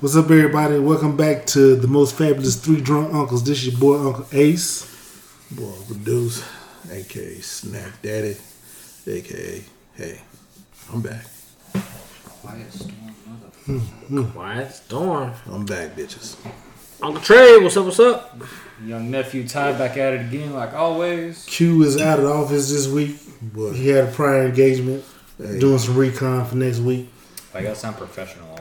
What's up, everybody? Welcome back to the most fabulous three drunk uncles. This is your boy Uncle Ace. Boy, Uncle Deuce, aka Snack Daddy, aka Hey, I'm back. Quiet storm, mother. Hmm, hmm. Quiet storm. I'm back, bitches. Uncle Trey, what's up? What's up? Young nephew Ty back at it again, like always. Q is out of the office this week. Boy, He had a prior engagement, Hey. doing some recon for next week. I gotta sound professional.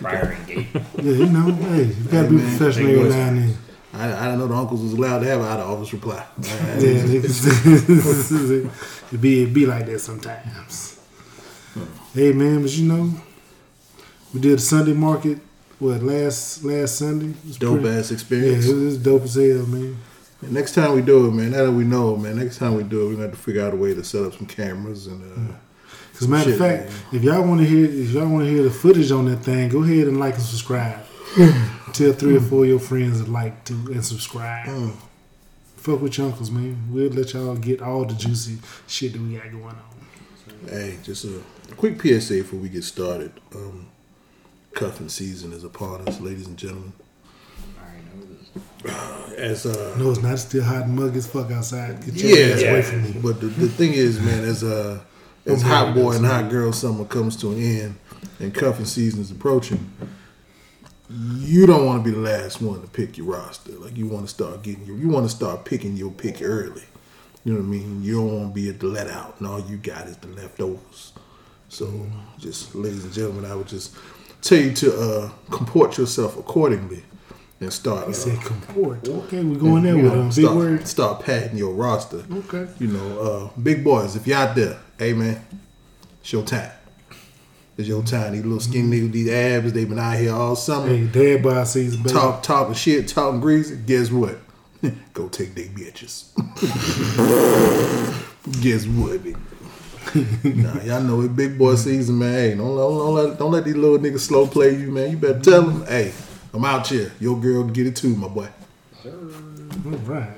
Prior engagement. Yeah, you know, hey, you gotta Hey, be professional take every now and then. I, I didn't know the uncles was allowed to have an out of office reply. Yeah, it be it be like that sometimes. Hey man, but you know, we did a Sunday market. What last last Sunday? Dope pretty- ass Yeah, experience. it was dope as hell, man. And next time we do it, man, now that we know, man, next time we do it, we're gonna have to figure out a way to set up some cameras and uh, Cause matter of fact, man. if y'all want to hear if y'all want to hear the footage on that thing, go ahead and like and subscribe. Tell three or four of your friends to like to and subscribe. Mm. Fuck with your uncles, man. We'll let y'all get all the juicy shit that we got going on. hey, just a quick PSA before we get started. Um, cuffing season is upon us, ladies and gentlemen. I already know this. As uh, No, it's not still hot and muggy as fuck outside. Get your Yeah, ass away from me. But the, the thing is, man, as uh, as hot boy and hot girl summer comes to an end and cuffing season is approaching, you don't want to be the last one to pick your roster. Like you want to start getting your, you want to start picking your pick early. You know what I mean? You don't want to be at the let out, and all you got is the leftovers. So, just ladies and gentlemen, I would just tell you to uh, comport yourself accordingly and start. He uh, said comport. Okay, we're going there with them big start, words. Start padding your roster. Okay. You know, uh, big boys, if you out there, hey man, it's your time. It's your time. These little skinny niggas, these abs, they've been out here all summer, Hey, dad by season, baby. talk, talking shit, talking greasy. Guess what? Go take they bitches. Guess what? nigga? nah, y'all know it big boy season, man. Hey, don't, don't, don't, let, don't let these little niggas slow play you, man. You better tell them, hey, I'm out here. Your girl can get it too, my boy. All right.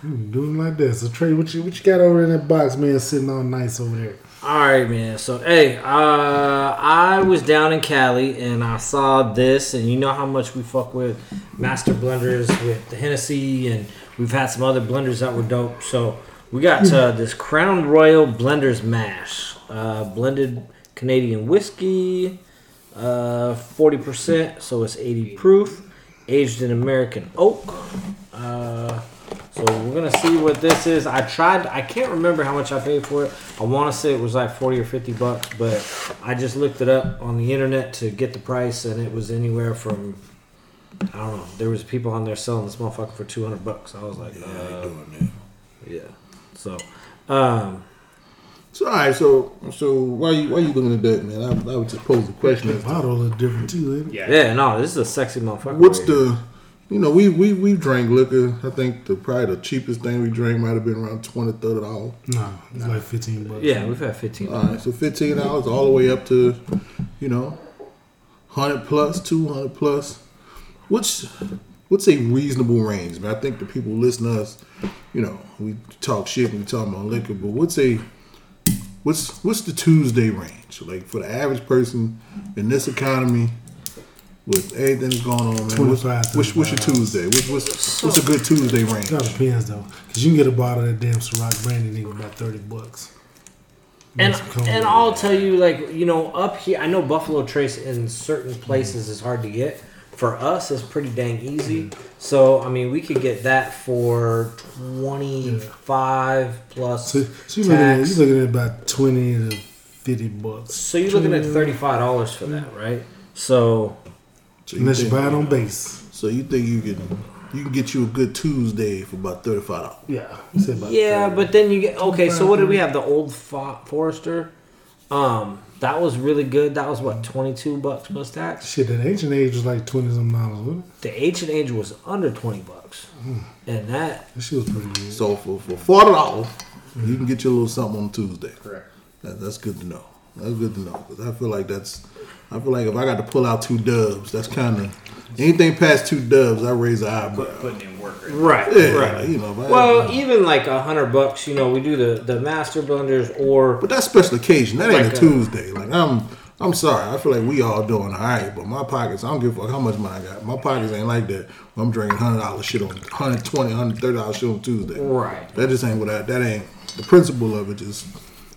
Hmm, Doing like that. So Trey, what you what you got over in that box, man? Sitting all nice over there. All right, man. So, hey, uh, I was down in Cali and I saw this, and you know how much we fuck with Master Blenders with the Hennessy, and we've had some other blenders that were dope. So, we got uh, this Crown Royal Blenders Mash, uh, blended Canadian whiskey, uh, 40%, so it's 80 proof, aged in American oak. Uh, so we're gonna see what this is. I tried. I can't remember how much I paid for it. I want to say it was like forty or fifty bucks, but I just looked it up on the internet to get the price, and it was anywhere from I don't know. There was people on there selling this motherfucker for two hundred bucks. I was like, Yeah, uh, how you doing, man? yeah. So, um, So all right, so so why you why you looking at that, man? I, I would just pose the question: The bottle a different too, ain't it? yeah, no, this is a sexy motherfucker. What's right here. the, you know, we we we drank liquor. I think the probably the cheapest thing we drank might have been around 20 30 dollars. No, it's like fifteen bucks. Yeah, we've had fifteen. All right, so fifteen dollars all the way up to, you know, hundred plus, two hundred plus. What's what's a reasonable range? Man, I think the people listen to us, you know, we talk shit and we talk about liquor, but what's a what's what's the Tuesday range? Like for the average person in this economy, with everything that's going on, man. What's, 25, what's, what's your Tuesday? What's, what's what's a good Tuesday range? It depends though, because you can get a bottle of that damn Ciroc brandy nigga about thirty bucks. And Make some cone and I'll tell you, like you know, up here, I know Buffalo Trace in certain places is hard to get. For us, it's pretty dang easy. So I mean, we could get that for twenty five plus So, so you looking at tax. you looking at about twenty to fifty bucks. So you're looking at thirty five dollars for that, right? So So you Unless you buy it on base. So you think you can you can get you a good Tuesday for about thirty five dollars? Yeah, about yeah, 30. but then you get okay. So what did we have? The old Fo- Forester. Um, that was really good. That was what twenty two bucks plus tax. shit. That ancient age was like twenty some dollars. Wasn't it? The ancient age was under twenty bucks, mm. and that That shit was pretty good. So for, for forty dollars, you can get you a little something on Tuesday. correct. That, that's good to know. That's good to know because I feel like that's. I feel like if I got to pull out two dubs, that's kind of anything past two dubs. I raise an eyebrow. putting in work. Right? Right, Yeah, right. you know. if I- Well, even like a hundred bucks, you know, we do the the master blenders or but that's special occasion. That ain't Like a a- Tuesday. Like I'm I'm sorry. I feel like we all doing all right, but my pockets, I don't give a fuck how much money I got. My pockets ain't like that. I'm drinking hundred dollars shit on 120 130 dollars shit on Tuesday. Right. That just ain't what I, that ain't the principle of it. Just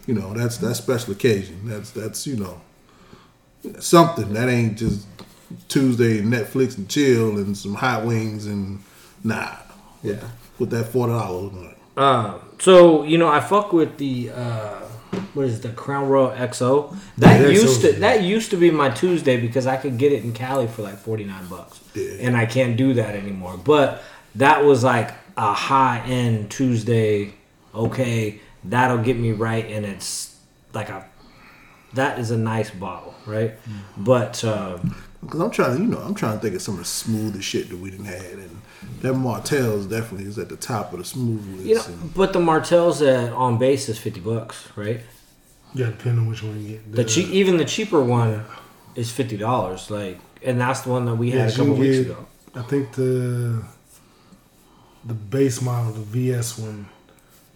you know, that's that's special occasion. That's that's you know something that ain't just Tuesday Netflix and chill and some hot wings and nah. Yeah. With that forty dollars on it. Um, so you know, I fuck with the uh, what is it, the Crown Royal XO. That Yeah, used to that used to be my Tuesday because I could get it in Cali for like forty nine bucks, Yeah. and I can't do that anymore. But that was like a high end Tuesday. Okay, that'll get me right, and it's like a that is a nice bottle, right? Mm-hmm. But um, Because I'm trying, you know, I'm trying to think of some of the smoothest shit that we done had, and that Martell's definitely is at the top of the smooth list. you know, and but the Martell's at on base is fifty bucks, right? Yeah, depending on which one you get. The cheap, even the cheaper one is fifty dollars. Like, and that's the one that we had Yeah, a couple can weeks get- ago. I think the the base model, the VS one,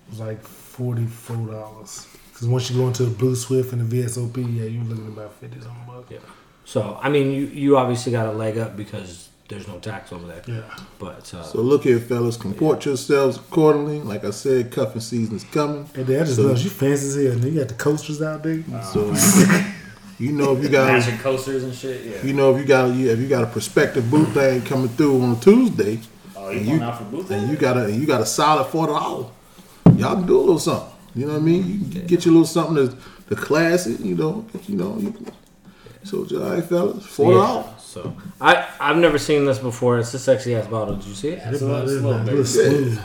was like forty four dollars. Because once you go into the Blue Swift and the VSOP, yeah, you're looking at about fifty something bucks. Yeah. So I mean, you you obviously got a leg up because there's no tax over there. Yeah. But uh, so look here, fellas, comport yourselves accordingly. Like I said, cuffing season is coming. Hey, Dad, I just So- love you fancy here. hell. Nigga, you got the coasters out there. So you know if you got Matching coasters and shit. Yeah. you know if you got if you got a prospective boot thing coming through on a Tuesday, oh, you and going you- out for booth? and you got a you got a solid forty dollars, y'all can do a little something. You know what I mean? You can get you a little something to the classic. You know, you know. You, so all right, fellas, forty dollars. yeah. So I I've never seen this before. It's a sexy ass bottle. Did you see it? It's That a little, bottle it's a little bigger. Little smooth.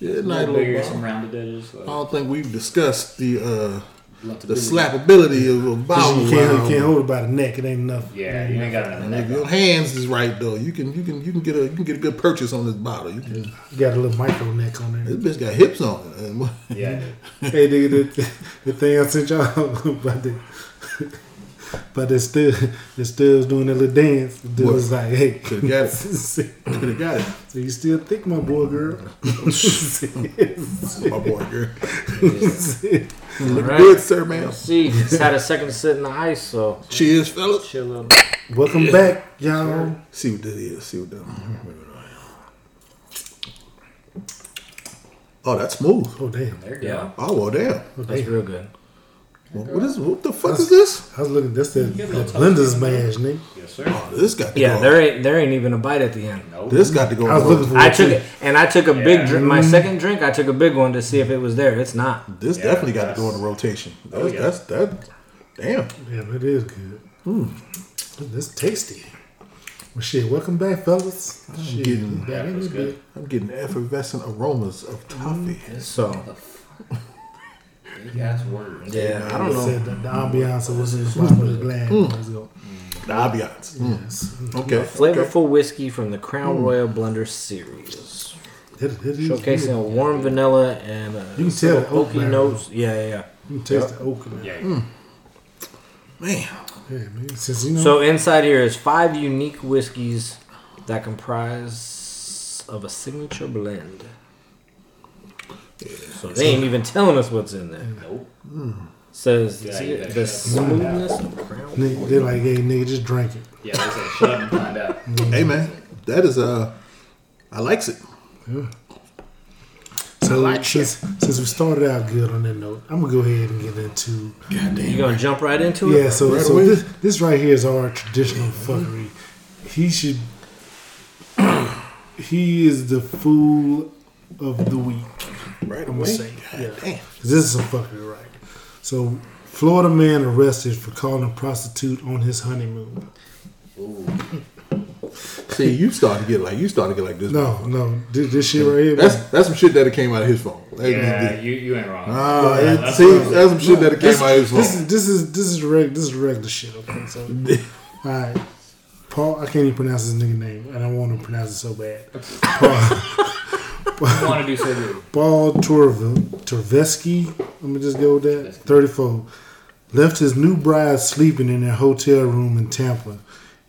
Yeah, A nice little little bigger, bottle. some rounded edges. I don't think we've discussed the uh, the do- slappability of a bottle. You can't, you can't hold it by the neck. It ain't enough. Yeah, you ain't got it in the And neck. if your hands is right though, you can you can you can get a you can get a good purchase on this bottle. You can, You got a little micro neck on there. This bitch got hips on it. Yeah, hey, nigga, the, the thing I sent y'all about the but they still they still was doing a little dance. The dude What? was like, hey, Could've got it. so Could have got it, you still think my boy girl? my boy. Girl. All Look right. good, sir, man. See, just had a second to sit in the ice, so Cheers, fellas. chill a little bit. Welcome back, y'all. See what that is. See what that. Mm-hmm. Oh, that's smooth. Oh damn. There you Yeah, Oh well, damn. Oh, that's damn. real good. Well, what is what the fuck is this? I was looking. That's the, Give it the a touch. blender's mash, nigga. go. Yes, sir. Oh, this got to Yeah, go. there ain't there ain't even a bite at the end. No. This got to go. I was on looking for I took it, and I took a big drink. My second drink, I took a big one to see if it was there. It's not. This Yeah, definitely got to go in the rotation. Oh, that's, Oh, yeah. that's that. Damn. Yeah, it is good. Hmm. That's tasty. Well, shit. Welcome back, fellas. Shit, getting- back Yeah, in that's good. bit. I'm getting effervescent aromas of mm, toffee. So Big ass word. yeah, I I don't know. Said that the ambiance was in the bottom of the glass. Let's go. The ambiance. Mm. Yes. Okay. Flavorful whiskey from the Crown Royal Blender series, That, that is showcasing good. a warm vanilla and uh, You can tell the oak oaky barrel. notes. Yeah, yeah, yeah. You can taste the oak in there. Yeah. Man. Yeah, man. Since you know, So inside here is five unique whiskeys that comprise of a signature blend. So they ain't even telling us what's in there. Nope. Says Yeah, see you it? better the shut up. smoothness of Crown. nigga, they're like, hey, nigga, just drink it. Yeah, they say shut up and find out. Hey man, that is uh, I likes it. So like since, since we started out good on that note, I'm gonna go ahead and get into You gonna jump right into it? yeah. So, Right so away. this, this right here is our traditional fuckery. He should. he is the fool of the week. Right I'm away. gonna say, God yeah. damn. 'Cause This is some fuckery, right? So, Florida man arrested for calling a prostitute on his honeymoon. Ooh. See, you start to get like you start to get like this. No, no, this, this shit right here. That's that's some shit that came out of his phone. That Yeah, you, you ain't wrong. Ah, Yeah, that's see, what that's some shit that came this, out of his phone. this is this is this is reg, this is regular shit. Okay, so all right, Paul. I can't even pronounce his nigga name, and I want to pronounce it so bad. Paul, You want to do so good. Paul Torv- Torveski. Let me just go with that. Thirty-four left his new bride sleeping in their hotel room in Tampa,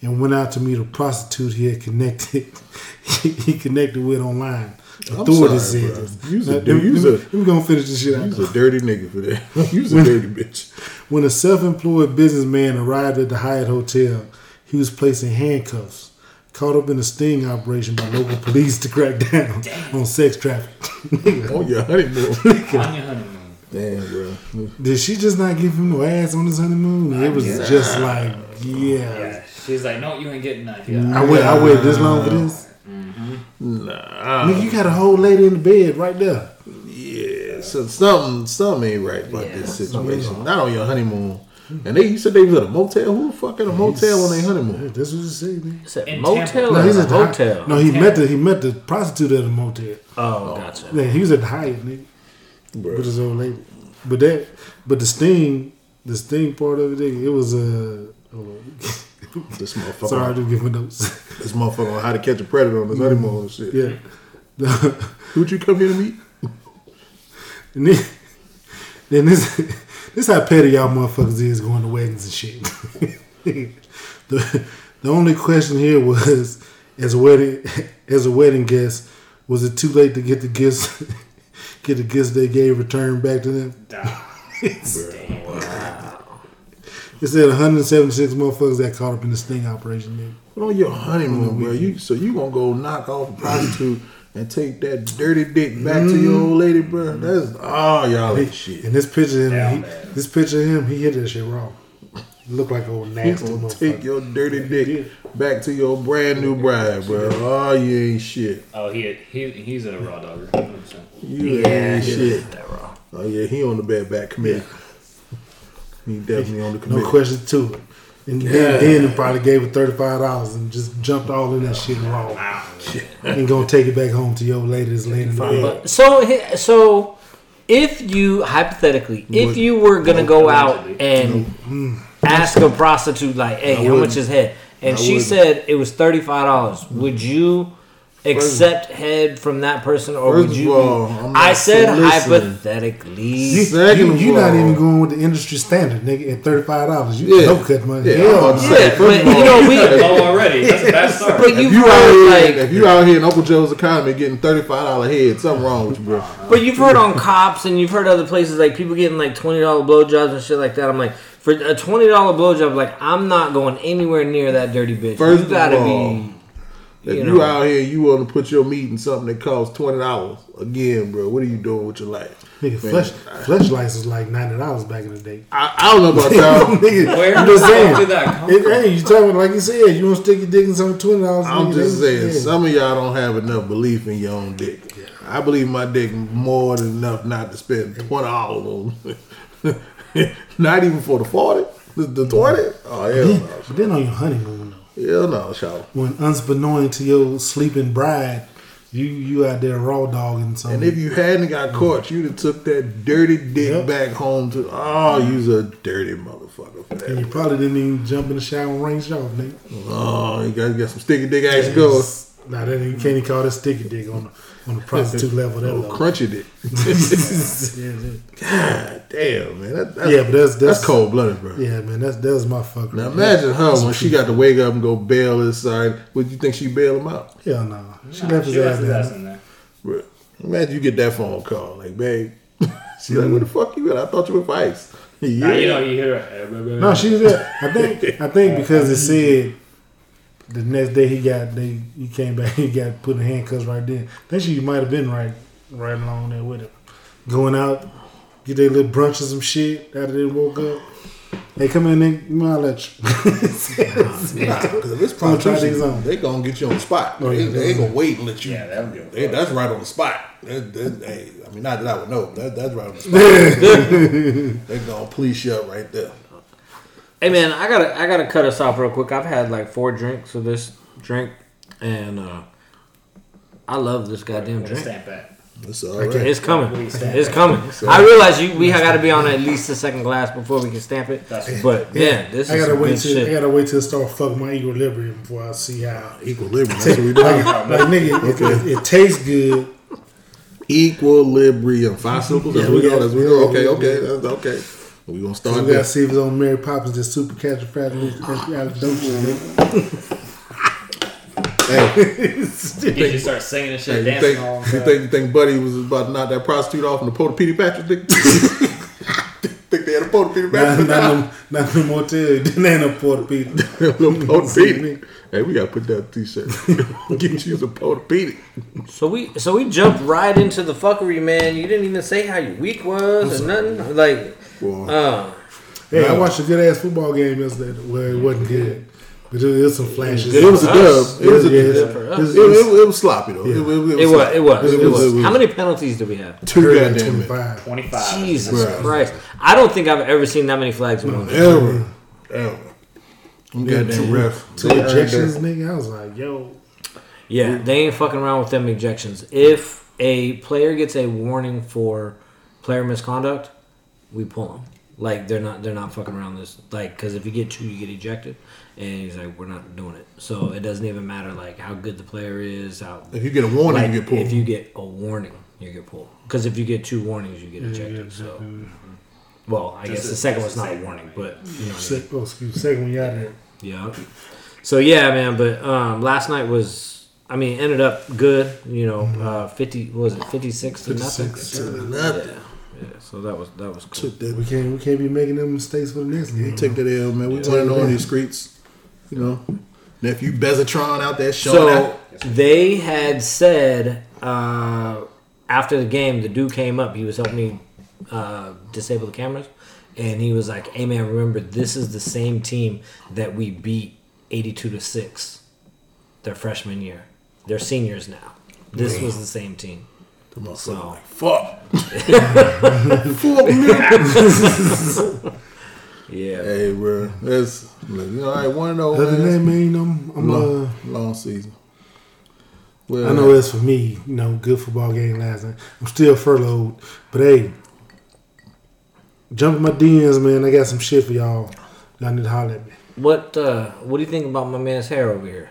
and went out to meet a prostitute he had connected. he connected with online. I'm Authorities sorry, said bro. this. You's a Now, dude, let me- let me- let me go and finish this shit out. You's a dirty nigga for that. You's a dirty bitch. When a self-employed businessman arrived at the Hyatt Hotel, he was placed in handcuffs, caught up in a sting operation by local police to crack down on sex trafficking. Oh yeah, honeymoon. On your honeymoon. Damn, bro. Did she just not give him no ass on his honeymoon? It was guess. just like, yeah. Yeah. She's like, no, you ain't getting that. Yeah. I wait, I wait this long for this. Mm-hmm. Nah. Nigga, you got a whole lady in the bed right there. Yeah, so something something ain't right about Yeah, this situation. Not on your honeymoon. And they you said they was at a motel. Who the fuck at a motel on their honeymoon? That's what you say, man. It's a In motel No, he's at the Hy- hotel? No, he met the he met the prostitute at a motel. Oh, gotcha. Yeah, he was at the Hyatt, nigga, Bro. with his old lady. But that, but the sting, the sting part of it, nigga, it was uh. hold. This motherfucker. Sorry, I didn't give my notes. This motherfucker on how to catch a predator on his honeymoon and shit. yeah. Who'd you come here to meet? And then, then this this how petty y'all motherfuckers is going to weddings and shit. the the only question here was as a wedding as a wedding guest, was it too late to get the gifts get the gifts they gave returned back to them? It said 176 motherfuckers that caught up in the sting operation. Nigga. But on your honeymoon, bro, you so you gonna go knock off a prostitute and take that dirty dick back to your old lady, bro? Mm-hmm. That's all y'all ain't shit. And this picture of Yeah, him, he, this picture of him, he hit that shit wrong. Look like a old nasty gonna motherfucker. take your dirty dick back to your brand new bride, bro. Oh, you ain't shit. Oh, he he he's a raw dogger. 100%. You Yeah, ain't shit. that wrong. Oh yeah, he on the bad back committee. He definitely on the No question to it. And then, then he probably gave it thirty five dollars and just jumped all in that shit raw. And gonna take it back home to your old lady that's laying in the bed. So so if you hypothetically if you were gonna go out and mm. ask a prostitute like hey how much is head and I she wouldn't. said it was $35 would you accept head from that person or First would of you all, I'm I not said soliciting. hypothetically You, Second you, of you not even going with the industry standard, nigga, at thirty five dollars. You Yeah. no cut money. Yeah, Hell I'm about no. to say, yeah but all- you know we Oh, already. That's a bad start. but If you've you out here, like if you out here in Uncle Joe's economy getting thirty five dollar head, something wrong with you, bro. But you've heard on cops and you've heard other places like people getting like twenty dollar blowjobs and shit like that. I'm like, for a twenty dollar blowjob, like I'm not going anywhere near that dirty bitch. First you of gotta all, be. If You you, out here, you want to put your meat in something that costs twenty dollars again, bro. What are you doing with your life? Nigga, Man, flesh fleshlights was like ninety dollars back in the day. I, I don't know about y'all. Nigga, Where I'm just saying. did that come It, from? hey, you talking like you said, you want to stick your dick in some twenty dollars? I'm just saying, some of y'all don't have enough belief in your own dick. I believe my dick more than enough not to spend twenty dollars on. not even for the forty, the, the twenty. Oh hell no, But then on your honeymoon though, hell no, child. when unbeknown to your sleeping bride, you you out there raw dogging something. And if you hadn't got mm. caught, you'd have took that dirty dick Yep. back home to. Oh, mm. you's a dirty motherfucker for and you that. probably didn't even jump in the shower and rinse off, nigga. Oh, you got get some sticky dick action going. Nah, that you can't even call that sticky dick on the on the prostitute level. That Oh, low. crunchy dick. yeah, God damn, man. That, that's, Yeah, but that's- that's- cold blooded, bro. yeah, man, that's that was my fucker. Now imagine her when she got to wake up and go bail his side. Would you think she bail him out? Hell no, she Nah, left his she ass left his ass there. in there. Bro, imagine you get that phone call, like, babe. She like, where the fuck you at? I thought you were vice." Yeah. Now, you know, you hear her. Eh, no, she was there. I think I think because it said the next day he got they he came back he got put in handcuffs right then. I think she might have been right right along there with him. Going out, get their little brunch or some shit after they woke up. They come in, they I'll let you. Because if it's I'ma try these prostitution, on. they gonna get you on the spot. Oh, they, yeah, they ain't yeah. gonna wait and let you. Yeah, that would be they, that's right on the spot. That, that, hey, I mean, not that I would know. but That, that's right on the spot. they gonna police you up right there. Hey man, I gotta I gotta cut us off real quick. I've had like four drinks of this drink, and uh I love this goddamn Where drink. stamp at? It's all right. It's coming. Stamp It's it. coming. I realize you we got to be on at least the second glass before we can stamp it. That's- But yeah, this I is gotta some wait good till I gotta wait till it start fucking my equilibrium before I see how. Equilibrium. That's what we doing. Like, like nigga, it, Okay. it, it tastes good. Equilibrium. Five syllables. Yeah, we we doing. That's we doing. Okay, okay, that's okay. We gonna start. We start gotta see if it's on Mary Poppins that supercalifragilisticexpialidocious. Hey, You just start singing and shit, hey, you dancing think all you think you think Buddy was about to knock that prostitute off in the Porter Petey Patrick? Think, think they had a Porter Not, Peter. not, no, not no motel. Didn't ain't no Porter Peter. Little Porter Peter. Hey, we gotta put that t-shirt. Get you some Porter Peter. So we so we jumped right into the fuckery, man. You didn't even say how your week was or nothing. Like, Boy. uh, Hey, I watched a good ass football game yesterday where it wasn't good. But there was some flashes. It was a dub. It was a Yeah, it, yeah. for it, us. was- sloppy though. Yeah. It, was- it was sloppy. it was It it was- was. it was- How many penalties do we have? Two Heard goddamn 25. 25. Jesus Bruh. Christ! I don't think I've ever seen that many flags in one. game. Ever. Ever. Them Yeah, goddamn two- ref. Two They earned ejections, nigga. I was like, yo. Yeah, they ain't fucking around with them ejections. If a player gets a warning for player misconduct, we pull them. Like they're not they're not fucking around this. Like because if you get two, you get ejected, and he's like, we're not doing it. So it doesn't even matter like how good the player is. How If you get a warning, like, you get pulled. If you get a warning, you get pulled. Because if you get two warnings, you get Yeah, ejected. yeah, so well, I Just guess a- the second just one's not a warning, warning. but you know. What I mean. Sec- oh, excuse me. Second one, you out there. Yeah. So yeah, man. But um, last night was, I mean, ended up good. You know, uh, fifty what was it fifty six to nothing. 56 to Nothing. yeah. Yeah, so that was that was cool. Took that. We can't, we can't be making them mistakes for the next game. Take that L, man. We Yeah. running on these streets. You know, nephew Bezatron out there showing So out. they had said uh, after the game, the dude came up. He was helping me uh, disable the cameras, and he was like, "Hey man, remember this is the same team that we beat eighty-two to six their freshman year. They're seniors now. This was the same team." The motherfucker So- like, fuck. fuck me. Yeah. Hey, bro. That's, look, you know, I one of those. Other than that, man, man, I'm, I'm uh, long, long season. Well, I know that's for me, you know, good football game last night. I'm still furloughed, but hey, jump in my DMs, man. I got some shit for y'all. Y'all need to holler at me. What uh, What do you think about my man's hair over here?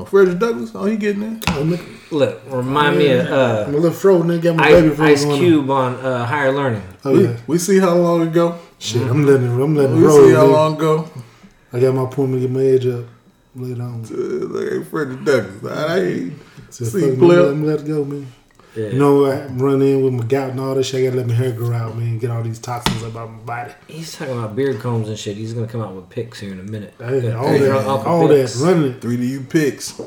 Oh, Frederick Douglass, oh, he getting there. I'm Look, remind me of uh, I'm a little fro, nigga. Got my baby Ice, fro Ice going on. Cube on uh, Higher Learning. Oh we, yeah, we see how long ago. shit. I'm letting it. I'm letting it We roll. see how nigga. long ago. I got my appointment. Get my edge up. Lay it on. Uh, look at Frederick Douglass. I ain't So see fuck, player. Let me let it go, man. Yeah. You know, I run in with my gout and all this shit. I gotta let my hair grow out, man. Get all these toxins up out my body. He's talking about beard combs and shit. He's gonna come out with pics here in a minute. Hey, Yeah, all that, all that, running. Three to you picks.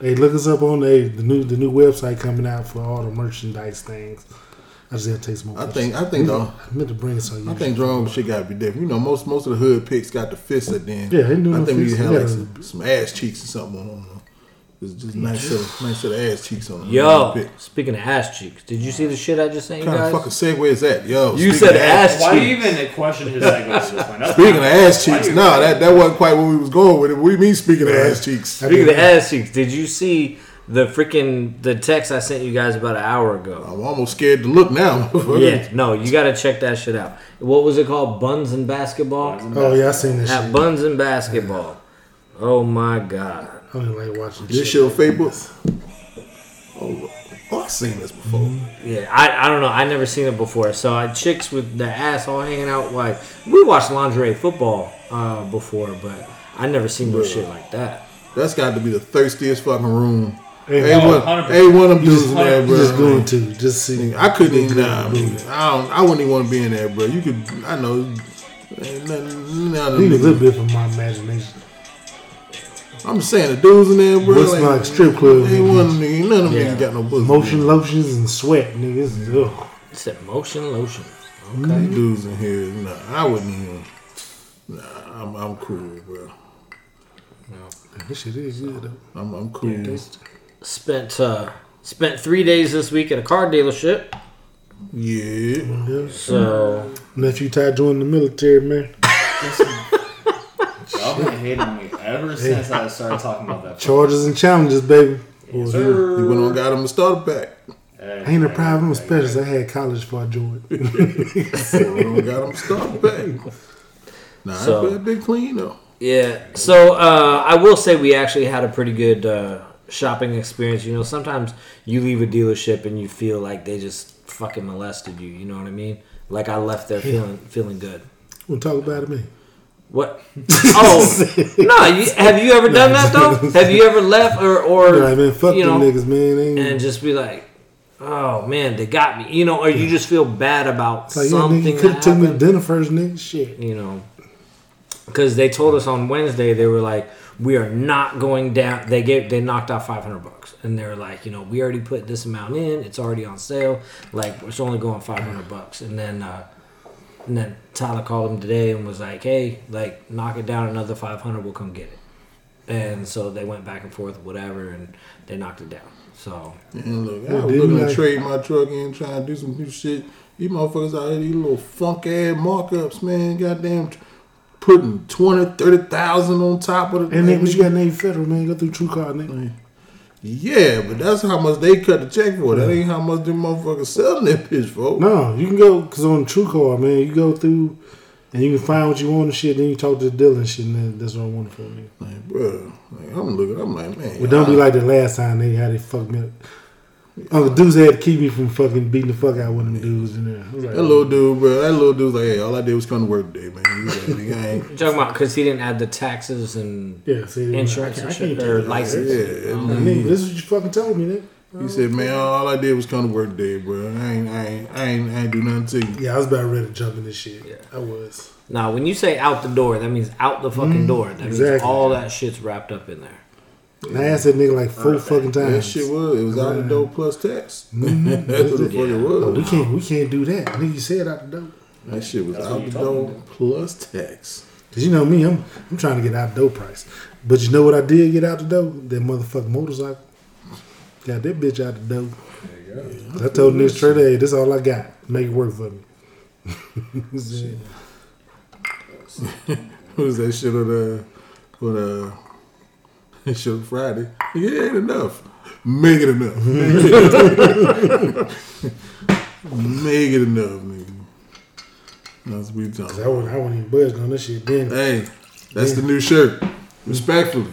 Hey, look us up on the the new the new website coming out for all the merchandise things. I just gotta take some more. I think I think though. I meant to bring it so you. I think drone shit gotta be different. You know, most most of the hood picks got the fists at the end. Yeah, they do I no think we fists. have like some, some ass cheeks or something on them. It's just nice set of, nice set of ass cheeks on them. Yo, speaking of ass cheeks, did you see the shit I just sent you What kind of guys? fucking segue is that? Yo, You speaking said of ass cheeks. Why do you even question his segues at this point? That's Speaking of ass cheeks, you- no, that, that wasn't quite where we was going with it. We mean speaking of ass cheeks. Speaking of ass cheeks, did you see the freaking the text I sent you guys about an hour ago? I'm almost scared to look now. Yeah, no, you got to check that shit out. What was it called? Buns and basketball. Oh yeah, I seen that At shit. Buns and basketball. Oh my god. I don't like watching This shit on Facebook. Oh, oh, I've seen this before. Yeah, I, I don't know. I never seen it before. So I chicks with the ass all hanging out. Like we watched lingerie football uh, before, but I never seen no shit like that. That's got to be the thirstiest fucking room. Hey, Hey, one, 100%. hey, one of them dudes in there, You just going to just see. I couldn't even. Nah, I, mean, I don't. I wouldn't even want to be in there, bro. You could. I know. Ain't nothing, none of Need a little bit from my imagination. I'm just saying the dudes in there, bro. What's like strip club Ain't niggas? one of them. None of them Yeah. niggas got no pussy. Motion man. lotions and sweat, niggas. Ugh. It's that motion lotion. These dudes in here, nah, I wouldn't even. Nah, I'm, I'm cool, bro. No. This shit is good though. I'm, I'm cool. Spent uh, spent three days this week at a car dealership. Yeah. Yeah. So Nephew Ty joined the military, man. Y'all been hating on me ever since I started talking about that. Charges and challenges, baby. Yes, He sir. went on, got him a starter pack. Hey, I ain't a hey, private, I'm a hey, specialist. hey. I had college before I joined. Went on, got him a starter pack. Nah, So- that been clean though. yeah. So uh, I will say we actually had a pretty good uh, shopping experience. You know, sometimes you leave a dealership and you feel like they just fucking molested you. You know what I mean? Like I left there feeling feeling good. We'll talk about it, man. What? Oh no! You, have you ever done that though? Have you ever left or or I mean, fuck you know, niggas, man. And just be like, oh man, they got me. You know, or you just feel bad about like, yeah, nigga, something you could have took me to dinner first, nigga. Shit. You know, because they told us on Wednesday they were like, we are not going down. They gave they knocked out five hundred bucks, and they're like, you know, we already put this amount in. It's already on sale. Like it's only going five hundred bucks, and then. uh and then Tyler called him today and was like, "Hey, like knock it down another five hundred. We'll come get it." And so they went back and forth, whatever, and they knocked it down. So And look, I Well, was looking I- to trade my truck in, trying to do some new shit. These motherfuckers out here, these little funk ass markups, man. Goddamn, putting 20, 30,000 on top of the. And nigga, what you got Navy Federal, man? Go through TrueCar, nigga. Yeah, but that's how much they cut the check for. That ain't how much them motherfuckers selling that bitch for. No, you can go because on TrueCar, man, you go through and you can find what you want and shit. Then you talk to the dealer and shit, and then that's what I want for me. Like, bro, like, I'm looking, I'm like, man. But don't be like the last time they had they fucked me up. Oh, Uncle Deuce had to keep me from fucking beating the fuck out one of them dudes in there. I was like, That little dude, bro, that little dude's like, hey, all I did was come to work today, man. He's like, ain't. you're talking about because he didn't add the taxes and yeah, see, insurance I and can't, I can't shit, or that. license. Yeah, Oh. Nigga, this is what you fucking told me, nigga. He said, man, all I did was come to work today, bro. I ain't, I ain't, I ain't, I ain't do nothing to you. Yeah, I was about ready to jump in this shit. Yeah. I was. Now, when you say out the door, that means out the fucking mm-hmm. door. That means exactly. all that shit's wrapped up in there. And I asked that nigga like four fucking times. That shit was, it was out the door plus tax. Mhm. That's what the fuck it Oh, we can't, we can't do that. Nigga, you said out the door. That shit was That's out the you door me. plus tax. Cause you know me, I'm I'm trying to get out the door price. But you know what I did get out the door? That motherfucking motorcycle. Got that bitch out the door. I told niggas straight, hey, this all I got. Make it work for me. Shit. What was that shit on uh on uh shit on Friday? Yeah, ain't enough. Make it enough. Make it enough, nigga. That's what we Cause talking. I wouldn't, I wouldn't even budge on this shit. Then Hey, that's the new shirt. Respectfully,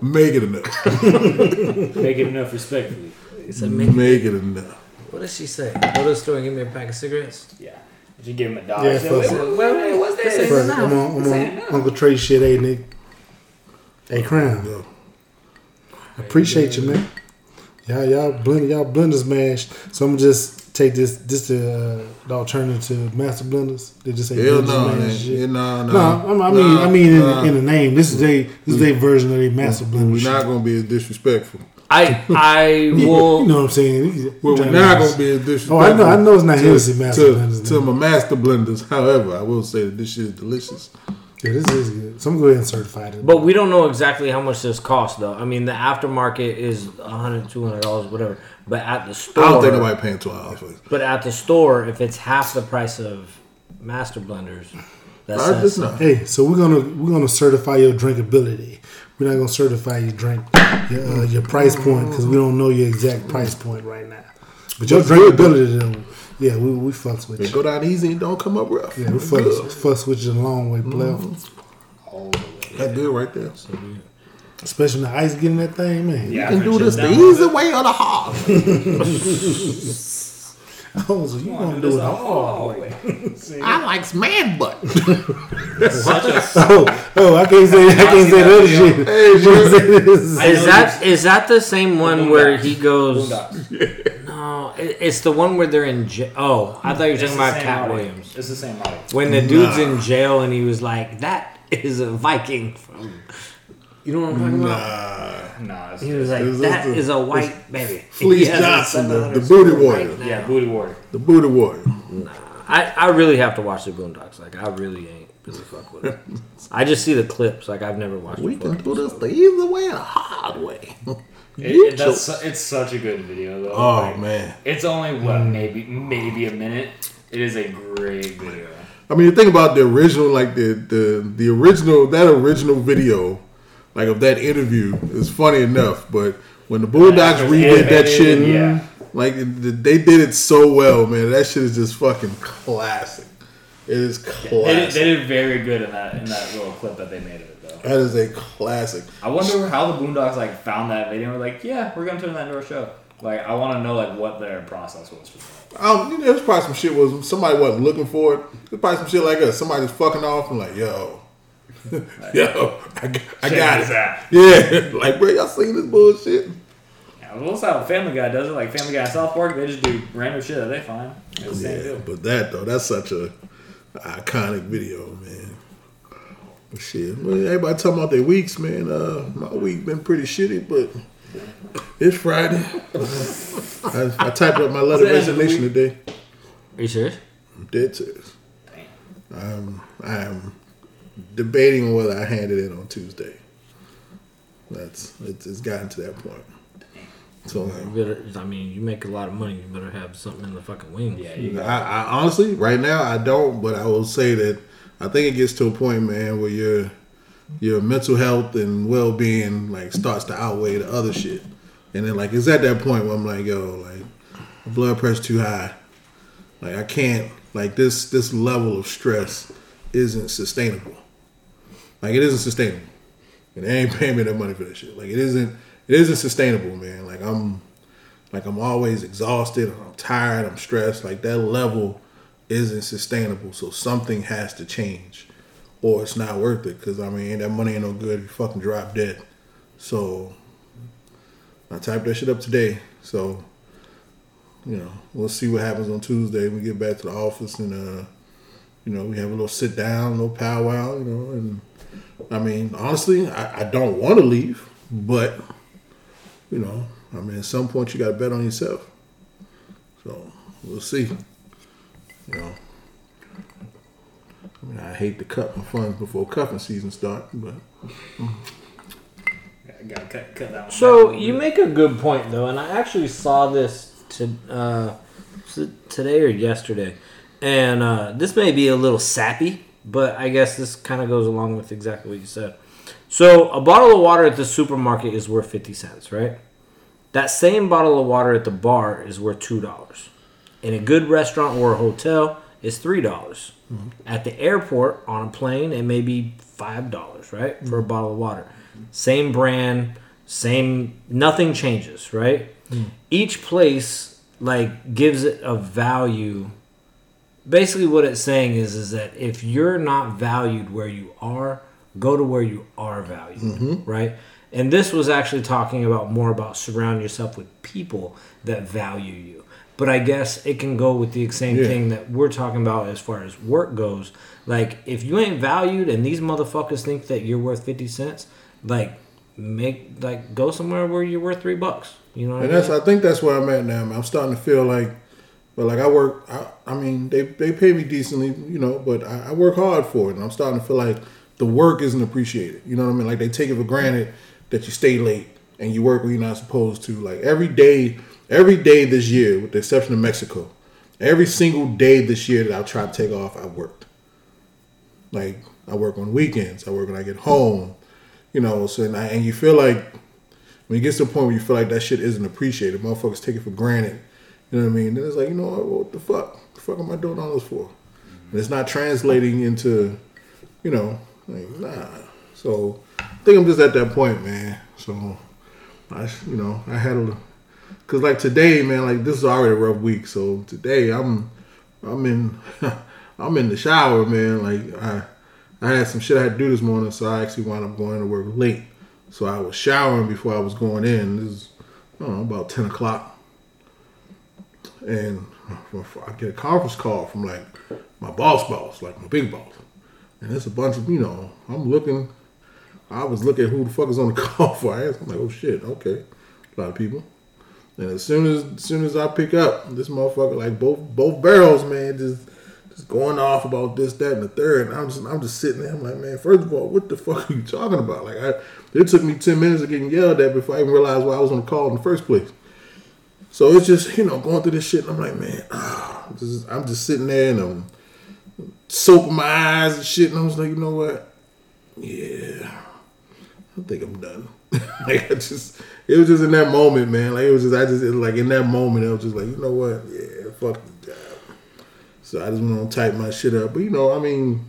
make it enough. Make it enough respectfully. He said, make, Make it enough. what did she say? Go to the store and give me a pack of cigarettes. Yeah. If you give him a dollar, Yeah, say, fuck "Wait, wait, wait, wait, what's this? Fuck I'm on, I'm on Uncle Trey shit, hey nigga. Hey Crown, Yo, appreciate you, man. Y'all, y'all blend, y'all blenders mashed. So I'm gonna just take this, this uh, the alternative to master blenders. They just say Hell blenders no, mashed man. Yeah, no, no. No, I'm- mean, Nah, I mean, in, nah. in the name, this is they, this is their version of their master blender. We're not gonna be as disrespectful. I I will. you know what I'm saying? Well, we're not gonna be disrespectful. Oh, I know, I know it's not to, Hennessy master to, blenders. to my master blenders. However, I will say that this shit is delicious. Yeah, this is good. So I'm gonna go ahead and certify it. But we don't know exactly how much this costs, though. I mean, the aftermarket is $100, $200, whatever. But at the store, I don't think nobody paying twelve dollars for this. But at the store, if it's half the price of master blenders, that's I just know. Hey, so we're gonna we're gonna certify your drinkability. We're not gonna certify your drink, your, uh, your price point, because we don't know your exact price point right now. But your What's drinkability, though, yeah, we we fucks with They you. go down easy and don't come up rough. Yeah, we fucks, fucks with you the long way, mm-hmm. player. All the way. That's good right there. Especially when the ice getting that thing, man. Yeah, You can do this the down. easy way or the hard. Oh, so you Come gonna on, do it the all? hard way. I likes man butt. Such a Oh, oh, I can't say I can't say that shit. Hey, I can't say this. I Is that is that the same one where he goes? Oh, Boondocks. It's the one where they're in jail. Oh, I thought you were talking about same Katt audio. Williams. It's the same audio. When the dude's Nah. in jail and he was like, "That is a Viking from." You know what I'm talking about? Nah. Nah, He was like, It's- "That it's- is a white baby." Fleece He has Johnson, the- the booty score warrior. right yeah, booty warrior. The booty warrior. Nah, I, I really have to watch the Boondocks. Like I really ain't really fuck with it. I just see the clips. Like I've never watched. We it can do this the easy way or the hard way. It, it, it's such a good video though. Oh Like, man. It's only what maybe maybe a minute. It is a great video. I mean, you think about the original, like the the the original that original video, like of that interview is funny enough, but when the After redid that shit, yeah. like they did it so well, man. That shit is just fucking classic. It is They did, classic. they did very good in that in that little clip that they made of it though. that is a classic. I wonder how the Boondocks like found that video. and were like, yeah, we're gonna turn that into a show. Like, I want to know like what their process was for that. Um, you know, there's probably some shit was somebody wasn't looking for it. There's probably some shit like us. Somebody just fucking off and like, yo, yo, I, Check got it. out. Yeah, like bro, y'all seen this bullshit? Yeah, Well, that's how Family Guy does it. Like Family Guy in South Park, they just do random shit that they find. It's Yeah, but that though, that's such a iconic video, man. But shit, well, everybody talking about their weeks, man. Uh, my week been pretty shitty, but it's Friday. I, I typed up my letter of the end of the resignation today. Are you serious? I'm dead serious. Um, I'm debating whether I handed it in on Tuesday. That's it's, it's gotten to that point. So You better. I mean, you make a lot of money. You better have something in the fucking wings. Yeah, you I, I honestly, right now, I don't. But I will say that I think it gets to a point, man, where your your mental health and well being like starts to outweigh the other shit, and then like it's at that point where I'm like, yo, like my blood pressure too high, like I can't, like this this level of stress isn't sustainable. Like it isn't sustainable, and they ain't paying me that money for that shit. Like it isn't it isn't sustainable, man. Like I'm like I'm always exhausted, I'm tired, I'm stressed. Like that level isn't sustainable. So something has to change, or it's not worth it. Cause I mean that money ain't no good. You fucking drop dead. So I typed that shit up today. So you know we'll see what happens on Tuesday. We get back to the office and uh you know we have a little sit down, a little powwow. You know and I mean honestly I, I don't want to leave, but you know I mean, at some point you got to bet on yourself. So we'll see. You know, I mean, I hate to cut my funds before cuffing season starts, but gotta cut, cut that one. So back. you make a good point though, and I actually saw this to uh, today or yesterday, and uh, this may be a little sappy, but I guess this kind of goes along with exactly what you said. So a bottle of water at the supermarket is worth fifty cents, right? That same bottle of water at the bar is worth two dollars. In a good restaurant or a hotel, it's three dollars. Mm-hmm. At the airport on a plane, it may be five dollars, right, for a mm-hmm. bottle of water. Same brand, same nothing changes, right? Mm. Each place like gives it a value. Basically, what it's saying is is that if you're not valued where you are, go to where you are valued, mm-hmm. right? And this was actually talking about more about surround yourself with people that value you. But I guess it can go with the same Yeah. thing that we're talking about as far as work goes. Like if you ain't valued and these motherfuckers think that you're worth fifty cents, like make like go somewhere where you're worth three bucks. You know what and I that's? I think that's where I'm at now. Man. I'm starting to feel like, but like I work. I, I mean, they they pay me decently, you know, but I, I work hard for it, and I'm starting to feel like the work isn't appreciated. You know what I mean? Like they take it for granted that you stay late and you work when you're not supposed to. Like every day, every day this year, with the exception of Mexico, every single day this year that I tried to take off, I worked. Like I work on weekends. I work when I get home. You know, so and, I, and you feel like when it gets to the point where you feel like that shit isn't appreciated, motherfuckers take it for granted. You know what I mean? Then it's like, you know what? What the fuck? The fuck am I doing all this for? And it's not translating into, you know, like nah. So I think I'm just at that point, man. So I, you know, I had a, cause like today, man, like this is already a rough week. So today I'm, I'm in, I'm in the shower, man. Like I, I had some shit I had to do this morning, so I actually wound up going to work late. So I was showering before I was going in. This is, I don't know, about 10 o'clock. And I get a conference call from like my boss boss, like my big boss. And it's a bunch of, you know, I'm looking, I was looking who the fuck is on the call for. I asked, I'm like, oh shit, okay. A lot of people. And as soon as, as soon as I pick up, this motherfucker, like both both barrels, man, just just going off about this, that, and the third. And I'm just I'm just sitting there. I'm like, man, first of all, what the fuck are you talking about? Like, I it took me ten minutes of getting yelled at before I even realized why I was on the call in the first place. So it's just you know going through this shit. And I'm like, man, ah, this is, I'm just sitting there and I'm soaping my eyes and shit. And I was like, you know what? Yeah, I think I'm done. like I just, it was just in that moment, man. Like it was just, I just like in that moment, I was just like, you know what? Yeah, fuck the job. So I just went to type my shit up. But you know, I mean,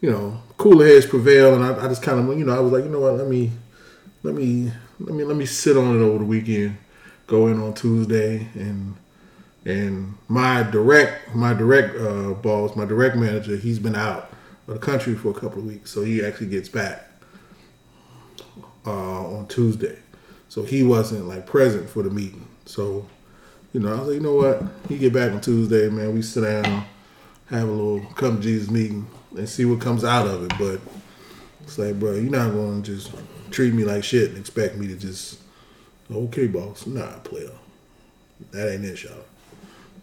you know, cooler heads prevail, and I, I just kind of, you know, I was like, you know what? Let me, let me, let me, let me sit on it over the weekend. Go in on Tuesday, and and my direct, my direct uh, boss, my direct manager, he's been out of the country for a couple of weeks, so he actually gets back uh, on Tuesday. So he wasn't like present for the meeting. So, you know, I was like, you know what? He get back on Tuesday, man. We sit down, have a little come Jesus meeting, and see what comes out of it. But it's like, bro, you're not going to just treat me like shit and expect me to just, okay, boss, nah, player. That ain't it, y'all.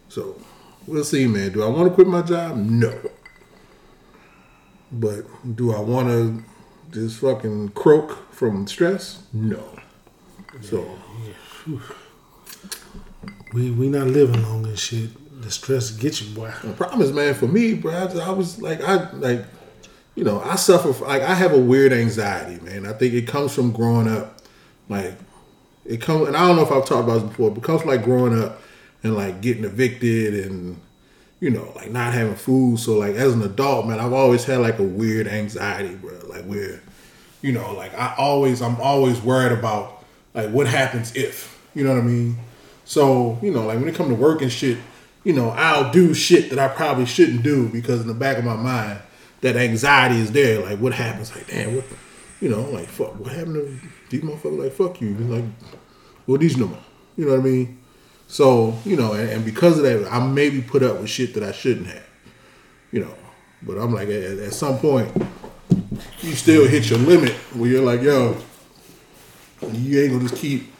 So we'll see, man. Do I want to quit my job? No. But do I want to just fucking croak from stress? No. So We we not living long and shit. The stress get you, boy. problem is, man, for me, bro, I, I was like, I like, you know, I suffer. From, like, I have a weird anxiety, man. I think it comes from growing up, like, it comes, and I don't know if I've talked about this before, but it comes from like growing up and like getting evicted and you know, like not having food. So like as an adult, man, I've always had like a weird anxiety, bro. Like where, you know, like I always, I'm always worried about like what happens if, you know what I mean? So you know, like when it come to work and shit, you know, I'll do shit that I probably shouldn't do because in the back of my mind, that anxiety is there. Like what happens? Like damn, what, you know, like fuck, what happened to these motherfuckers? Like fuck you, like well these no more. You know what I mean? So, you know, and, and because of that, I maybe put up with shit that I shouldn't have. You know. But I'm like, at, at some point, you still hit your limit where you're like, yo, you ain't gonna just keep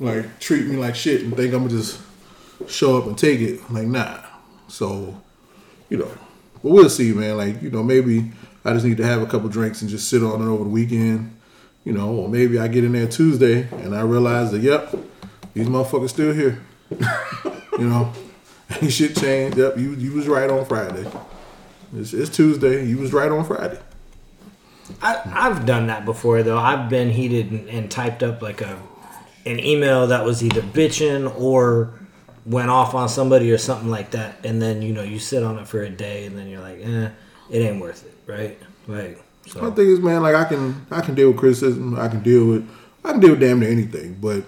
like treat me like shit and think I'm gonna just show up and take it. Like, nah. So, you know. But we'll see, man. Like, you know, maybe I just need to have a couple drinks and just sit on it over the weekend. You know, or maybe I get in there Tuesday and I realize that, yep, these motherfuckers still here. you know, ain't shit changed. Yep, you you was right on Friday. It's, it's Tuesday. You was right on Friday. I, I've done that before though. I've been heated and, and typed up like a an email that was either bitching or went off on somebody or something like that, and then you know you sit on it for a day, and then you're like, eh, it ain't worth it, right? Like, My so thing is, man, like I can I can deal with criticism. I can deal with I can deal with damn near anything, but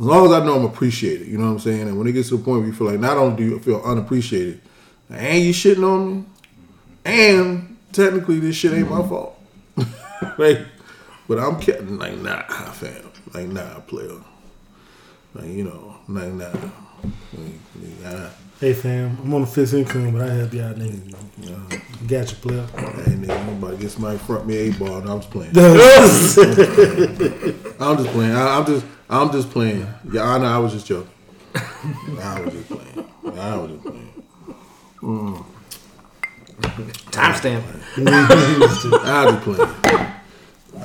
as long as I know I'm appreciated, you know what I'm saying. And when it gets to the point where you feel like not only do you feel unappreciated, and you shitting on me, and technically this shit ain't my mm-hmm. fault, like, but I'm kidding, like nah, fam, like nah, player, like you know, like nah, like, nah. Hey fam, I'm on a fixed income, but I help y'all niggas. You know, Got you, player. hey nigga, nobody get my front me a ball, and I was playing. I'm just playing. I, I'm just, I'm just playing. Yeah, I know. I was just joking. I was just playing. I was just playing. Mm. Timestamp. I was just playing.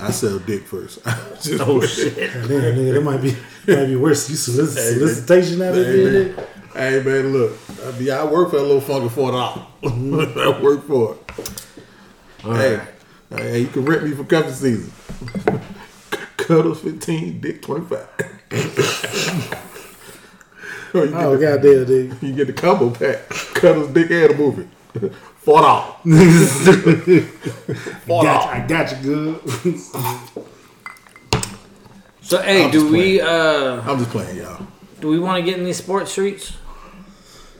I sell dick first. I just Oh playing. shit! Damn, nigga, that might be might be worse. You solic- solicitation out of Hey, there. man. Hey man, look. I, mean, I work for a little funky four dollars. I work for it. All Hey, right. hey, you can rent me for cuffing season. Cuddles fifteen, dick twenty five. oh, you oh, get Oh goddamn, nigga. You get the combo pack. Cuddles, dick, and a movie. Four dollars. Four Got dollars. I got you good. So hey, I'm do we uh I'm just playing, y'all. do we want to get in these sports streets?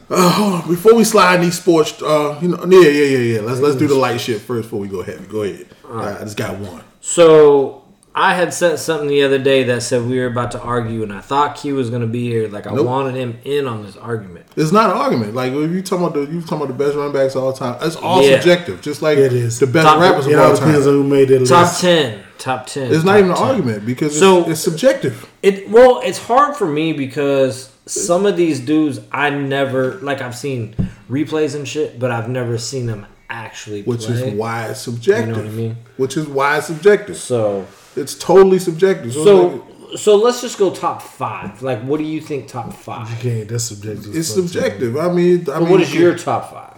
Uh, hold on. Before we slide in these sports, uh, you know, yeah, yeah, yeah, yeah. Let's let's do the light shit first before we go ahead. Go ahead. I just got one. So I had sent something the other day that said we were about to argue, and I thought Q was going to be here. Like I Nope. wanted him in on this argument. It's not an argument. Like if you talking about the you talking about the best running backs of all time. It's all Yeah. subjective. Just like It is. the best Top- rappers of It all all depends time. on who made that Top list. ten, top ten. It's not top even an argument because it's, So- it's subjective. It well, it's hard for me because some of these dudes I never like. I've seen replays and shit, but I've never seen them actually Which play. is why it's subjective. You know what I mean? Which is why it's subjective. So It's totally subjective. So, so so let's just go top five. Like, what do you think top five? You five? can't. That's subjective. it's subjective. I mean, I But mean, what is your top five?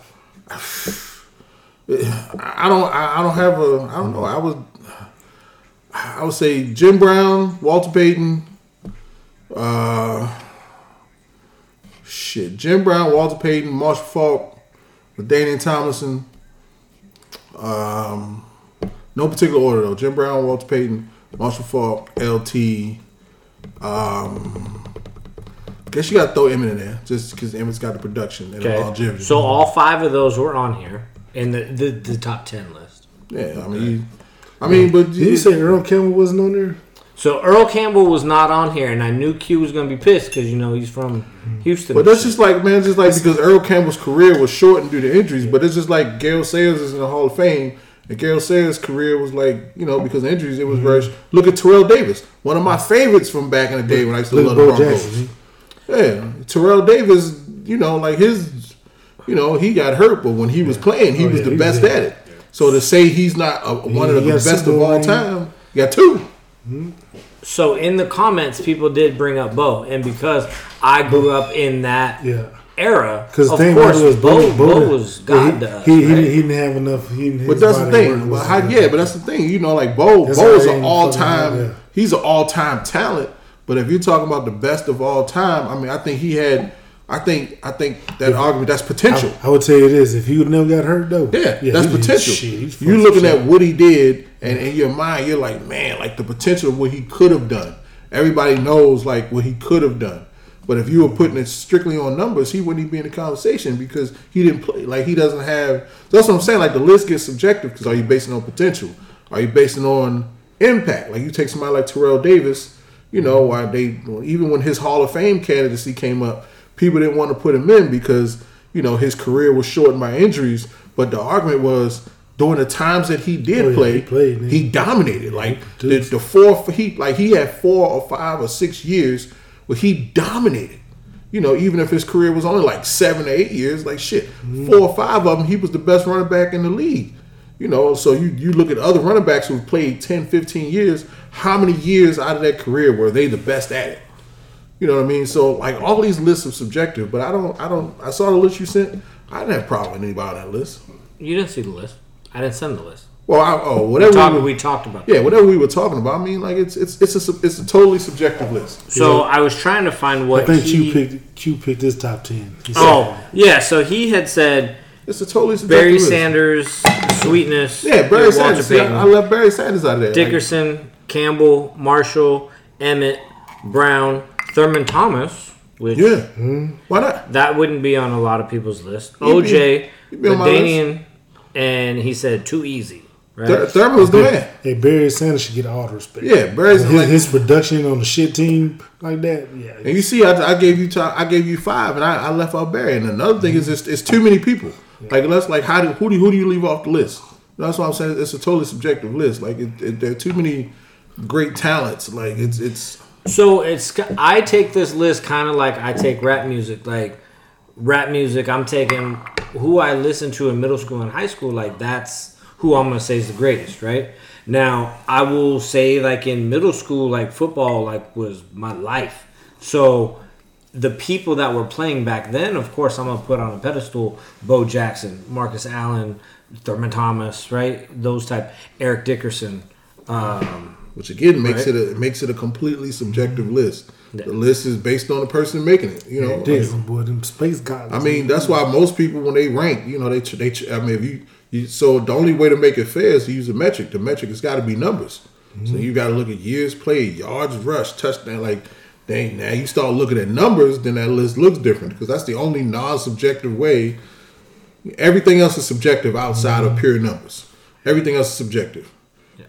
I don't. I I don't have a. I don't know. I would. I would say Jim Brown, Walter Payton. Uh, shit. Jim Brown, Walter Payton, Marshall Faulk, Daniel Tomlinson. Um, no particular order though. Jim Brown, Walter Payton, Marshall Faulk, LT. Um, guess you got to throw Emmitt in there just because Emmitt's got the production and the Okay. longevity. So all five of those were on here in the the, the top ten list. yeah, I mean, I mean, but Did you say Earl Campbell wasn't on there? So Earl Campbell was not on here, and I knew Q was gonna be pissed because you know he's from Houston. But that's just like man, just like because Earl Campbell's career was shortened due to injuries, but it's just like Gale Sayers is in the Hall of Fame, and Gale Sayers' career was like you know because of injuries it was very. Look at Terrell Davis, one of my favorites from back in the day when I used to Look love at the Bo Broncos. Jackson. Yeah, Terrell Davis, you know, like his, you know, he got hurt, but when he was playing, he Oh, was yeah, the he best was- at it. So to say he's not a, one of he the best of all time, you got two. so in the comments, people did bring up Bo, and because I grew up in that Yeah. Era, Because the of thing course, about was Bo, Bo, didn't- was God he, to us. He, he, right? didn't, he didn't have enough. He, But that's the thing. wasn't- how, yeah, but that's the thing. You know, like Bo, That's Bo's why an all time. yeah. He's an all time talent. But if you're talking about the best of all time, I mean, I think he had. I think I think that argument that's potential. I, I would say you this: if he would never got hurt, though, Yeah, that's he- he- potential. shit, he's you're looking shit. at what he did, and in your mind, you're like, man, like the potential of what he could have done. Everybody knows like what he could have done. But if you were putting it strictly on numbers, he wouldn't even be in the conversation because he didn't play. Like he doesn't have. That's what I'm saying. Like the list gets subjective because are you basing on potential? Are you basing on impact? Like you take somebody like Terrell Davis. You know why they even when his Hall of Fame candidacy came up, people didn't want to put him in because you know his career was shortened by injuries. But the argument was during the times that he did Oh, yeah, play, he played, he dominated. Like the, the four, he like he had four or five or six years where he dominated. You know, even if his career was only like seven or eight years, like shit, Mm-hmm. four or five of them, he was the best running back in the league. You know, so you you look at other running backs who've played 10, 15 years, how many years out of that career were they the best at it? You know what I mean? So like all these lists are subjective, but I don't I don't I saw the list you sent. I didn't have a problem with anybody on that list. you didn't see the list. I didn't send the list. Well, I, oh We whatever talked, we, we talked about. yeah, whatever we were talking about. I mean, like it's it's it's a it's a totally subjective list. So I was trying to find what I think he. Q picked Q picked his top ten. Oh yeah, so he had said It's a totally subjective list Barry list. Sanders, Sweetness, Yeah, Barry Walter Sanders. See, Payton, I, I left Barry Sanders out of there. Like, Dickerson, Campbell, Marshall, Emmitt, Brown, Thurman Thomas, which yeah. Mm-hmm. Why not? that wouldn't be on a lot of people's list. He'd OJ, he'd be on my LaDainian, and he said too easy. Right? Thur- Thurman was the man. Hey, Barry Sanders should get all the respect. Yeah, Barry's his, like, his production on the shit team like that. Yeah, and you see, I, I gave you time, I gave you five, and I, I left out Barry. And another thing is, it's, it's too many people. Like, let's like, how do who do who do you leave off the list? That's why I'm saying it's a totally subjective list. Like, it, it, there are too many great talents. Like, it's it's So it's I take this list kind of like I take rap music. Like rap music, I'm taking who I listened to in middle school and high school. Like that's who I'm gonna say is the greatest, right? Now I will say like in middle school, like football, like was my life. So the people that were playing back then, of course, I'm gonna put on a pedestal. Bo Jackson, Marcus Allen, Thurman Thomas, right? Those type. Eric Dickerson. Um, which again makes Right. it a makes it a completely subjective list. The list is based on the person making it. You know, Dixon, boy, them space gods. I mean, that's why most people when they rank, you know, they they. I mean, if you, you so the only way to make it fair is to use a metric. The metric has got to be numbers. Mm-hmm. So you got to look at years played, yards rushed, touchdown. Like, dang, now you start looking at numbers, then that list looks different because that's the only non-subjective way. Everything else is subjective outside of mm-hmm. pure numbers. Everything else is subjective.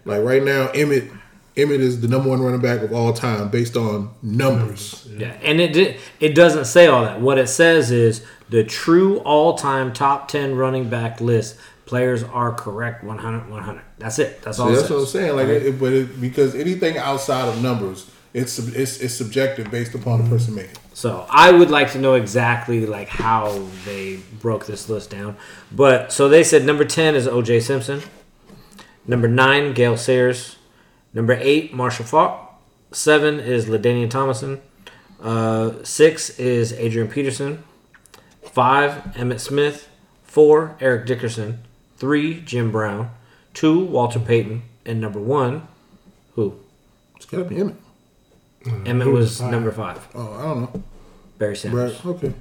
Like right now, Emmitt. Emmitt is the number one running back of all time based on numbers. Yeah, and it it doesn't say all that. What it says is the true all-time top 10 running back list players are correct 100 100. That's it. That's all that's what I'm saying. Like, it, but it, because anything outside of numbers, it's it's, it's subjective based upon the person making. it. So I would like to know exactly like how they broke this list down. But so they said number 10 is OJ Simpson. Number 9 Gale Sayers. Number 8 Marshall Faulk. 7 is LaDainian Tomlinson. Uh, 6 is Adrian Peterson. 5 Emmitt Smith. 4 Eric Dickerson. 3 Jim Brown. 2 Walter Payton. And number 1 who? It's got to be Emmitt. Emmitt was number 5. Oh, I don't know. Barry Sanders. Right. Okay.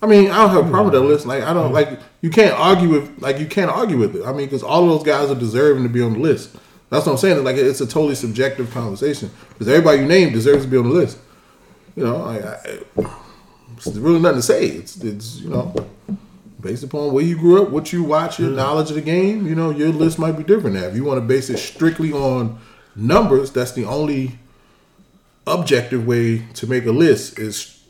I mean, I don't have a problem with that list. Like, I don't like you can't argue with like you can't argue with it. I mean, because all of those guys are deserving to be on the list. That's what I'm saying. Like, it's a totally subjective conversation because everybody you name deserves to be on the list. You know, like, I, there's really nothing to say. It's it's you know based upon where you grew up, what you watch, your knowledge of the game. You know, your list might be different. Now, if you want to base it strictly on numbers, that's the only objective way to make a list is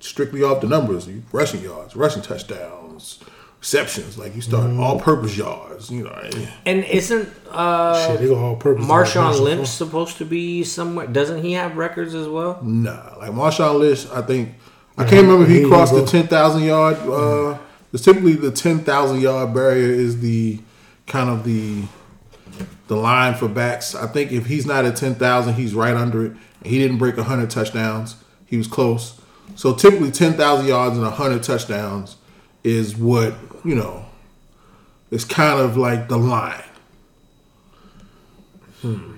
strictly off the numbers: You- rushing yards, rushing touchdowns, receptions. Like you start Mm-hmm. all-purpose yards. You know, And isn't uh, Shit, they go all purpose. Marshawn Lynch supposed to be somewhere? Doesn't he have records as well? Nah, like Marshawn Lynch, I think I can't remember if he he crossed the ten thousand yard. Uh, it's typically the ten thousand yard barrier is the kind of the the line for backs. I think if he's not at ten thousand, he's right under it. He didn't break hundred touchdowns. He was close. So typically ten thousand yards and hundred touchdowns is what you know. It's kind of like the line. Hmm.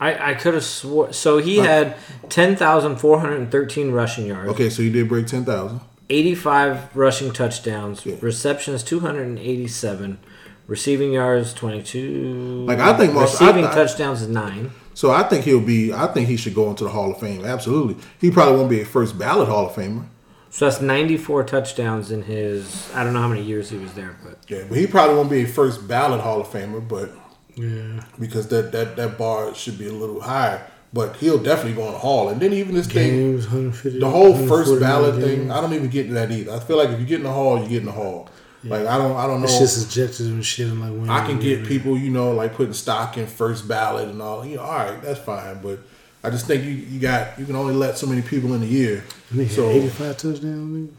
I, I could have swore. So he had 10,413 rushing yards, Okay, so he did break ten thousand. 85 rushing touchdowns, Yeah. receptions 287, receiving yards 22. Like, I think most- I receiving touchdowns is 9. So I think he'll be. I think he should go into the Hall of Fame. Absolutely. He probably won't be a first ballot Hall of Famer. So that's 94 touchdowns in his. I don't know how many years he was there, but Yeah, but he probably won't be a first ballot Hall of Famer, but Yeah. because that that that bar should be a little higher. But he'll definitely go in the Hall. And then even this thing, Games, 150. the whole first ballot games. thing, I don't even get into that either. I feel like if you get in the Hall, you get in the Hall. Like I don't, I don't know. It's just subjective and shit. And like when I can get people, you know, like putting stock in first ballot and all. You know, all right, that's fine. But I just think you you got you can only let so many people in a year. And he had So 85 touchdowns.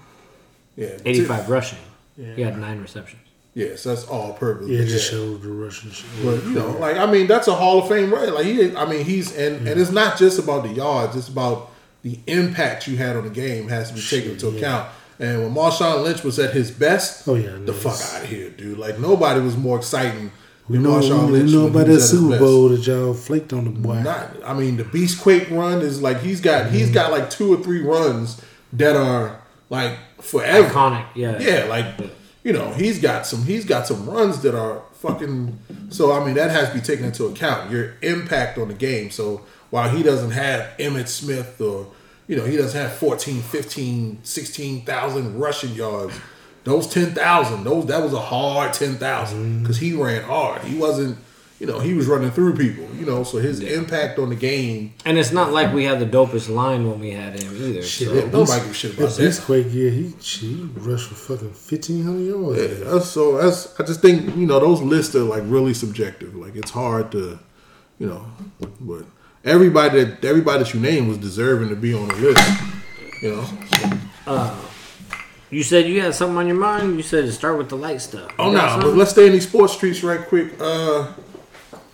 yeah, 85 rushing. Yeah. He had 9 receptions. Yeah, so that's all purpose. Nigga. Yeah, it But just shows the Russian shit. But you know, like I mean, that's a Hall of Fame right? Like he, I mean, he's and and it's not just about the yards; it's about the impact you had on the game has to be taken into yeah. account. And when Marshawn Lynch was at his best, Oh, yeah, the fuck out of here, dude! Like nobody was more exciting we than know, Marshawn we Lynch. know when about that was at Super. Bowl that y'all flaked on the boy. Not, I mean, the Beast Quake run is like he's got Mm-hmm. he's got like two or three runs that are like forever. Iconic, yeah. Yeah, like you know, he's got some he's got some runs that are fucking so I mean that has to be taken into account. Your impact on the game. So while he doesn't have Emmitt Smith or you know, he doesn't have 14, 15, 16,000 rushing yards. Those 10,000, those that was a hard 10,000 mm-hmm. cuz he ran hard. He wasn't you know, he was running through people, you know, so his impact on the game, And it's not like we had the dopest line when we had him either. Shit, so- yeah, that nobody Beast- gives shit about that. Beast Quake, yeah, he, he rushed for fucking 1,500 yards. Yeah, that's- so that's I just think you know those lists are like really subjective. Like it's hard to, you know, but everybody that everybody that you name was deserving to be on the list. You know. You said you had something on your mind. You said to start with the light stuff. Oh no, got but let's stay in these sports streets right quick. Uh,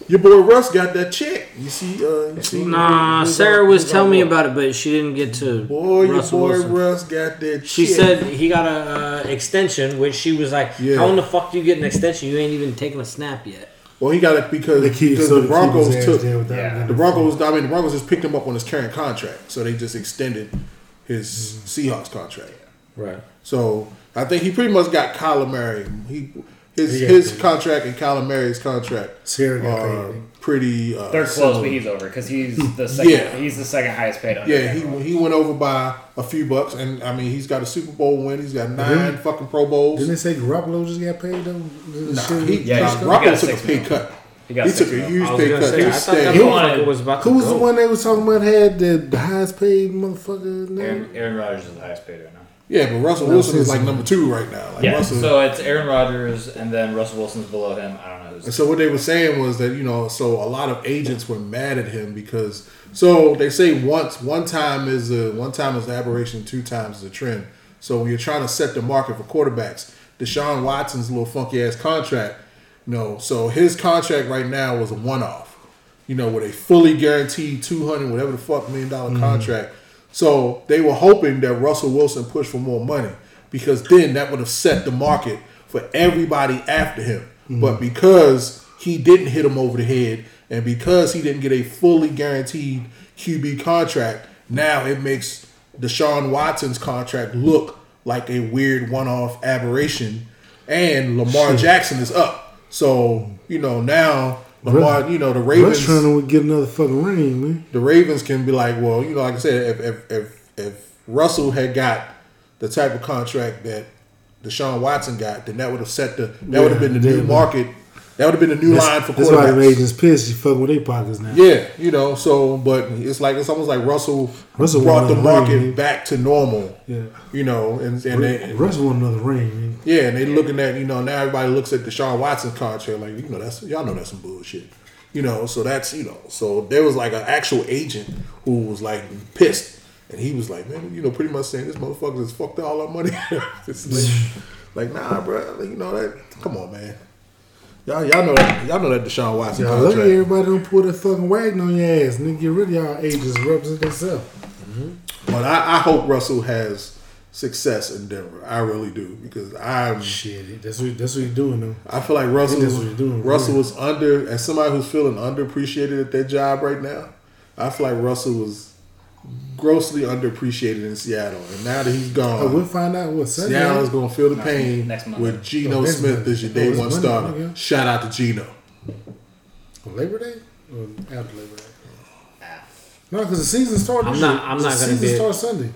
your boy Russ got that check. You see? Uh, you see? Nah, who's Sarah was telling me about it, but she didn't get to. Boy, your boy Wilson. Russ got that. She check. said he got a uh, extension, which she was like, Yeah. "How in the fuck do you get an extension? You ain't even taken a snap yet." Well, he got it because, They keep, because so the Broncos took Yeah. The Broncos, I mean, the Broncos just picked him up on his current contract, so they just extended his Seahawks contract. Right. So I think he pretty much got Kyler Murray. He his He got his paid. contract and Kyler Murray's contract Sarah are paid. pretty. Uh, They're close, similar. but he's over because he's the second. Yeah. He's the second highest paid. Under Yeah, him. he he went over by a few bucks, and I mean he's got a Super Bowl win. He's got 9 Didn't- fucking Pro Bowls. Didn't they say Garoppolo just got paid though? Nah, he, Yeah, nah, he Garoppolo got took a six pay mil. cut. He He, took six a mil. huge I was pay gonna cut. say, He I was thought that staying. was about to Who was go. the one they was talking about had the, the highest paid motherfucker? Aaron, Aaron Rodgers is the highest paid right now. Yeah, but Russell Wilson is like number two right now. Like Yeah, Russell, so it's Aaron Rodgers and then Russell Wilson's below him. I don't know And so what they were saying was that you know, so a lot of agents were mad at him because so they say once one time is a one time is an aberration, two times is a trend. So when you're trying to set the market for quarterbacks, Deshaun Watson's little funky ass contract, you know, so his contract right now was a one off, you know, with a fully guaranteed two hundred whatever the fuck million dollar mm-hmm. contract. So they were hoping that Russell Wilson pushed for more money because then that would have set the market for everybody after him. Mm-hmm. But because he didn't hit him over the head and because he didn't get a fully guaranteed QB contract, now it makes Deshaun Watson's contract look like a weird one off aberration. And Lamar Jackson is up. So, you know, now Lamar, you know, the Russ Ravens trying to get another fucking ring, man. the Ravens can be like, well, you know, like I said, if if if, if Russell had got the type of contract that Deshaun Watson got, then that would have set the that would have been the new yeah. market That would have been a new That's, line for that's why the quarterbacks. agents pissed. You fucking with their pockets now. Yeah, you know. So, but it's like it's almost like Russell, Russell brought the market ring. back to normal. Yeah. You know, and and they, Russell won another ring. Man. yeah, and they looking at you know now everybody looks at Deshaun Watson contract like you know that's y'all know that's some bullshit. You know, so that's you know, so there was like an actual agent who was like pissed, and he was like, man, you know, pretty much saying this motherfucker just fucked all our money. like, like, nah, bro, like, you know that. Come on, man. Y'all, y'all know that. Y'all know that Deshaun Watson Y'all look at everybody don't pull that fucking wagon on your ass. Nigga, get rid of y'all agents and represent themselves. Mm-hmm. But I, I hope Russell has success in Denver. I really do because I'm. Shit, that's what that's what he's doing though. I feel like Russell. that's what he's doing, Russell really. was under, as somebody who's feeling underappreciated at their job right now. I feel like Russell was grossly underappreciated in Seattle, and now that he's Oh, we'll find out what Sunday. Seattle is going to feel the pain next Monday. with Geno Oh, Smith Monday. as your Oh, day it's one Monday, starter. okay. Shout out to Geno. On Labor Day or after Labor Day? Ah. No, because the season started. I'm not- I'm not gonna season be- starts Sunday.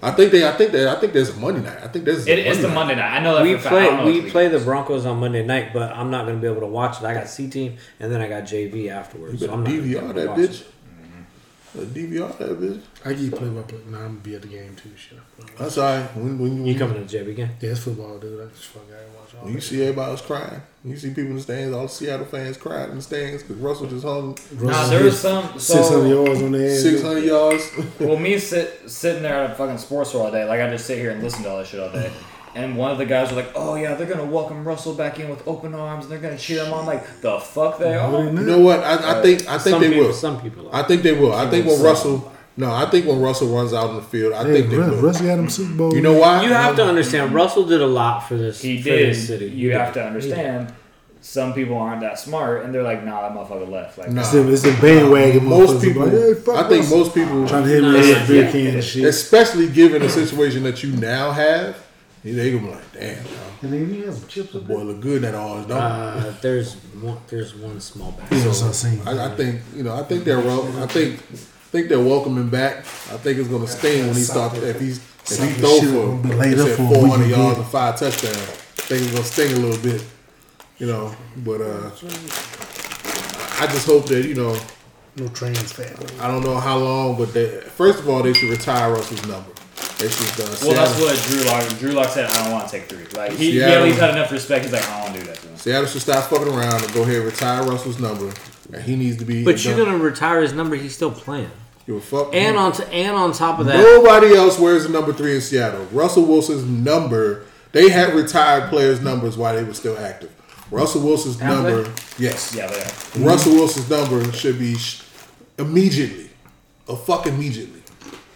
I think they. I think that. I think there's a Monday night. I think there's. a It, it's the. Monday night. I know that We for a fact. Play know we play the Broncos on Monday night, but I'm not gonna be able to watch it. I got C team and then I got JV afterwards. You So I'm not gonna be DVR able to that watch bitch. it. DVR that bitch. I keep play by play. Nah, I'm gonna be at the game too. Shit. That's all right. When, when, You coming to JV again? Yeah, it's football, dude. I just fuck out and watch all When you see everybody else crying. You see people in the stands. All the Seattle fans crying in the stands because Russell just hung Nah, Russell there hit was some. six hundred yards on the ass. six hundred yards. well, me sit, sitting there at a fucking sports store all day, like I just sit here and listen to all that shit all day. And one of the guys was like, "Oh yeah, they're gonna welcome Russell back in with open arms, and they're gonna cheer him on." Like the fuck they are. You know what? I, I uh, think I think some they people, will. Some people. I think they will. I think when Russell. No, I think when Russell runs out on the field, I Hey, think they Russ, will. Russ got him Super Bowl. You know why? You have to understand. Russell did a lot for this. He for did. This city. You He have did. to understand. Some people aren't that smart, and they're like, "Nah, that motherfucker left." Like, Nah. It's them, it's them bandwagon Most people, like, hey, fuck I think Russell. most people, trying to hit Nah, me yeah, with beer yeah. can especially given the situation that you now have, they gonna be like, "Damn, bro, And then he has some chips up boy, look good at all. orange." Don't Uh, there's one. There's one small bag. there. That's what I'm saying. I, I think you know. I think they're wel- I think I think they're welcoming back. I think it's gonna sting when he starts. If he's if he Something throw shit for gonna be laid he up said for 400 yards and five touchdowns, I think it's gonna sting a little bit. You know, but uh, I just hope that you know. No trans fat. I don't know how long, but they, first of all, they should retire Russell's number. They should. Well, that's what Drew Lock. Drew Lock said, "I don't want to take three. Like he, he Seattle- at least had enough respect. He's like, "I don't want to do that to him." Seattle should stop fucking around and go ahead and retire Russell's number. And he needs to be. But you're gonna retire his number. He's still playing. Give a fuck. And on t- and on top of that, Nobody else wears the number three in Seattle. Russell Wilson's number, they had retired players' numbers while they were still active. Russell Wilson's Have they? number, yes. Yeah, they are. Russell Wilson's number should be sh- immediately, a fuck immediately.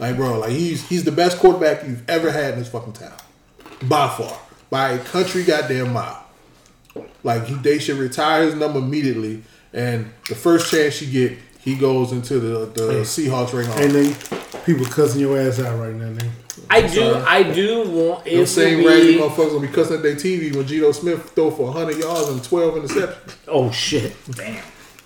Like bro, like he's he's the best quarterback you've ever had in this fucking town, by far, by a country goddamn mile. Like he, they should retire his number immediately, and the first chance you get, he goes into the the Seahawks ring. And they people cussing your ass out right now. Man. I do. I do want it Those to same raggedy be. motherfuckers gonna be cussing at their TV when Geno Smith throw for 100 yards and 12 interceptions. Oh shit! Damn.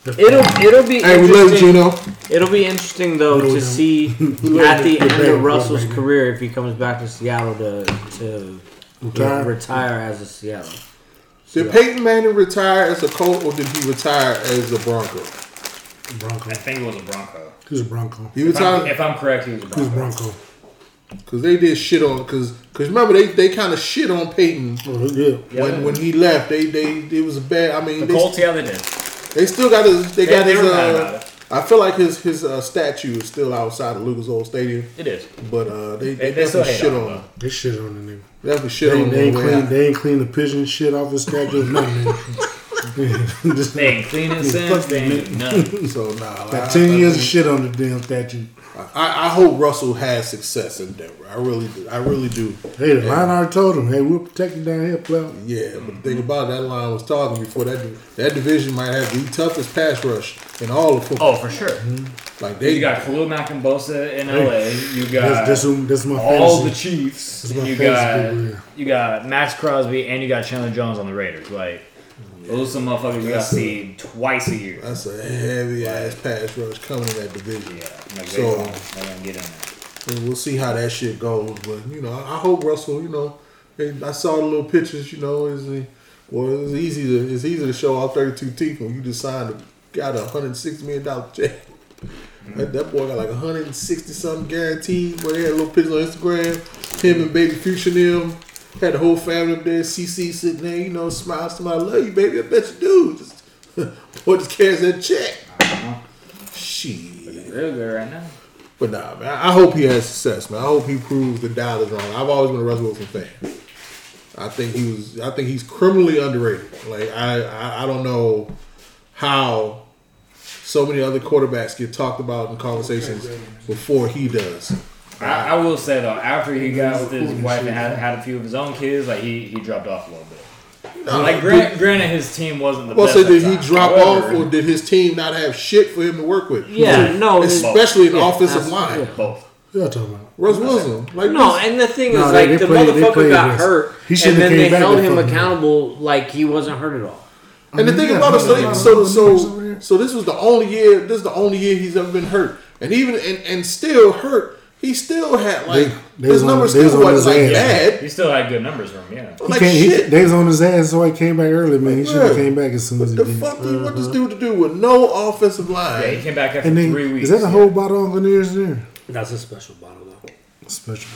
It'll it'll be Hey, we love you, interesting. It'll be interesting though to see love at the end of Russell's quarterback. career if he comes back to Seattle to to Retire? retire as a Seattle. Did Peyton Manning retire as a Colt or did he retire as a Bronco? Bronco. I think it was a Bronco. He was a Bronco. He If I'm, if I'm correct, he was a He was Bronco. Bronco. because they did shit on because because remember they, they kind of shit on Peyton Oh, yeah. Yeah. when when he left. They they it was a bad. I mean The they, Colts, yeah, they did. They still got his they, They- got they his. were mad about Uh, it. I feel like his his uh, statue is still outside of Lucas Oil Stadium, It is. but uh, they They, they, they still definitely hate shit on on him. him. They shit on the nigga. Definitely shit They, on him. they ain't on the way clean. They ain't clean the pigeon shit off his statue. Nothing. Just They ain't cleaning since. fuck They you, ain't nothing. So nah, like, got I- ten I years of think- shit on the damn statue. I, I hope Russell has success in Denver. I really do. I really do. Hey, the line already told him, "Hey, we'll protect you down here, player." Yeah, but the thing about it, that line was talking before that that division might have the toughest pass rush in all of football. Oh, for sure. Mm-hmm. Like they You got Khalil Mack and Bosa in LA. You got That's, that's, who- that's my all the. Chiefs. That's my You got people, yeah. you got Maxx Crosby and you got Chandler Jones on the Raiders. Like those are some motherfuckers you got to see twice a year. that's a heavy ass pass rush coming in that division. Yeah, like So- they gonna, they gonna get in there. And we'll see how that shit goes. But you know, I hope Russell. You know, I saw the little pictures. You know, as he uh, Well, it's easy to it's easy to show off 32 teeth when you just signed a got a 160 million dollar check. Mm-hmm. That, that boy got like 160 something guaranteed. But they had a little picture on Instagram. Him and baby Future and them had the whole family up there. CC sitting there, you know, smile, smile, love you, baby. I bet you do. Just boy, just cash that check. Uh-huh. Shit. Real good right now. But nah, man. I hope he has success, man. I hope he proves the doubters wrong. I've always been a Russell Wilson fan. I think he was. I think he's criminally underrated. Like I, I, I don't know how so many other quarterbacks get talked about in conversations before he does. I, I will say though, after he got with his wife and had, had a few of his own kids, like he, he dropped off a little bit. Like grant, granted, his team wasn't the Well, best. so did he time. drop However, off, or did his team not have shit for him to work with? Yeah, no, especially in yeah, offensive that's- line. yeah. both? Y'all talking about? Russ Wilson, like No, this- and the thing No, is, they- like, they the played- motherfucker got this. hurt, He and then they held him fucking- accountable like he wasn't hurt at all. And the thing Yeah, about it, so, so so so this was the only year. This is the only year he's ever been hurt, and even and, and still hurt. He still had like They- they his was on- numbers was still on wasn't like ass. bad. He still had good numbers from him, yeah. He Like can't. He, shit. they was on his ass, so he came back early, man. He should have Yeah. came back as soon as he the did. fuck do you want this uh-huh. dude to do with no offensive line? Yeah, he came back after And then, three weeks. is that a yeah. whole bottle of veneers there? That's a special bottle, though. Special.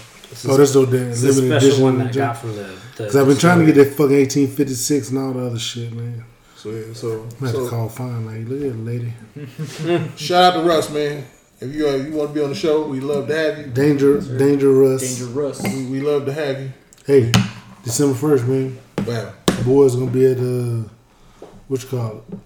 Oh, that's the limited It's a special edition. one that I got from the. the Because I've been trying to get that fucking 1856 and all the other shit, man. So yeah, so, I'm have to so call fine, like, look at the lady. shout out to Russ, man. If you uh, you want to be on the show, we love to have you. Danger, dangerous. dangerous. We, we love to have you. Hey, December 1st, man. Wow. The boys gonna be at uh, what you call it?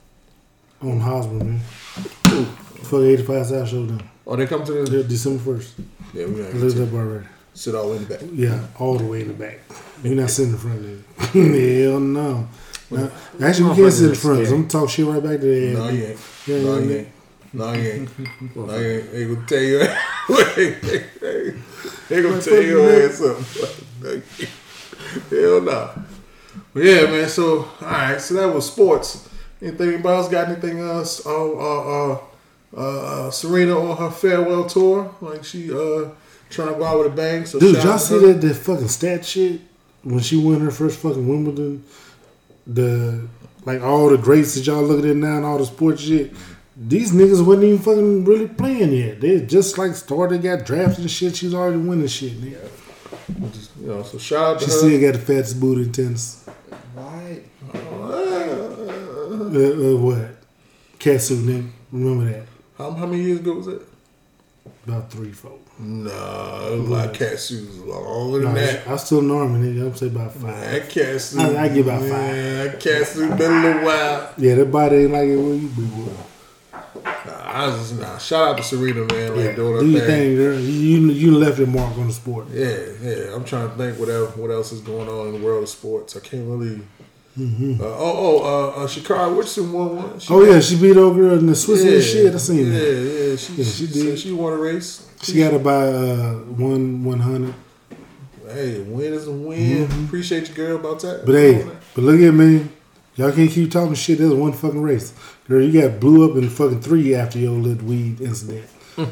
On Hosmer, man. Fuck 85 South Showdown. Oh, they come to Yeah, the December 1st. yeah. We I gotta lived sit, up already. sit all the way in the back. Yeah, all the way in the back. We're not sitting in front of them. Hell no. Now, actually, we can't sit in front. 'cause I'm gonna talk shit right back to their No, you ain't. Yeah, No, yeah, you ain't. No, you ain't. No, you ain't. They gonna tell you. they gonna tell your ass something. Hell no. But yeah, man. So all right. So that was sports. Anything anybody else got anything else? Uh, uh, uh, uh, uh, Serena on her farewell tour, like she uh trying to go out with a bang. So Dude, y'all see her. that, that fucking stat shit? When she won her first fucking Wimbledon, the like all the greats that y'all looking at now and all the sports shit, these niggas wasn't even fucking really playing yet. They just like started, got drafted and shit. She's already winning shit, nigga. You know, so shout out to She her. still got the fattest booty in tennis. Why? Uh, uh, what? Catsuit, nigga. Remember that. How, how many years ago was that? About three, four. Nah, it was like cat suits longer than that. I still normal, nigga. I'm say about five. That cat suit. I- I give about five. man, That cat suit been a little while. Yeah, that body ain't like it where you be, boy. Nah, I was just, nah, shout out to Serena, man. Like Yeah, doing her do your thing. thing, girl. You, you left your mark on the sport. Yeah, yeah. I'm trying to think what else, what else is going on in the world of sports. I can't really. Mm-hmm. Uh, oh, oh, uh, uh, Sha'Carri Richardson won one. She Oh yeah, she beat old girl in the Swiss Switzerland shit. I seen yeah, that. Yeah, she, Yeah, she, she did. she won a race. She got it by uh, one one hundred. Hey, win is a win. Appreciate you, girl, about that. Mm-hmm. But hey, but look at me. Y'all can't keep talking shit. There's one fucking race, girl. You got blew up in fucking three after your little weed incident.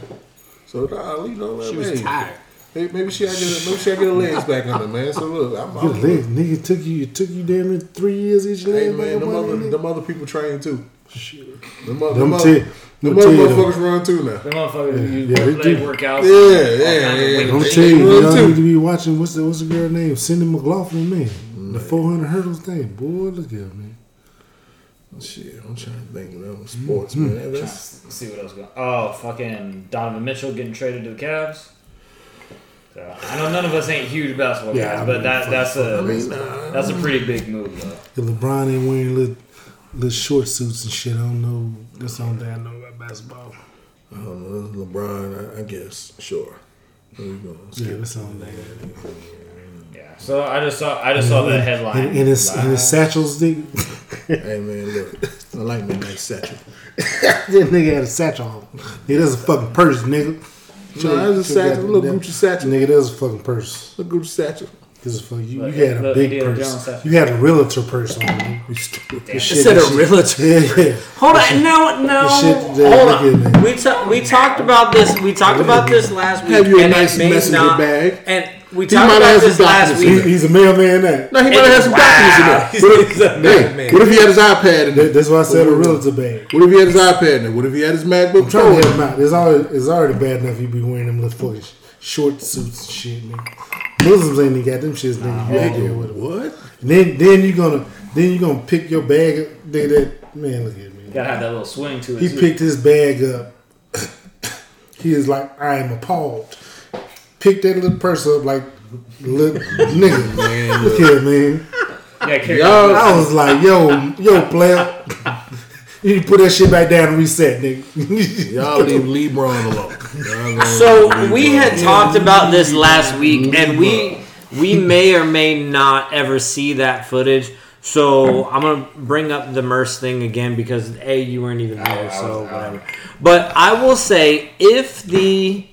So nah, you know, She was tired. Maybe, maybe she had to get maybe she had get her legs back under, man. So look, I'm, Your I'm nigga, took you. It took you damn near three years each leg. Hey leg. man, back them up other, them other people train too. Shit. Them other, Them them tell- other, them them tell other them. motherfuckers run too now. The motherfuckers use Yeah, they leg do. workouts. Yeah, yeah, yeah. I'm They- tell you, y'all too. need to be watching. What's the what's the girl name? Sydney McLaughlin, man. The 400 hurdles thing. Boy, look at her, man. Shit, I'm trying to think of them mm-hmm. sports, man. That's, Let's see what else going. Oh, fucking Donovan Mitchell getting traded to the Cavs. So, I know none of us ain't huge basketball Yeah, guys, I but mean, that that's a I mean, nah, that's a pretty big move though. If LeBron ain't wearing little, little short suits and shit, I don't know. That's the only thing I know about basketball. I don't know. LeBron, I, I guess. Sure. There you go. Yeah, that's the only thing. Yeah. So I just saw I just saw the headline. And, and his, and his satchels, dude. hey man, look, I like my nice satchel. that nigga had a satchel on. Nigga, that's a fucking purse, nigga. Nah, it's a satchel, little Gucci satchel. Nigga, that's a fucking purse. Look Gucci satchel. This is fucking, you, Look, you had a look, big purse. You had a realtor purse on, nigga. You stupid. Damn. This It shit- said a realtor. Yeah, yeah. Hold on, no, no. shit that- Hold on. me. We ta- we talked about this. We talked about this last week. Have you a nice messenger not- bag? And we He talked might about have this some last documents. He, he's a mailman. That. No, he might have had some documents in there. He's What if, a hey, what if he had his iPad in there? That's why I said a realtor bag. What if he had his iPad in there? What if he had his MacBook I'm trying to help him out. It's already, it's already bad enough you be wearing them little fucking short suits and shit, man. Muslims ain't even got them shits, nigga. You out there with them. What? And then, then you gonna, then you gonna pick your bag up. Nigga, that man, look at me. Gotta have that little swing to it. He too. picked his bag up. he is like, I am appalled. Picked that little purse up like, little nigga. Man, Look here, man. Yeah, Y'all- I was like, yo, yo, player. You put that shit back down and reset, nigga. Y'all leave LeBron alone. Y'all So leave we had alone. talked about this last week, and we we may or may not ever see that footage. So I'm gonna bring up the Merce thing again because a you weren't even there, so whatever. But I will say if the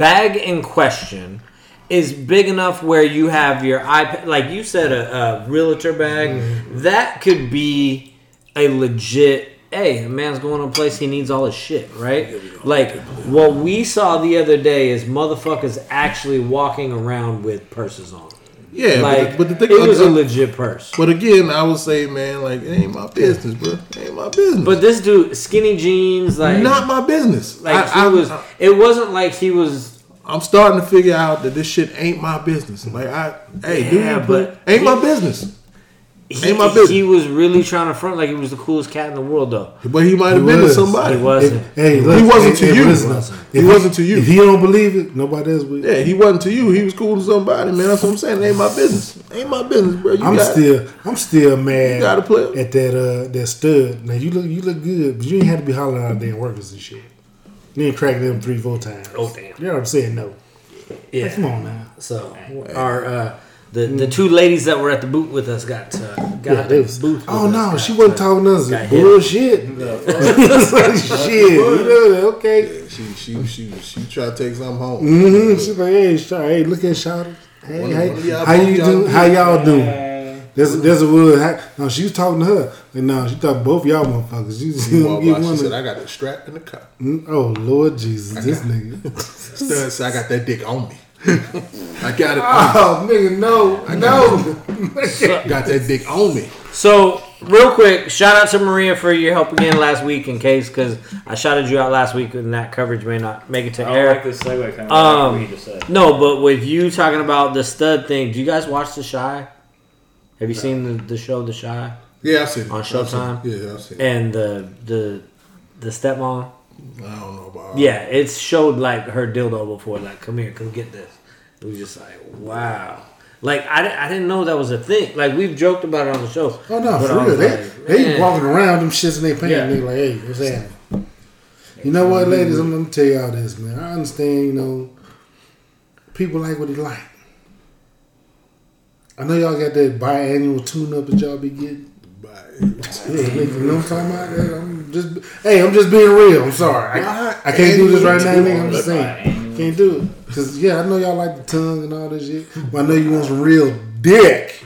bag in question is big enough where you have your iPad, like you said, a, a realtor bag, that could be a legit. Hey, a man's going to a place he needs all his shit, right? Like what we saw the other day is motherfuckers actually walking around with purses on. Yeah, Like, but, the, but the thing it was uh, a legit purse. But again, I would say, man, like it ain't my business, bro. It ain't my business. But this dude, skinny jeans, like, not my business. like I, he I- was. I, It wasn't like he was. I'm starting to figure out that this shit ain't my business. Like I, hey, do Yeah, you? but But ain't my business. He, Ain't my business. he was really trying to front like he was the coolest cat in the world, though. But he might have He been to somebody. He wasn't. If- hey, He wasn't to hey, you. listen, He if wasn't to you. If he don't believe it, nobody else will. Yeah, he wasn't to you. He was cool to somebody, man. That's what I'm saying. It ain't my business. Ain't my business, bro. You I'm got still, I'm still mad You gotta play. at that uh that stud. Now you look, you look good, but you ain't had to be hollering out there workers and shit. You ain't cracking them three, four times. Oh, damn. You know what I'm saying? No. Yeah. Come on now. So our uh, the the two ladies that were at the boot with us got uh, got Yeah, they was, booth. oh with no, us, she wasn't uh, talking to us bullshit. It's like, shit, you know that? Okay. she she she she tried to take something home. Mm-hmm. She's like, hey, Shawty, hey, look at Shawty. Hey, hey, one of y'all how you y'all do? good. How y'all doing? There's there's a wood. How, no, she was talking to her. Like, no, she talking both y'all motherfuckers. You just She don't walked get by, she one. said, "I got the strap in the car." Mm, oh Lord Jesus, this nigga. Stud said, "I got that dick on me. I got it. on Oh nigga, no, no. me. Got that dick on me." So real quick, shout out to Maria for your help again last week. In case because I shouted you out last week and that coverage may not make it to I don't air. like this segue coming Um, um, what you just said. No, but with you talking about the stud thing, do you guys watch The Chi? Have you seen the, the show The Chi Yeah, I've seen it. On I've seen. Showtime? Yeah, I've seen it. and the the the stepmom? I don't know about. Yeah, it's showed like her dildo before. Like, come here, come get this. It was just like, wow. Like I, I didn't know that was a thing. Like we've joked about it on the show. Oh no, for real. They like, they walking around them shits in their pants. Yeah. They like, hey, what's happening? You know what, ladies? I'm gonna tell y'all this, man. I understand. You know, people like what they like. I know y'all got that biannual tune-up that y'all be getting. Yeah, you know what I'm talking about? I'm just, hey, I'm just being real. I'm sorry. I, I can't do this right now, nigga. I'm just saying. Can't do it. Because, yeah, I know y'all like the tongue and all this shit. But I know you want some real dick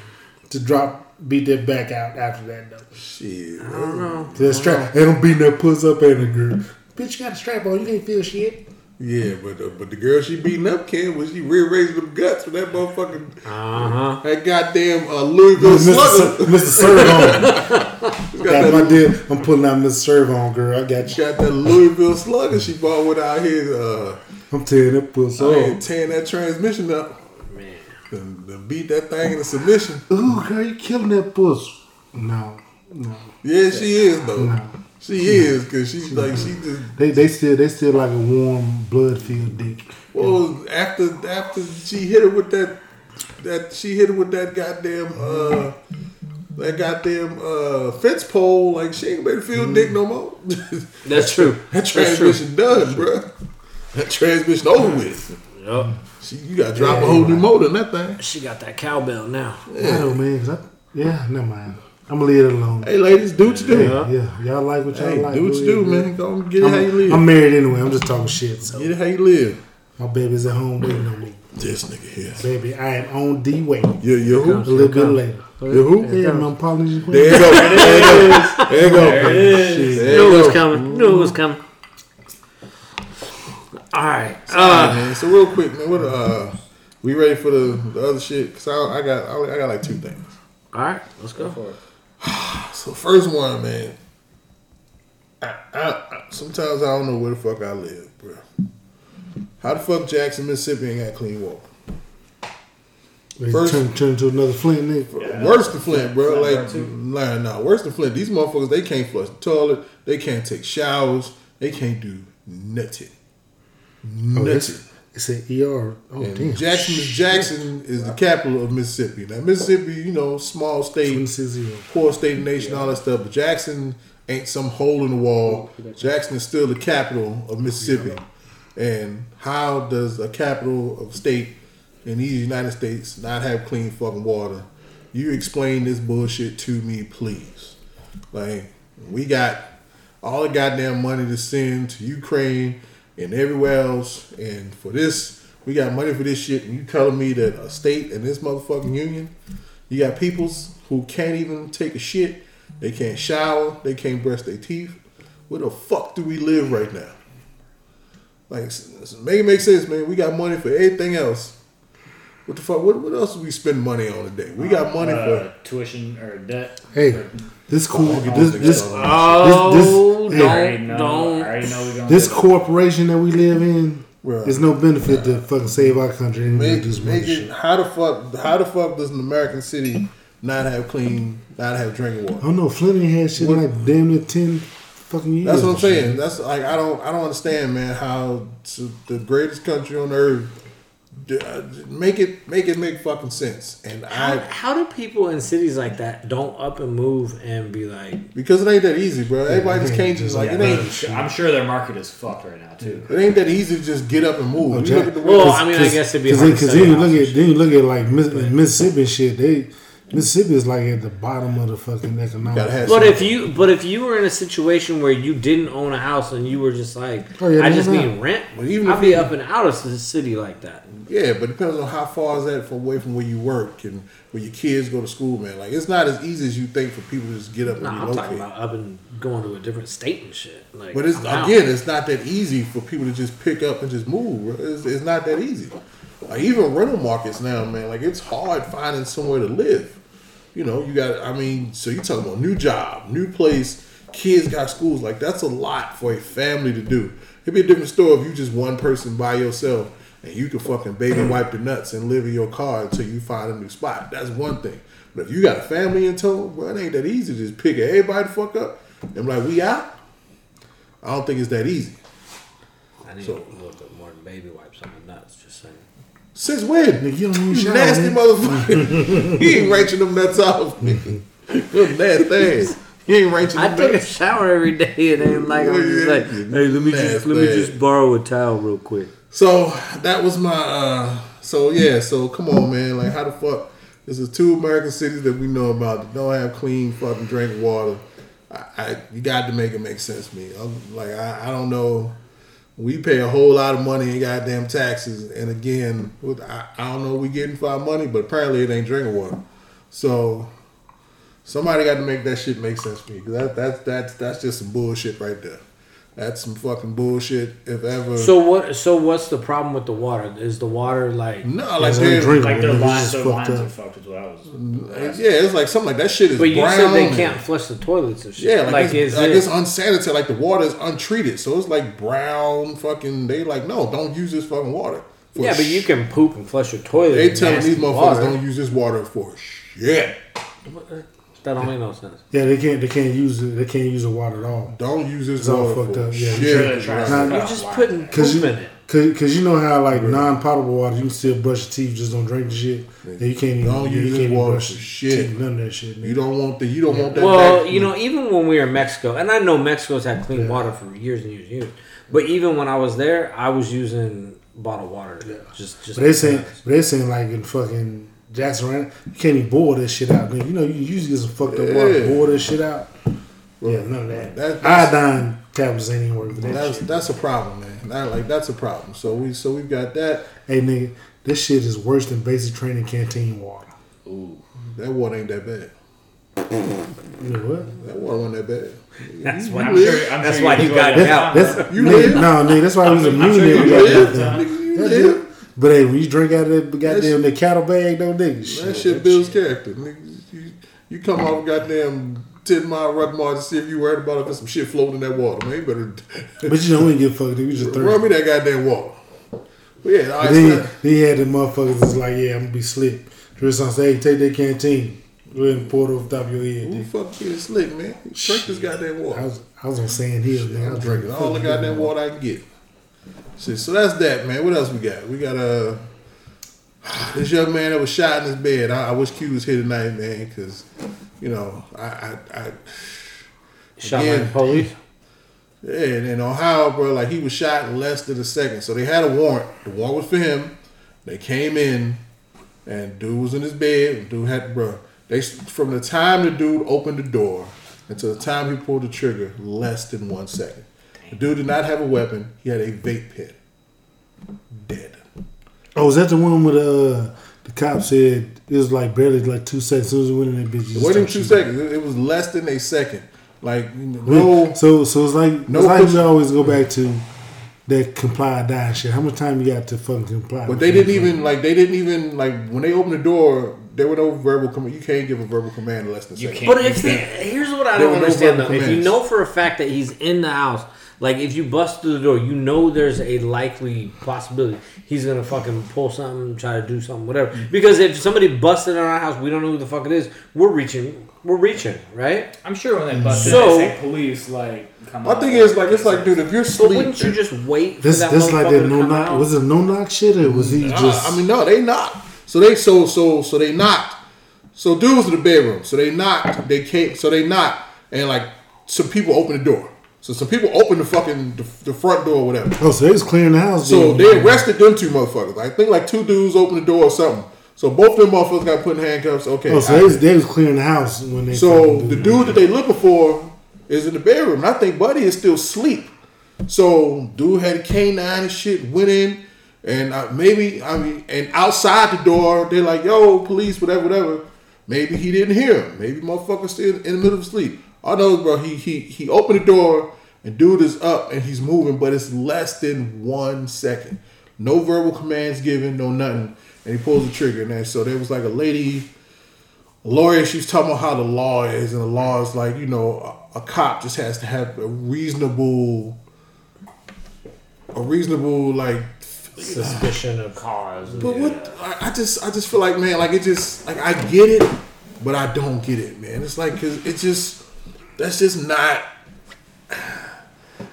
to drop, beat that back out after that, though. Shit. I don't know. That strap, ain't gonna beat that puss up and a girl. Bitch, you got a strap on. You can't feel shit. Yeah, but uh, but the girl she beating up Ken was she rearranging them guts with that motherfucking Uh huh. that goddamn uh, Louisville Mr. slugger. Mr. Serve on. got Got my that, deal. I'm pulling out Mr. Serve on, girl. I got you. got that Louisville slugger she bought with out here. Uh, I'm tearing that puss I ain't off. tearing that transmission up Man. and, and beat that thing in a submission. Ooh, girl, you killing that puss. No, no. Yeah, she is though. No. She is because she's like she just They they still they still like a warm blood filled dick. well after after she hit her with that that she hit her with that goddamn uh that goddamn uh fence pole like she ain't ready to feel dick no more. That's true. that That's true. transmission done, bro. That transmission over with. Yup. She, you got to drop a whole new motor in that thing. She got that cowbell now. I know, man. 'cause I, yeah, never mind. I'm gonna leave it alone. Hey, ladies, do what you do. Yeah. Yeah, y'all like what y'all Hey, like. do what you do, ahead, man. Go and get it how you live. I'm married anyway. I'm just talking shit. So get it how you live. my baby's at home waiting on me. This nigga here. Baby, I am on D way. A You, you who? little bit later. You who? Yeah, my Polynesian There you queen. go. There you go. There you go. There it is. There Knew you it was coming. Knew it was coming. All right. Alright, Uh, man. So real quick, man, what uh We ready for the, the other shit? Cause I, I got I, I got like two things. All right, let's go. So first one, man. I, I, I sometimes I don't know where the fuck I live, bro. How the fuck Jackson, Mississippi ain't got clean water? They First- turn, turn into another Flint nigga. Yeah, worse than Flint, bro. Flint like, burn too. nah, nah, worse than Flint. These motherfuckers, they can't flush the toilet. They can't take showers. They can't do nothing. Oh, Nothing. it's, it's an ER. Oh, And damn. Jackson, Jackson is the capital of Mississippi. Now, Mississippi, you know, small state, 26 poor state nation, all that stuff. But Jackson ain't some hole in the wall. Jackson is still the capital of Mississippi. And how does a capital of state in these United States not have clean fucking water? You explain this bullshit to me, please. Like, we got all the goddamn money to send to Ukraine and everywhere else, and for this, we got money for this shit, and you telling me that a state and this motherfucking union, you got peoples who can't even take a shit, they can't shower, they can't brush their teeth. Where the fuck do we live right now? Like, make it make sense, man. We got money for everything else. What the fuck? What, what else do we spend money on today? We got money uh, for tuition or debt. Hey, this cool. I'll This this this Oh, This- this- I already don't, know. I don't. already know this corporation that we live in, Bruh. there's no benefit to fucking save our country and Make, do make it, how the fuck? How the fuck does an American city not have clean, not have drinking water? I water? don't know. Flint ain't had shit What- like damn near ten fucking years. That's what I'm and shit. saying. That's like I don't I don't understand, man. How to, the greatest country on earth d- Uh, make it make it make fucking sense. And How, I how do people in cities like that don't up and move and be like, because it ain't that easy, bro. Everybody just can't just like Yeah, it ain't. I'm sure- their market is fucked right now too. It ain't that easy to just get up and move. Oh, You look at the well, I mean, I guess it'd be Cause hard then, to cause you look at then you look at like Mississippi shit. They Mississippi is like at the bottom of the fucking economic. But some- if you but if you were in a situation where you didn't own a house and you were just like, Oh, yeah, I just need rent, But even I'd be you- up and out of the city like that. Yeah, but it depends on how far is that from away from where you work and where your kids go to school, man. Like it's not as easy as you think for people to just get up No, and I'm relocate. talking about up and going to a different state and shit. Like, But it's I'm out. again, it's not that easy for people to just pick up and just move. It's, it's not that easy. Like even rental markets now, man. Like it's hard finding somewhere to live. You know, you got. I mean, so you talking about new job, new place, kids got schools. Like that's a lot for a family to do. It'd be a different story if you just one person by yourself and you can fucking baby mm. wipe the nuts and live in your car until you find a new spot. That's one thing. But if you got a family in tow, bro, it ain't that easy to just pick everybody the fuck up and be like, we out. I don't think it's that easy. I need So- a little bit more than baby wipes on my nuts. Just saying. Since when? Nigga, you don't even You shower, nasty man. motherfucker. he ain't wrenching them nuts off. Them nasty ass. He ain't wrenching I them take a shower every day, and then like I'm just like, hey, let me just let me Nasty. just borrow a towel real quick. So that was my. uh So yeah. So come on, man. Like how the fuck? This is two American cities that we know about that don't have clean fucking drinking water. I, I you got to make it make sense to me. I'm, like I, I don't know. We pay a whole lot of money in goddamn taxes, and again, I, don't know what we getting for our money, but apparently it ain't drinking water. So somebody got to make that shit make sense for me because that that's that's that's just some bullshit right there. That's some fucking bullshit. If ever. So what? So what's the problem with the water? Is the water like? no, like they're- undrinkable. Like their lines, just their fucked lines up. are fucked. Is what I was. Yeah, it's like something like that shit is But you brown. said they can't flush the toilets and shit. Yeah, like, like it's, is like it? it's unsanitary. Like the water is untreated, so it's like brown. Fucking, they like no, don't use this fucking water. for yeah, but you can poop and flush your toilet. They in telling these motherfuckers water. don't use this water for shit. That don't make no sense. Yeah, they can't. They can't use it. They can't use the water at all. Don't use this It's all water fucked for up, yeah. shit. Sure they're trying to Nah, figure You're just putting Cause poop you, in it. cause, cause you know how like non-potable water, you can still brush your teeth, just don't drink the shit. And you can't even. Don't you use can't this even water brush for your shit. teeth, None of that shit. You don't want the. You don't want that. Well, back- you know, even when we were in Mexico, and I know Mexico's had clean water for years and years and years, but even when I was there, I was using bottled water. Yeah. Just, just. But they saying, but they saying like in fucking Jackson, right? You can't even boil this shit out. Man. You know, you usually get some fucked up water, boil this shit out. Yeah, none of that. That- that's- Iodine tablets ain't even working that that's shit. that's a problem, man. That, like that's a problem. So we so we've got that. Hey nigga, this shit is worse than basic training canteen water. Ooh, that water ain't that bad. You know what? That water wasn't that bad. That's why. I'm live. sure. I'm That's sure why you you got it out. That's bro. You nigga, live. no, nigga. That's why we was I'm immune. sure to you it. enjoyed We that got time. that. Nigga, you That live. dude- But hey, when you drink out of that goddamn the cattle bag, though, nigga, That shit builds character. You, you come off goddamn ten mile run march to see if you worried about if there's some shit floating in that water. Man, you better But you know, we didn't give a fuck. nigga. We just throw me that goddamn water. But yeah, all right, And then he had the motherfuckers that's like, yeah, I'm gonna be slick. On say, hey, take that canteen. Go ahead and pour it over top of your head. who the fuck getting slick, man? Drink this goddamn I water. was, I was on Sand Hill, man. I I'm drinking all the goddamn water I can get. Shit, so that's that, man. What else we got? We got uh, this young man that was shot in his bed. I, I wish Q was here tonight, man, because you know I, I, I Shot by the police. Yeah, and in Ohio, bro, like he was shot in less than a second. So they had a warrant. The warrant was for him. They came in, and dude was in his bed. Dude had, bro. They from the time the dude opened the door until the time he pulled the trigger, less than one second. The dude did not have a weapon. He had a vape pen. Dead. Oh, was that the one with uh the cop said it was like barely like two seconds? As soon as we went in that bitch, It just wasn't two seconds. It it was less than a second. Like no. So so it's like No it's like push- we always go back to that comply or die shit. How much time you got to fucking comply? But they didn't even like. They didn't even like when they opened the door. There were no verbal command. You can't give a verbal command in less than a You second. can't. But if they, here's what I There don't were no understand verbal though. If you know for a fact that he's in the house, like if you bust through the door, you know there's a likely possibility he's gonna fucking pull something, try to do something, whatever. Mm-hmm. Because if somebody busted in our house, we don't know who the fuck it is. We're reaching. We're reaching, right? I'm sure when they bust So- in, they say police like come My on. thing is like it's like, dude, if you're But wouldn't you just wait for This that this like motherfucker that no knock. out? Was it no knock shit or was he Nah, just? I mean, no, they knocked. So they so so so they knocked. So dudes in the bedroom. So they knocked. They came. So they knocked, and like some people opened the door. So some people opened the fucking the, the front door or whatever. oh, so they was clearing the house. So they arrested them two motherfuckers. I think like two dudes opened the door or something. So both of them motherfuckers got put in handcuffs. Okay. Oh, so they was, they was clearing the house when they. So the dude that they looking for is in the bedroom. And I think Buddy is still asleep. So dude had a canine and shit, went in, and uh, maybe I mean, and outside the door they're like, "Yo, police, whatever, whatever." Maybe he didn't hear him. Maybe motherfucker still in the middle of sleep. I know, bro. He he he opened the door and dude is up and he's moving, but it's less than one second. No verbal commands given, no nothing, and he pulls the trigger. And then, so there was like a lady a lawyer, she was talking about how the law is, and the law is like, you know, a, a cop just has to have a reasonable, a reasonable like. suspicion of cause. But what I, I just, I just feel like, man, like it just, like I get it, but I don't get it, man. It's like, cause it just, that's just not.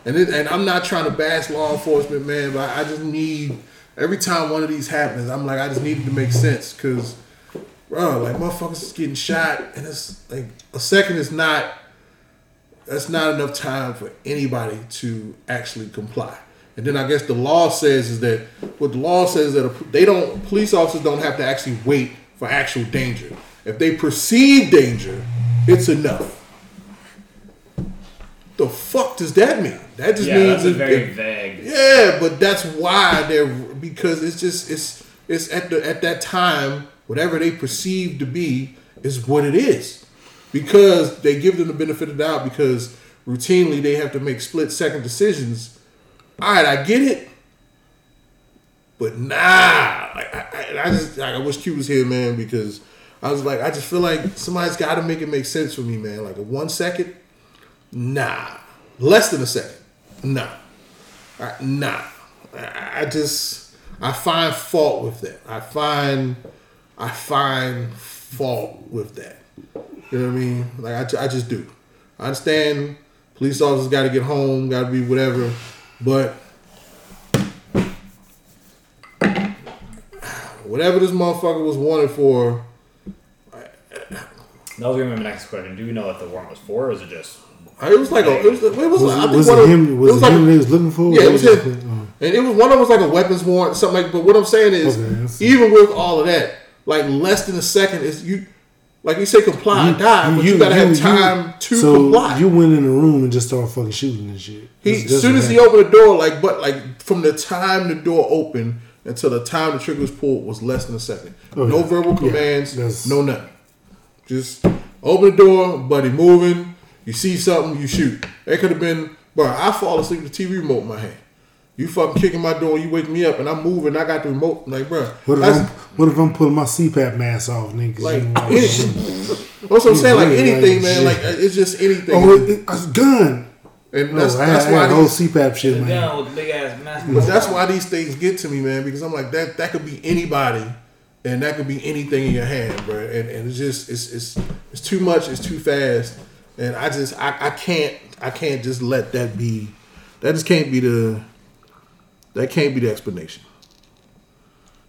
And it, and I'm not trying to bash law enforcement, man, but I just need every time one of these happens, I'm like, I just need it to make sense, cause bro, like motherfuckers is getting shot, and it's like a second is not. That's not enough time for anybody to actually comply. And then I guess the law says is that what the law says is that a, they don't police officers don't have to actually wait for actual danger. If they perceive danger, it's enough. The fuck does that mean? That just Yeah, means that's a if- very if- vague. yeah, but that's why they're because it's just it's it's at the at that time whatever they perceive to be is what it is because they give them the benefit of the doubt because routinely they have to make split second decisions. All right, I get it, but nah, like, I, I, I just like, I wish Q was here, man, because I was like I just feel like somebody's got to make it make sense for me, man. Like a one second, nah, less than a second, nah. I, nah, I, I just I find fault with that. I find I find fault with that. You know what I mean? Like I, I just do. I understand police officers got to get home, got to be whatever, but whatever this motherfucker was wanted for, That was gonna be my next question. Do you know what the warrant was for, or is it just? It was like a, it was, it was, Was, I think was one it of- him? Was it, like him a- they was looking for? Yeah, it was him. Uh, and it was one of them was like a weapons warrant, something like. But what I'm saying is, Okay, even with all of that, like less than a second is you, like you say, comply or You- die, but you, gotta have time to so comply. You went in the room and just started fucking shooting and shit. he, as soon as he opened the door, like, but like from the time the door opened until the time the trigger was pulled was less than a second. Oh, no yeah. verbal commands, that's- no nothing. Just open the door, buddy, moving. You see something, you shoot. It could have been, bro. I fall asleep with the TV remote in my hand. You fucking kicking my door, you wake me up, and I'm moving. I got the remote. Like, bro, What if I'm what if I'm pulling my CPAP mask off, nigga? like you know, anything. What's what I'm saying? Like anything, like man. shit. Like uh, it's just anything. oh, it, it, it's a gun. and No, that's, I, that's I why had a whole CPAP shit, man. Down with big ass mask. but that's why these things get to me, man. Because I'm like that. That could be anybody, and that could be anything in your hand, bro. And, and it's just it's it's it's too much. It's too fast, and I just I, I can't I can't just let that be. That just can't be the. That can't be the explanation.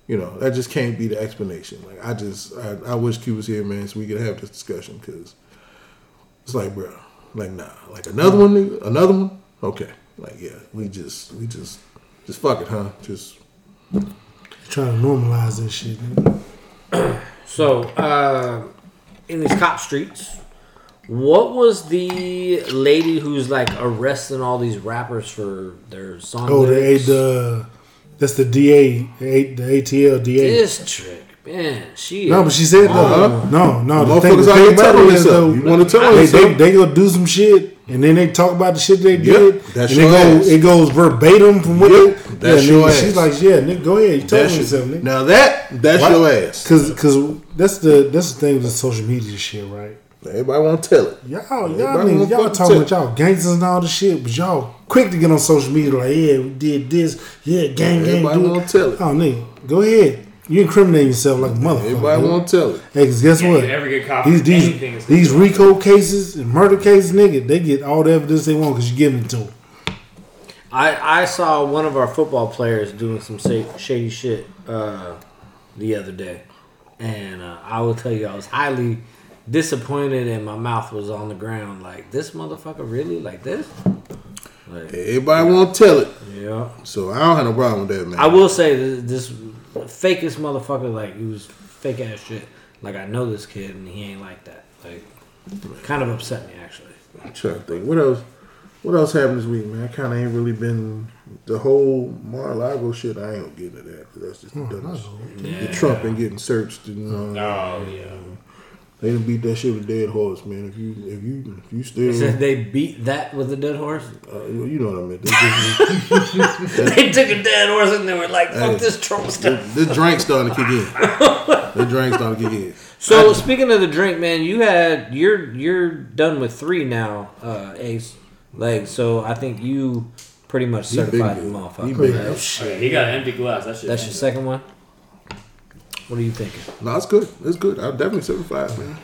You know, that just can't be the explanation. Like I just, I, I wish Q was here, man, so we could have this discussion. Because it's like, bro, like nah, like another one, another one. Okay, like yeah, we just, we just, just fuck it, huh? Just Trying to normalize this shit. So, uh, in these cop streets, what was the lady who's like arresting all these rappers for their song? Oh, the, lyrics? the that's the DA, the, A- ATL DA. this trick, man, she No, but she said though. Uh-huh. No, no. The thing, motherfuckers the out thing about telling it is though. You want to tell they, they, yourself? they go do some shit and then they talk about the shit they Yep, did. that's and it, your ass. it goes verbatim from what Yep, they, that's yeah, your nigga, ass. She's like, yeah, nigga, go ahead. You told That me something, nigga. Now that that's Why- your ass. Cause, cause that's the that's the thing with the social media shit, right? Everybody want to tell it. Y'all, y'all, Everybody niggas, y'all talking tell- about y'all gangsters and all this shit, but y'all quick to get on social media like, yeah, we did this, yeah, gang, gang, Everybody do wanna tell it. Oh, nigga, go ahead. You incriminating yourself like a motherfucker. Everybody nigga. want to tell it. Hey, 'cause guess Yeah, what? never get caught These for these, anything these RICO cases and murder cases, nigga, they get all the evidence they want because you give it to them. I I saw one of our football players doing some shady shit uh, the other day, and uh, I will tell you, I was highly disappointed, and my mouth was on the ground. Like this motherfucker, really like this? Like, Everybody won't tell it. yeah. So I don't have no problem with that, man. I will say this, this fakest motherfucker, like he was fake ass shit. Like I know this kid, and he ain't like that. Like, kind of upset me actually. I'm trying to think. What else? What else happened this week, man? I kind of ain't really been the whole Mar-a-Lago shit. I ain't gonna get into that 'cause that's just the dumbest. Yeah. The Trump and getting searched and uh, Oh yeah. They done beat that shit with a dead horse, man. If you if you if you They said they beat that with a dead horse. uh, you you know what I meant. They just- they took a dead horse and they were like, "Fuck Hey. this Trump stuff." the drink starting to kick in. the drink starting to kick in. So speaking of the drink, man, you had you're you're done with three now, uh, Ace legs. So I think you pretty much certified the good. He motherfucker. been right? good. Okay, he got an empty glass. That shit. That's your second one. What are you thinking? No, it's good. It's good. I'm definitely certified, man.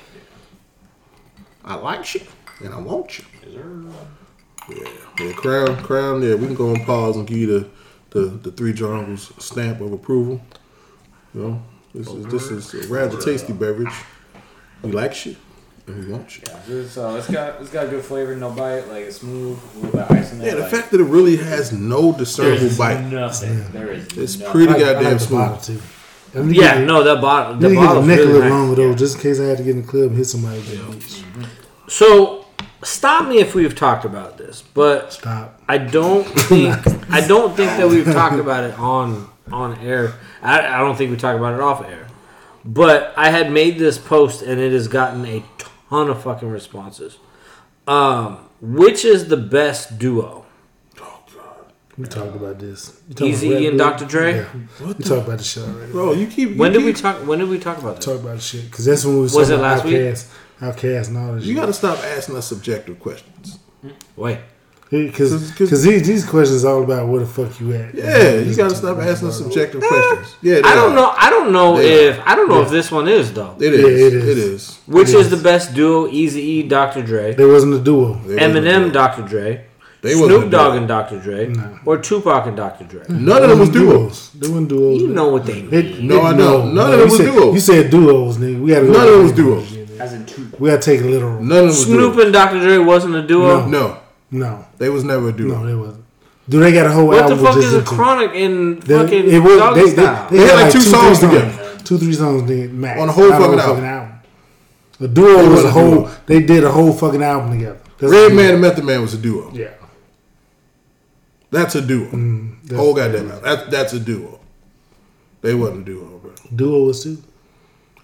I like you and I want you. Yeah, yeah. Crown, crown. Yeah, we can go on pause and give you the the, the three jungles stamp of approval. You know, this is this is a rather tasty beverage. We like you and we want you. It's, uh, it's got it's got good flavor, no bite, like it's smooth, a little bit of ice in there. Yeah, the like, fact that it really has no discernible there's bite. nothing. There is. It's nothing. pretty I like- I goddamn like the smooth. Bottle too. I need to Yeah, get- no, that bottle. I The need to get the bottle's a really little nice. longer though, just in case I had to get in the club and hit somebody. with that bitch. So stop me if we've talked about this, but Stop. I don't think I don't think that we've talked about it on on air. I, I don't think we talked about it off air. But I had made this post and it has gotten a ton of fucking responses. Um, which is the best duo? We talked about this. You talking Easy about and Dr. Dre? Yeah. We talked about the shit already. Bro, you keep. You When did we talk? When did we talk about that? Talk about the shit because that's when we was, Was talking it about last week? OutKast, OutKast and all that You got to stop asking us subjective questions. Wait, 'Cause- 'cause- because these, these questions are all about where the fuck you at. Yeah, you got to stop asking us subjective questions. Eh, yeah, I don't are. know. I don't know They if I don't know if this one is though. It is. Yeah, it it is. is. It is. Which It is is. the best duo? Easy E, Dr. Dre, There wasn't a duo. They wasn't Eminem, a duo. Dr. Dre, They wasn't Snoop Dogg and Dr. Dre, No. or Tupac and Dr. Dre. None of them was duos. There wasn't duos. You know what they mean. It- No, it- I don't. None of them was said, duos. You said duos, nigga. We got None of them was duos. As in two. We got to take it literal. None of them was Snoop duos. and Dr. Dre wasn't a duo. No, No, they was never a duo. no, they wasn't. Do they got a whole What the fuck is a chronic in They- fucking it was- doggy they, they, style? they They had had like two two, songs three together. songs, two, three songs nigga, max. On a whole Not fucking a album. album. The duo was wasn't a a whole. duo. They did a whole fucking album together. That's Redman and Method Man was a duo. Yeah. That's a duo. Mm, that's- Whole goddamn album. That, that's a duo. They wasn't a duo, bro. Duo was two.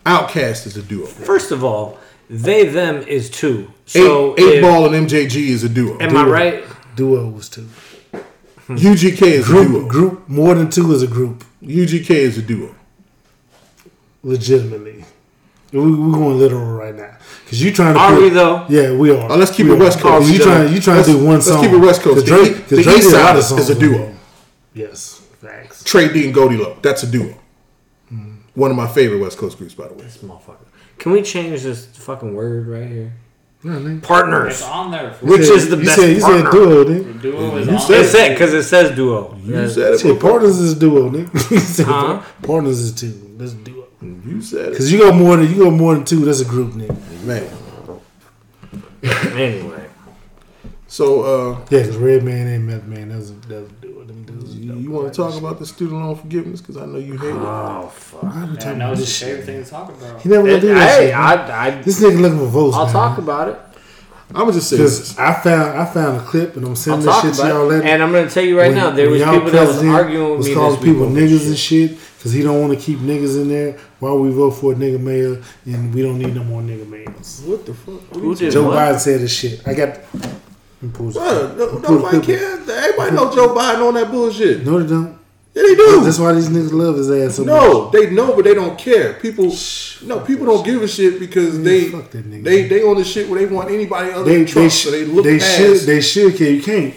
OutKast is a duo. First of all, they them is two. So eight if- Ball and MJG is a duo. am I right? Duo was two. UGK is a duo. group, more than two is a group. UGK is a duo. Legitimately, we, we're going literal right now because you trying to. Are put- we though? Yeah, we are. Oh, let's keep We it. West Coast. Oh, you trying? You trying Let's- to do one song? let's keep it West Coast. 'Cause The Drake, E- 'cause the Drake East did a lot Side of is songs a duo. Yes, thanks. Tray Deee and Goldie Loc. That's a duo. One of my favorite West Coast groups, by the way. This motherfucker. Can we change this fucking word right here? No, nigga. It's on there. For Which You is the you best Said, you said duo, the nigga. duo is You on said there. It's it because it says duo. You Yeah. said it. Shit, partners is duo, nigga. you said Huh? partners is two. That's duo. You said it. Cause you go more than you go more than two. That's a group, nigga. Man. Anyway, So, uh, Yeah, cause Redman ain't Meth Man. That's a that's a duo. Them dudes. you, you want to talk about the student loan forgiveness? Because I know you hate it. oh fuck. I be Yeah, talking no, about it's this his favorite shit. thing to talk about. He never gonna It- do that hey, shit. man. I, I, this nigga looking for votes. I'll man. talk about it. I'm going to just say Because this. I found I found a clip and I'm I'll sending this shit to y'all later. And I'm gonna tell you right When- now, there was people that was arguing with was me calling this people niggas and shit. Shit because he don't want to keep niggas in there while we vote for a nigga mayor and we don't need no more nigga mayors. What the fuck? What Who did Joe what? Biden said this shit. I got. let me pull this- Bruh, no, let me pull the nobody cares. Everybody know Joe Biden on that bullshit. No, they don't. Yeah, they do. That's why these niggas love his ass so No, much. they know, but they don't care. People, no, people don't give a shit because they, fuck that nigga. they, they on the shit where they want anybody other They than they, Trump. sh- so they look they past. should they should care. You can't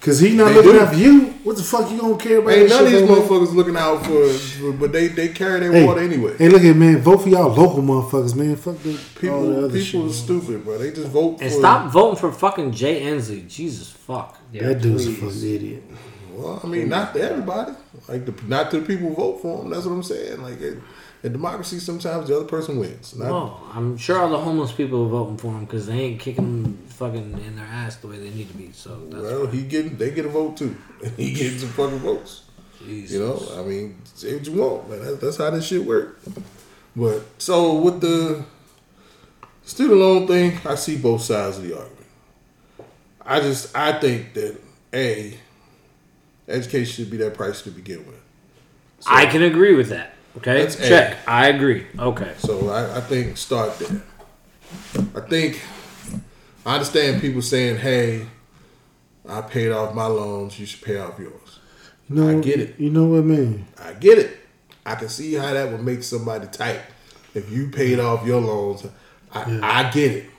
because he not They looking do. out for you. What the fuck you gonna care about? Ain't that none of these man? motherfuckers looking out for, for- but they they carry their Hey, water anyway. Hey, look at man. Vote for y'all local motherfuckers, man. Fuck the all the People, other people shit. are man. stupid, bro. They just vote And for. stop voting for fucking Jay Inslee. Jesus fuck. Yeah, that dude's a fucking idiot. Well, I mean, not to everybody. Like, the, not to the people who vote for him. That's what I'm saying. Like, it, in democracy, sometimes the other person wins. Not, Oh, I'm sure all the homeless people are voting for him because they ain't kicking them fucking in their ass the way they need to be. So that's well, he getting they get a vote too. he getting some fucking votes. Jesus. You know, I mean, say what you want, man. That's, that's how this shit work. But so with the student loan thing, I see both sides of the argument. I just I think that a education should be that price to begin with. So, I can agree with that. Okay, Let's check. I agree. Okay. So I, I think start there. I think I understand people saying, "Hey, I paid off my loans. You should pay off yours." You know, I get it. You know what, man? I get it. I can see how that would make somebody tight. If you paid off your loans, I, I get it.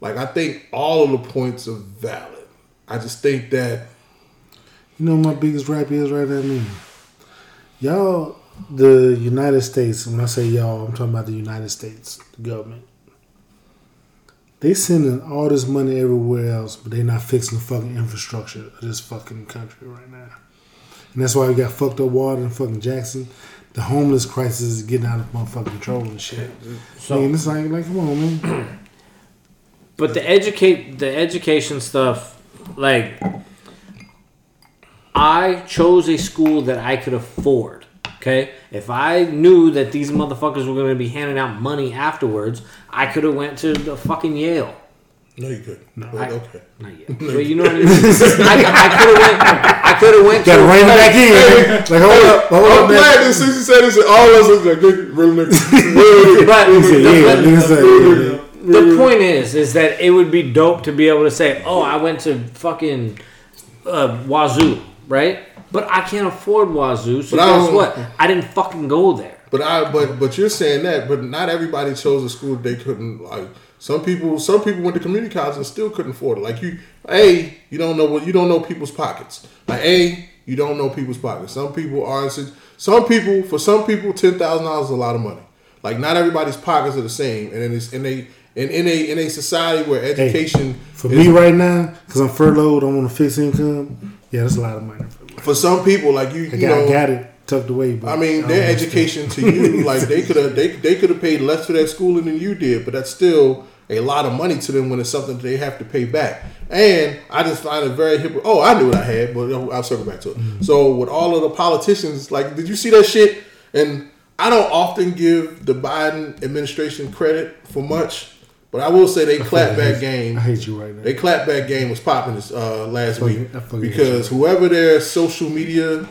Like I think all of the points are valid. I just think that You know what my biggest rap is right now, man. Y'all, the United States. When I say y'all, I'm talking about the United States, the government. They sending all this money everywhere else, but they're not fixing the fucking infrastructure of this fucking country right now. And that's why we got fucked up water in fucking Jackson. The homeless crisis is getting out of motherfucking control and shit. So- man, it's like, like, come on, man. But the educate the education stuff, like I chose a school that I could afford. Okay, if I knew that these motherfuckers were going to be handing out money afterwards, I could have went to the fucking Yale. no, you could. No, I- okay. Not yet, but you know what I mean. I, I could have went. I could have went. Got to to rein back in. Like, hold up, hold I'm up, man. glad that since you said this, all of us is like good, real niggas. But He yeah, the, nigga said, yeah. the point is, is that it would be dope to be able to say, "Oh, I went to fucking uh, Wazzu," right? But I can't afford Wazzu, so But I guess don't- what? I didn't fucking go there. But I but but you're saying that, but not everybody chose a school they couldn't like. Some people some people went to community college and still couldn't afford it. Like you, a you don't know what you don't know people's pockets. Like a you don't know people's pockets. Some people are. Some people for some people ten thousand dollars is a lot of money. Like not everybody's pockets are the same, and in this in a in, in a in a society where education For is- me right now, because I'm furloughed, I'm on a fixed income. Yeah, that's a lot of money. For some people like you I you got, know got it tucked away. But I mean, don't their education to you, like they could have they they could have paid less for that schooling than you did, but that's still a lot of money to them when it's something that they have to pay back. And I just find it very hip. Oh, I knew what I had, but I'll circle back to it. Mm-hmm. So with all of the politicians, like, did you see that shit? And I don't often give the Biden administration credit for much, but I will say they clapback game. I hate you right now. They clapback game was popping this uh, last week I fucking hate because whoever their social media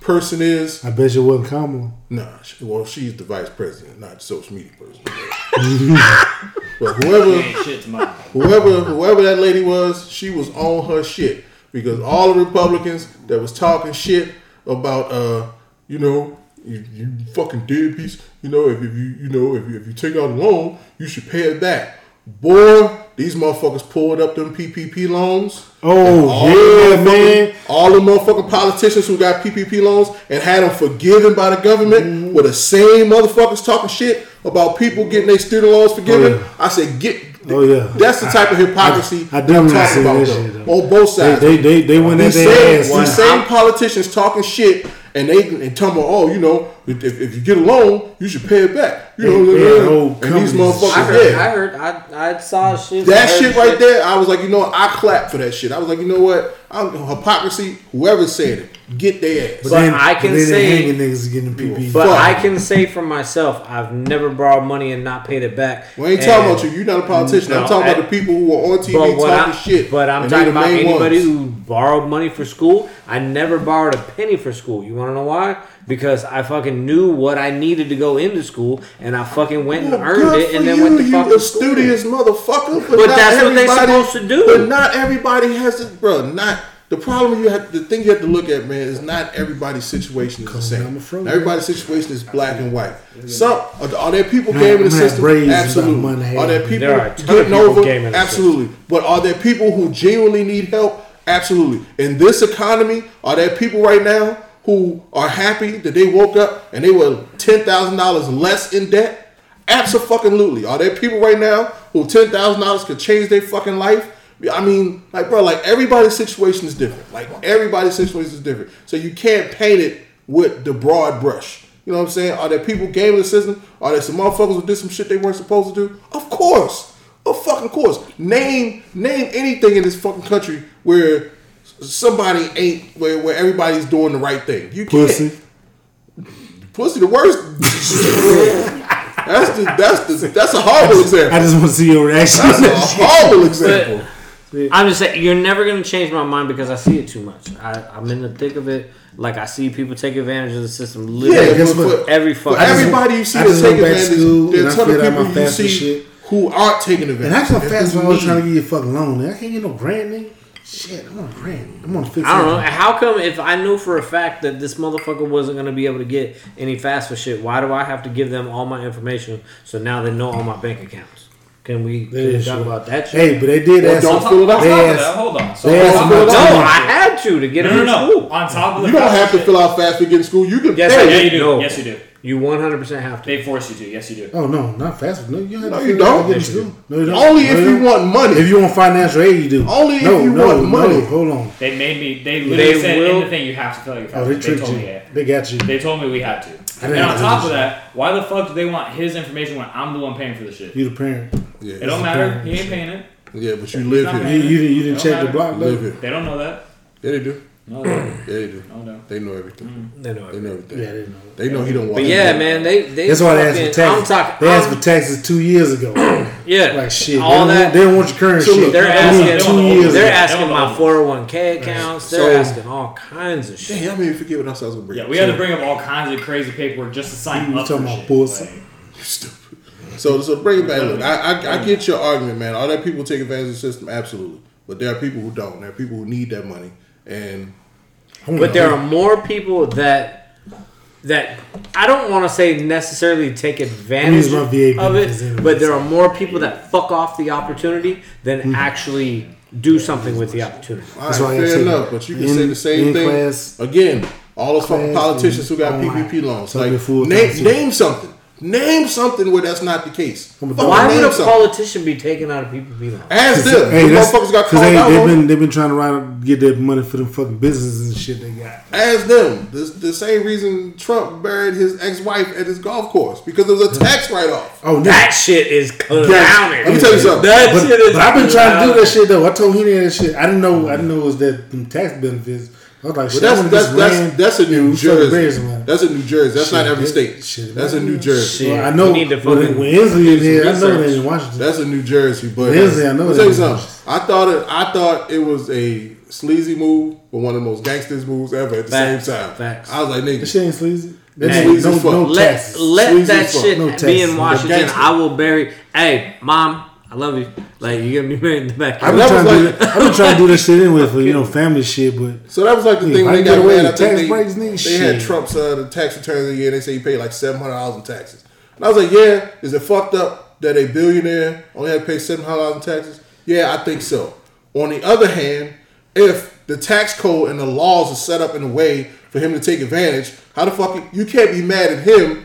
person is, I bet you it wasn't Kamala. Nah, she, well, she's the vice president, not the social media person. but whoever, Ain't shit to mine. whoever, whoever that lady was, she was on her shit. because all the Republicans that was talking shit about, uh, you know, you, you fucking deadbeats, you know, if, if you, you know, if you, if you take out a loan, you should pay it back. Boy, these motherfuckers pulled up them PPP loans. Oh, yeah, man. All the motherfucking politicians who got PPP loans and had them forgiven by the government Mm-hmm. were the same motherfuckers talking shit about people getting their student loans forgiven. Oh, yeah. I said, get. Oh, yeah. That's the type of hypocrisy I- I that I'm definitely talking about. that though. shit, though. On both sides. They they they, they went at these their same, ass. these same politicians talking shit and they and talking about, oh, you know, if, if you get a loan, you should pay it back. You know, They- they had and these motherfuckers, I heard, yeah. I heard, I, I saw shit. That I heard shit right there, I was like, you know, what? I clap for that shit. I was like, you know what? I'm, hypocrisy. Whoever said it, get their ass. But I can but then say- hanging niggas getting PP. But Fuck. I can say for myself, I've never borrowed money and not paid it back. we ain't And- talking about you. You're not a politician. No, I'm talking I- about the people who are on TV talking I'm, shit. but I'm and they talking the about main anybody ones. who borrowed money for school. I never borrowed a penny for school. You want to know why? Because I fucking knew what I needed to go into school, and I fucking went and earned it, and then you, went to you fucking a school. studious motherfucker. But, But not that's what they everybody- supposed to do. But not everybody has to, bro. Not the problem. You have the thing you have to look at, man, is not everybody's situation is the same. a everybody's situation is black and white. Some are, are there people Man, gaming the I'm gonna have system? Absolutely. Are there people There are a ton of getting people over? gaming the Absolutely. But are there people who genuinely need help? Absolutely. In this economy, are there people right now who are happy that they woke up and they were ten thousand dollars less in debt? Absolutely. Are there people right now who ten thousand dollars could change their fucking life? I mean, like, bro, like everybody's situation is different. Like everybody's situation is different. So you can't paint it with the broad brush. You know what I'm saying? Are there people gaming the system? Are there some motherfuckers who did some shit they weren't supposed to do? Of course. Of fucking course. Name name anything in this fucking country where somebody ain't where, where everybody's doing the right thing. You can't. Pussy. Pussy the worst. that's the that's the that's a horrible example. I just want to see your reaction. That's a horrible example. I'm just saying, you're never gonna change my mind because I see it too much. I, I'm in the thick of it. Like I see people take advantage of the system. Yeah, Literally, guess but what? for, every fucking. I everybody you see I that take went back to advantage, school there are a ton of people you see shit. who aren't taking advantage. And that's how fast who when I was trying to get give you a fucking loan. I can't get no grant, nigga. Shit, I'm on a grant. I'm on a 15. I don't know. How come if I knew for a fact that this motherfucker wasn't gonna be able to get any FAFSA shit, why do I have to give them all my information so now they know all my bank accounts? Can we, can That we talk true. about that shit? Hey, but they did Well, ask. don't some- fill it out. They On top of asked. that, hold on. So they on asked top about no, that- I had to to get no, him no, in no. school. On top of the You don't have to that- fill out fast to get in school. You can. Yes, hey, I Yeah, you do. No. Yes, you do. You 100 percent have to. They force you to. Yes, you do. Oh no, not fast. No, you, have No, to you don't. Get in Yes, you school. No, you don't. Only No, if you want money. If you want financial aid, you do. Only if you no, want money. No, hold on. They made me. They They literally said will- in the thing you have to fill out your Oh, they FAFSA. They tricked told you. me yeah. They got you. They told me we had to. I didn't And on top of this that, why the fuck do they want his information when I'm the one paying for the shit? You the parent. Yeah, It don't matter. He ain't paying it. yeah, but you live here. You, you, didn't- you didn't check the block live here. They don't know that. Yeah, they do. No, they don't. Yeah, they do. No, no. They know everything. Mm. They know They know everything. Yeah, they know. They know he don't watch. But yeah, man, they they. That's why they asked for taxes. I'm talking. they asked for taxes two years ago. Yeah, like shit. All they, that. They don't want your current So shit. They're asking- they two want the years. They're They asking my 401k accounts. They're So- asking all kinds of shit. Damn, I mean, forget what else I was gonna bring. Yeah, up. we had to bring up all kinds of crazy paperwork just to sign You up for talking about shit. pussy. Like, Stupid. So, so bring it back. Look, I, I, I get your argument, man. Are there people take advantage of the system? Absolutely. But there are people who don't. There are people who need that money. And But there are more people that that I don't want to say necessarily take advantage use my of it, but there are more people that fuck off the opportunity than mm-hmm. actually do something with the opportunity. all That's right, fair enough. But you can in- say the same thing class- again. All those fucking politicians who got PPP loans. Something Like name, name something. Name something where that's not the case. Fucking Why would a something. politician be taken out of PPP loans? Ask them. Hey, Them that's motherfuckers got because called they, out they've been they've been trying to ride, get that money for them fucking businesses and shit they got. Ask them. The, the same reason Trump buried his ex-wife at his golf course because it was a tax write-off. Oh, That shit is clowning. Let me tell you something. That But, shit is but I've been trying to do clowning. that shit though. I told him that shit. I didn't know. I didn't know it was that them tax benefits. I was like, But shit. that's I that's that's, that's a New and fucking raise Jersey. them. That's a New Jersey. That's not every state. shit, That's a New Jersey. Shit. Well, I know We need to when, fucking when Inslee is here, I know that in Washington. That's a New Jersey. But Wednesday, uh, I know Let me tell you something. I thought it. I thought it was a sleazy move, but one of the most gangsters moves ever at the Facts. same time. Facts. I was like, That nigga, shit ain't sleazy. That Hey, no, sleazy no, no let let that shit No be in Washington. I will bury. Hey, mom, I love you. Like you're gonna be married in the back. I've been, trying was to do like- that, I've been trying to do this shit in with you know family shit, but So that was like the Yeah, thing when I they get got away mad. With think tax they, breaks, nigga, they had shit. Trump's uh, the tax returns a year. They say he paid like seven hundred dollars in taxes. And I was like, yeah, is it fucked up that a billionaire only had to pay seven hundred dollars in taxes? Yeah, I think so. On the other hand, if the tax code and the laws are set up in a way for him to take advantage, how the fuck you can't be mad at him?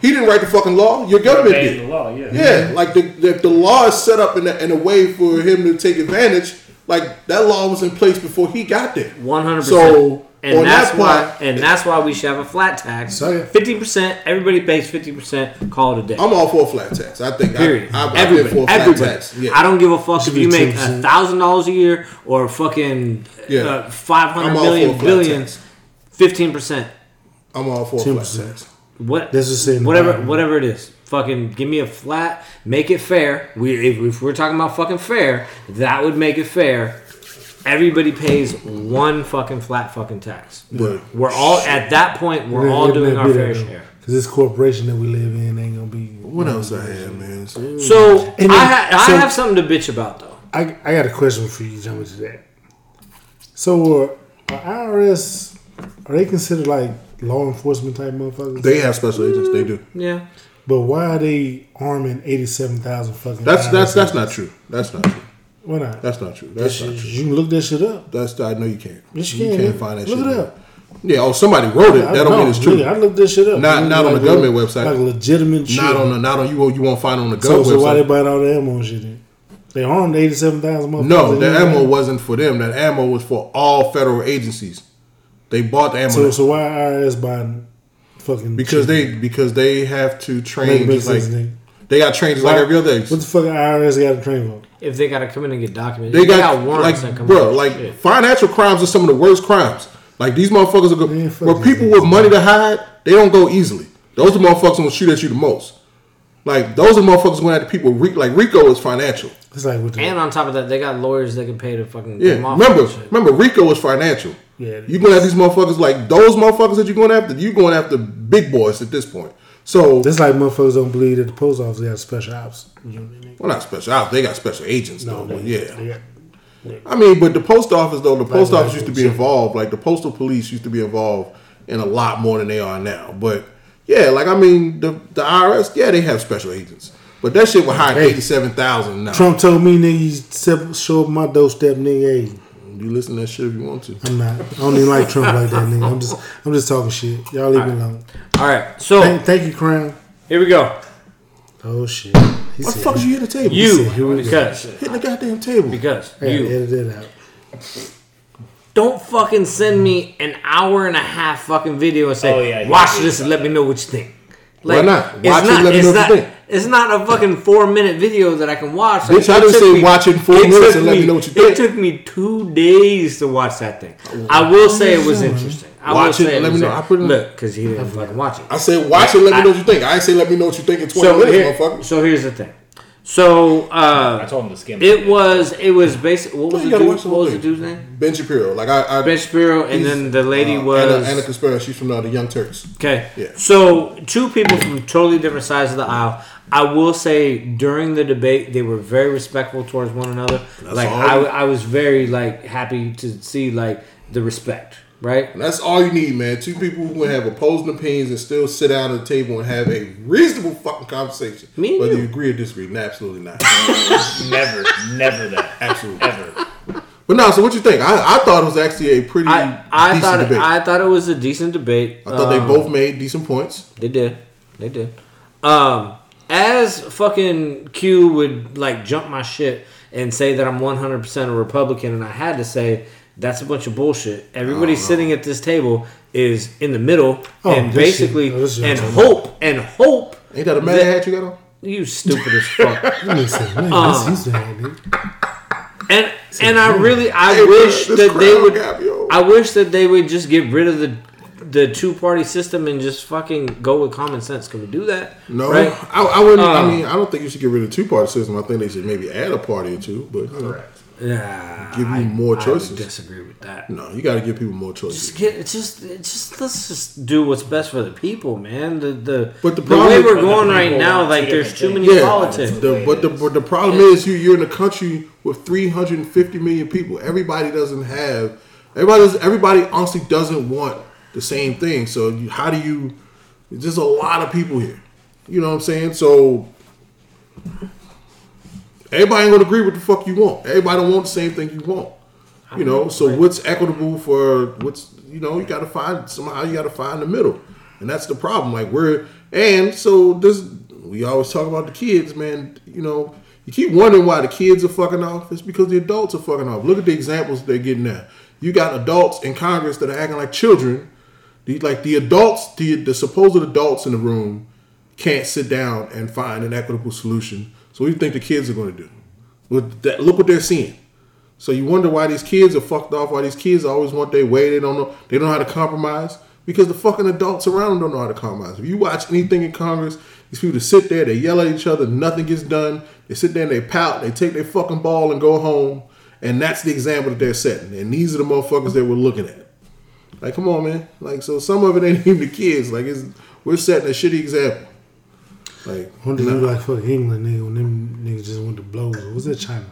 He didn't write the fucking law. Your government did. the law, yeah. Yeah, like the, the the law is set up in a, in a way for him to take advantage. Like that law was in place before he got there. One hundred So, percent. And on that's that why. And that's why we should have a flat tax. So, yeah. Fifty percent. Everybody pays fifty percent. Call it a day. I'm all for a flat tax. I think Period. I, I, I've everybody. for a flat everybody. tax. Yeah. I don't give a fuck if you make a thousand dollars a year or fucking Yeah. uh, five I'm hundred all million for a flat billions. tax. Fifteen percent. I'm all for a flat 10%. tax. What? That's just saying whatever. Whatever it is. Fucking give me a flat. Make it fair. We if, if we're talking about fucking fair, that would make it fair. Everybody pays one fucking flat fucking tax. But We're all at that point. We're all doing our fair share. Because this corporation that we live in ain't gonna be. what else I have, man? So, So And I, then- ha- so- I have something to bitch about though. I, I got a question for you, jumping to that. So, uh, IRS are they considered like law enforcement type motherfuckers? they have special agents. They do. Mm, yeah. but why are they arming eighty seven thousand fucking? That's that's IRS that's not true. That's not true. Why not? That's not true. That That's not true. You can look that shit up. That's I know you can't. Yes, you you can, can't find that Look shit. it up. Yeah. Oh, somebody wrote it. I That don't know, mean it's true. really, I looked this shit up. Not- It not on the government le- website. Like legitimate shit. Not on the not on you you won't find it on the So, government so why they website. buying all the ammo and shit? Then? They armed eighty seven thousand motherfuckers. No, the ammo wasn't for them. That ammo was for all federal agencies. They bought the ammo So so why IRS buying fucking? because shit? they because they have to train just like sense, they got trained just like Why- every other What the fuck are IRS got to train for? If they gotta come in and get documented, They got, warrants that like come bro, in. like Shit. financial crimes are some of the worst crimes. Like these motherfuckers are good. Man, fuck Where people with money to hide, they don't go easily. Those are motherfuckers gonna shoot at you the most. Like those are motherfuckers going at the people. Re- Like RICO is financial. It's like with the and on top of that, they got lawyers that can pay to fucking Yeah, them off remember, that remember, RICO is financial. Yeah, it you going at these motherfuckers like those motherfuckers that you're going after. You're going after big boys at this point. So That's like motherfuckers don't believe that the post office got special ops. You know what I mean? well, not special. ops, They got special agents though. they, but yeah, they got, I mean, but the post office though, the post like office used to be involved. Like the postal police used to be involved in a lot more than they are now. But yeah, like I mean, the the IRS, yeah, they have special agents. But that shit will hire Hey. eighty seven thousand now. Trump told me nigga, you step, show up my doorstep, nigga. Hey, You listen to that shit if you want to. I'm not. I don't even like Trump like that, nigga. I'm just, I'm just talking shit. Y'all leave me alone. All right, so Thank, thank you, Crown. here we go. Oh shit. He What the said, fuck is you at the table? You said, here we go. because hitting the goddamn table. because I gotta you edit it out. don't fucking send me an hour and a half fucking video and say, Oh, yeah, yeah, watch yeah. this and let me know what you think. Why not? it's Watch it, let me know what you think. It's not a fucking four minute video that I can watch. Bitch, I didn't took say me- watch it four it minutes took and let me know what you think. It took me two days to watch that thing. I will say it was interesting. I will Watch it, say it let me know. I put it- Look, because he didn't fucking watch it. I said watch it. Let me know what you think. I ain't say let me know what you think in twenty So, minutes, here, motherfucker. so here's the thing. So uh, I told him to skim it was it was basic. What was you the dude? What was the dude's name? Ben Shapiro, like I, I Ben Shapiro, and then the lady uh, was Anna, Ana Kasparian. She's from uh, the Young Turks. Okay. Yeah. So two people from totally different sides of the aisle. I will say during the debate they were very respectful towards one another. like all I, you- I was very like happy to see like the respect, right? And that's all you need, man. Two people who have opposing opinions and still sit down at the table and have a reasonable fucking conversation. Me and Whether you. you agree or disagree, no, absolutely not. never, never that. absolutely. Ever. But no, so what you think? I, I thought it was actually a pretty I I decent thought debate. I thought it was a decent debate. I thought they Um, both made decent points. They did. They did. Um, as fucking Q would like jump my shit and say that I'm 100% a Republican, and I had to say that's a bunch of bullshit. Everybody oh, sitting at this table is in the middle, Oh, and this basically, shit- oh, this and hope and hope. Ain't that a that- hat you got on? You stupid as fuck. Let me see. Man, this um, used to have nigga. And and I really I Hey, wish this that they would. got me on. I wish that they would just get rid of the the two party system and just fucking go with common sense. Can we do that? No, Right? I, I wouldn't. I Uh, mean, I don't think you should get rid of the two party system. I think they should maybe add a party or two. But you know. Yeah, Give you I- more I choices. disagree with that. No, you got to give people more choices. Just get just just let's just do what's best for the people, man. The the But the the problem way is- we're going right now, like there's too many Yeah, politics. The, but the but the problem is you you're in a country with 350 million people. Everybody doesn't have everybody does everybody honestly doesn't want the same thing. So you, how do you? There's a lot of people here. You know what I'm saying? So everybody ain't gonna agree with the fuck you want. Everybody don't want the same thing you want. You know. So what's equitable for what's you know you got to find somehow you got to find the middle, and that's the problem. Like we're and so this we always talk about the kids, man. You know, you keep wondering why the kids are fucking off. It's because the adults are fucking off. Look at the examples they're getting now. You got adults in Congress that are acting like children. The, like the adults, the, the supposed adults in the room can't sit down and find an equitable solution. So what do you think the kids are going to do? Look, that, look what they're seeing. So you wonder why these kids are fucked off. Why these kids always want their way. They don't know. They don't know how to compromise because the fucking adults around them don't know how to compromise. If you watch anything in Congress, these people just sit there. They yell at each other. Nothing gets done. They sit there and they pout. They take their fucking ball and go home. And that's the example that they're setting. And these are the motherfuckers that we're looking at. Like, come on, man. Like, so some of it ain't even the kids. Like, it's we're setting a shitty example. Like, When did nah. you like fucking England, nigga, when them niggas just went to blows? Or was that China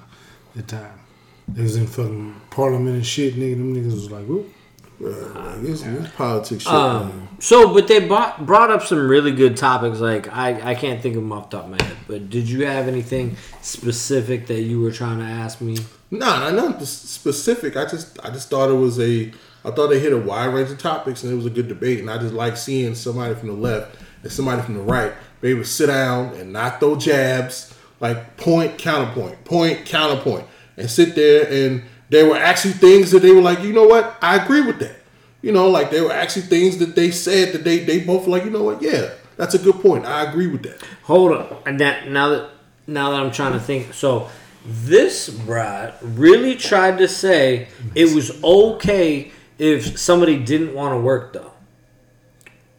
at the time? They was in fucking parliament and shit, nigga. Them niggas was like, whoop. Bruh, like, it's, it's politics shit. Um, so, but they brought, brought up some really good topics. Like I, I can't think of them off the top of my head. But did you have anything specific that you were trying to ask me? Nah, nah, not specific. I just, I just thought it was a. I thought they hit a wide range of topics and it was a good debate. And I just like seeing somebody from the left and somebody from the right be able to sit down and not throw jabs, like point counterpoint, point counterpoint, and sit there. And there were actually things that they were like, you know what, I agree with that. You know, like there were actually things that they said that they they both were like, you know what, yeah, that's a good point. I agree with that. Hold up. And that now that now that I'm trying to think, so this brat really tried to say it was okay if somebody didn't want to work though.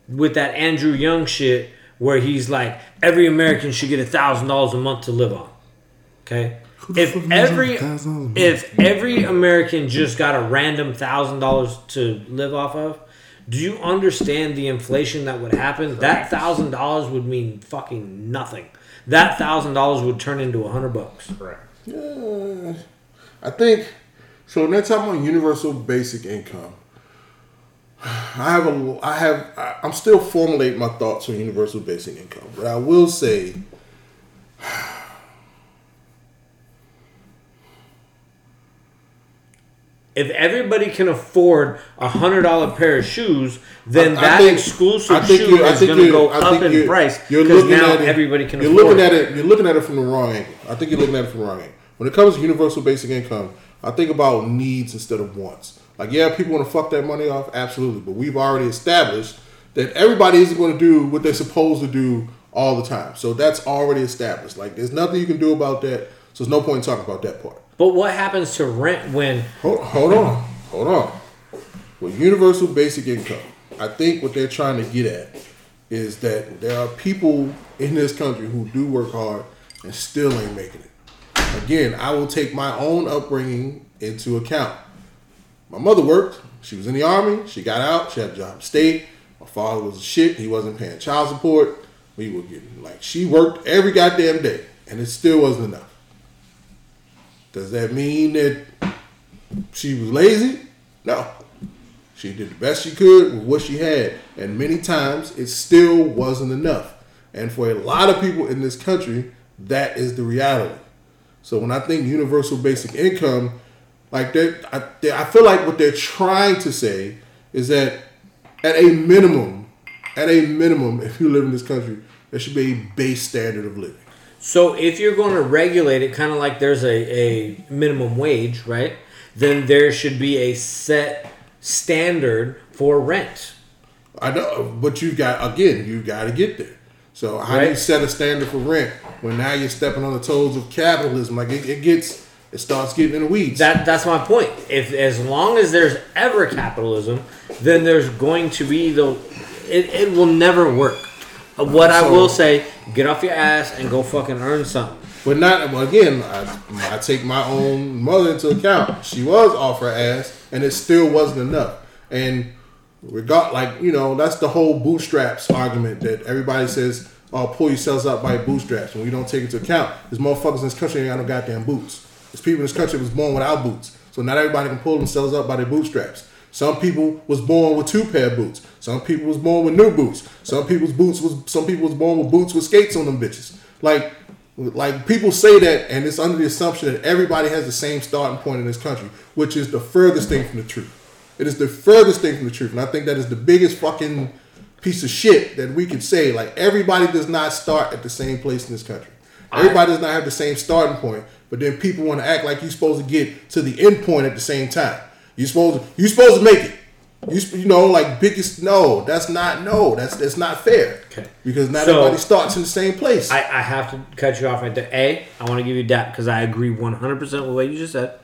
With that Andrew Yang shit, where he's like, every American should get a thousand dollars a month to live on. Okay. If every $1,000 a month? if every American just got a random thousand dollars to live off of, do you understand the inflation that would happen? That thousand dollars would mean fucking nothing. That thousand dollars would turn into a hundred bucks. Correct. Uh, I think so. When they're talking about universal basic income, I have a, I have, I'm still formulating my thoughts on universal basic income, but I will say, If everybody can afford a hundred dollar pair of shoes, then I- I that think- exclusive shoe is think going to go I up in you- price you're because now it- everybody can You're afford looking at it. You're looking at it from the wrong angle. I think you're looking at it from the wrong angle. When it comes to universal basic income, I think about needs instead of wants. Like, yeah, people want to fuck that money off, absolutely, but we've already established that everybody isn't going to do what they're supposed to do all the time. So that's already established. Like, there's nothing you can do about that. So there's no point in talking about that part. But what happens to rent when Hold, hold on, hold on. With universal basic income, I think what they're trying to get at is that there are people in this country who do work hard and still ain't making it. Again, I will take my own upbringing into account. My mother worked. She was in the army. She got out. She had a job state. My father was a shit. He wasn't paying child support. We were getting like she worked every goddamn day, and it still wasn't enough. Does that mean that she was lazy? No. She did the best she could with what she had, and many times it still wasn't enough. And for a lot of people in this country, that is the reality. So when I think universal basic income, like that, I, I feel like what they're trying to say is that at a minimum, at a minimum, if you live in this country, there should be a base standard of living. So if you're going to regulate it, kind of like there's a, a minimum wage, right? Then there should be a set standard for rent. I know, but you got again, you got to get there. So how do you set a standard for rent when now you're stepping on the toes of capitalism? Like it, it gets, it starts getting in the weeds. That that's my point. If as long as there's ever capitalism, then there's going to be the it, it will never work. Uh, What I will say, get off your ass and go fucking earn something. But not well, again. I, I take my own mother into account. She was off her ass, and it still wasn't enough. And regard like you know that's the whole bootstraps argument that everybody says. Oh, pull yourselves up by bootstraps. When we don't take into account, there's motherfuckers in this country ain't got no goddamn boots. There's people in this country was born without boots. So not everybody can pull themselves up by their bootstraps. Some people was born with two pair of boots. Some people was born with new boots. Some people's boots was some people was born with boots with skates on them bitches. Like like people say that and it's under the assumption that everybody has the same starting point in this country, which is the furthest thing from the truth. It is the furthest thing from the truth. And I think that is the biggest fucking piece of shit that we could say. Like everybody does not start at the same place in this country. Everybody does not have the same starting point, but then people want to act like you're supposed to get to the end point at the same time. You're supposed to, you're supposed to make it. You, you know, like biggest no, that's not no, that's that's not fair. Okay. Because not So- everybody starts in the same place. I, I have to cut you off right there. A, I want to give you that because I agree 100 percent with what you just said.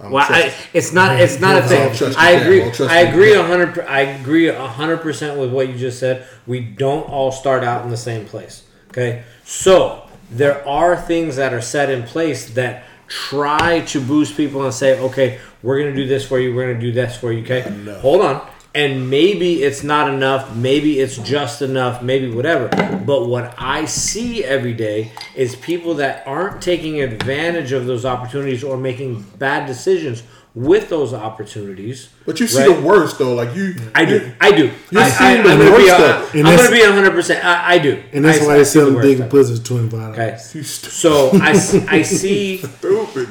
I'm Well, I, it's not. It's not a thing. I agree. I agree a hundred. I agree a hundred percent with what you just said. We don't all start out in the same place. Okay, so there are things that are set in place that try to boost people and say, okay, we're gonna do this for you. We're gonna do this for you. Okay, hold on. And maybe it's not enough. Maybe it's just enough. Maybe whatever. But what I see every day is people that aren't taking advantage of those opportunities or making bad decisions with those opportunities. but you see right? the worst though, like you. I do. I do. You're I, I, seeing I'm the gonna be. worst stuff. I'm gonna be 100. percent I, I do. And that's I, why I they see them selling worst dick stuff. and pussy twenty five Okay. dollars. You st- So I, s- I see stupid.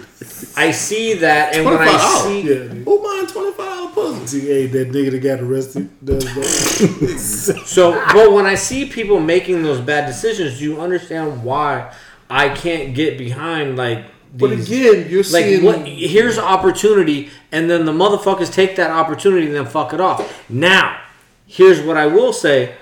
I see that, and when I see Yeah, dude. Who mind twenty five dollar pussy? See, hey, that nigga that got arrested other. So, but when I see people making those bad decisions, do you understand why I can't get behind like? But again, you're like seeing what? Here's opportunity, and then the motherfuckers take that opportunity and then fuck it off. Now, here's what I will say: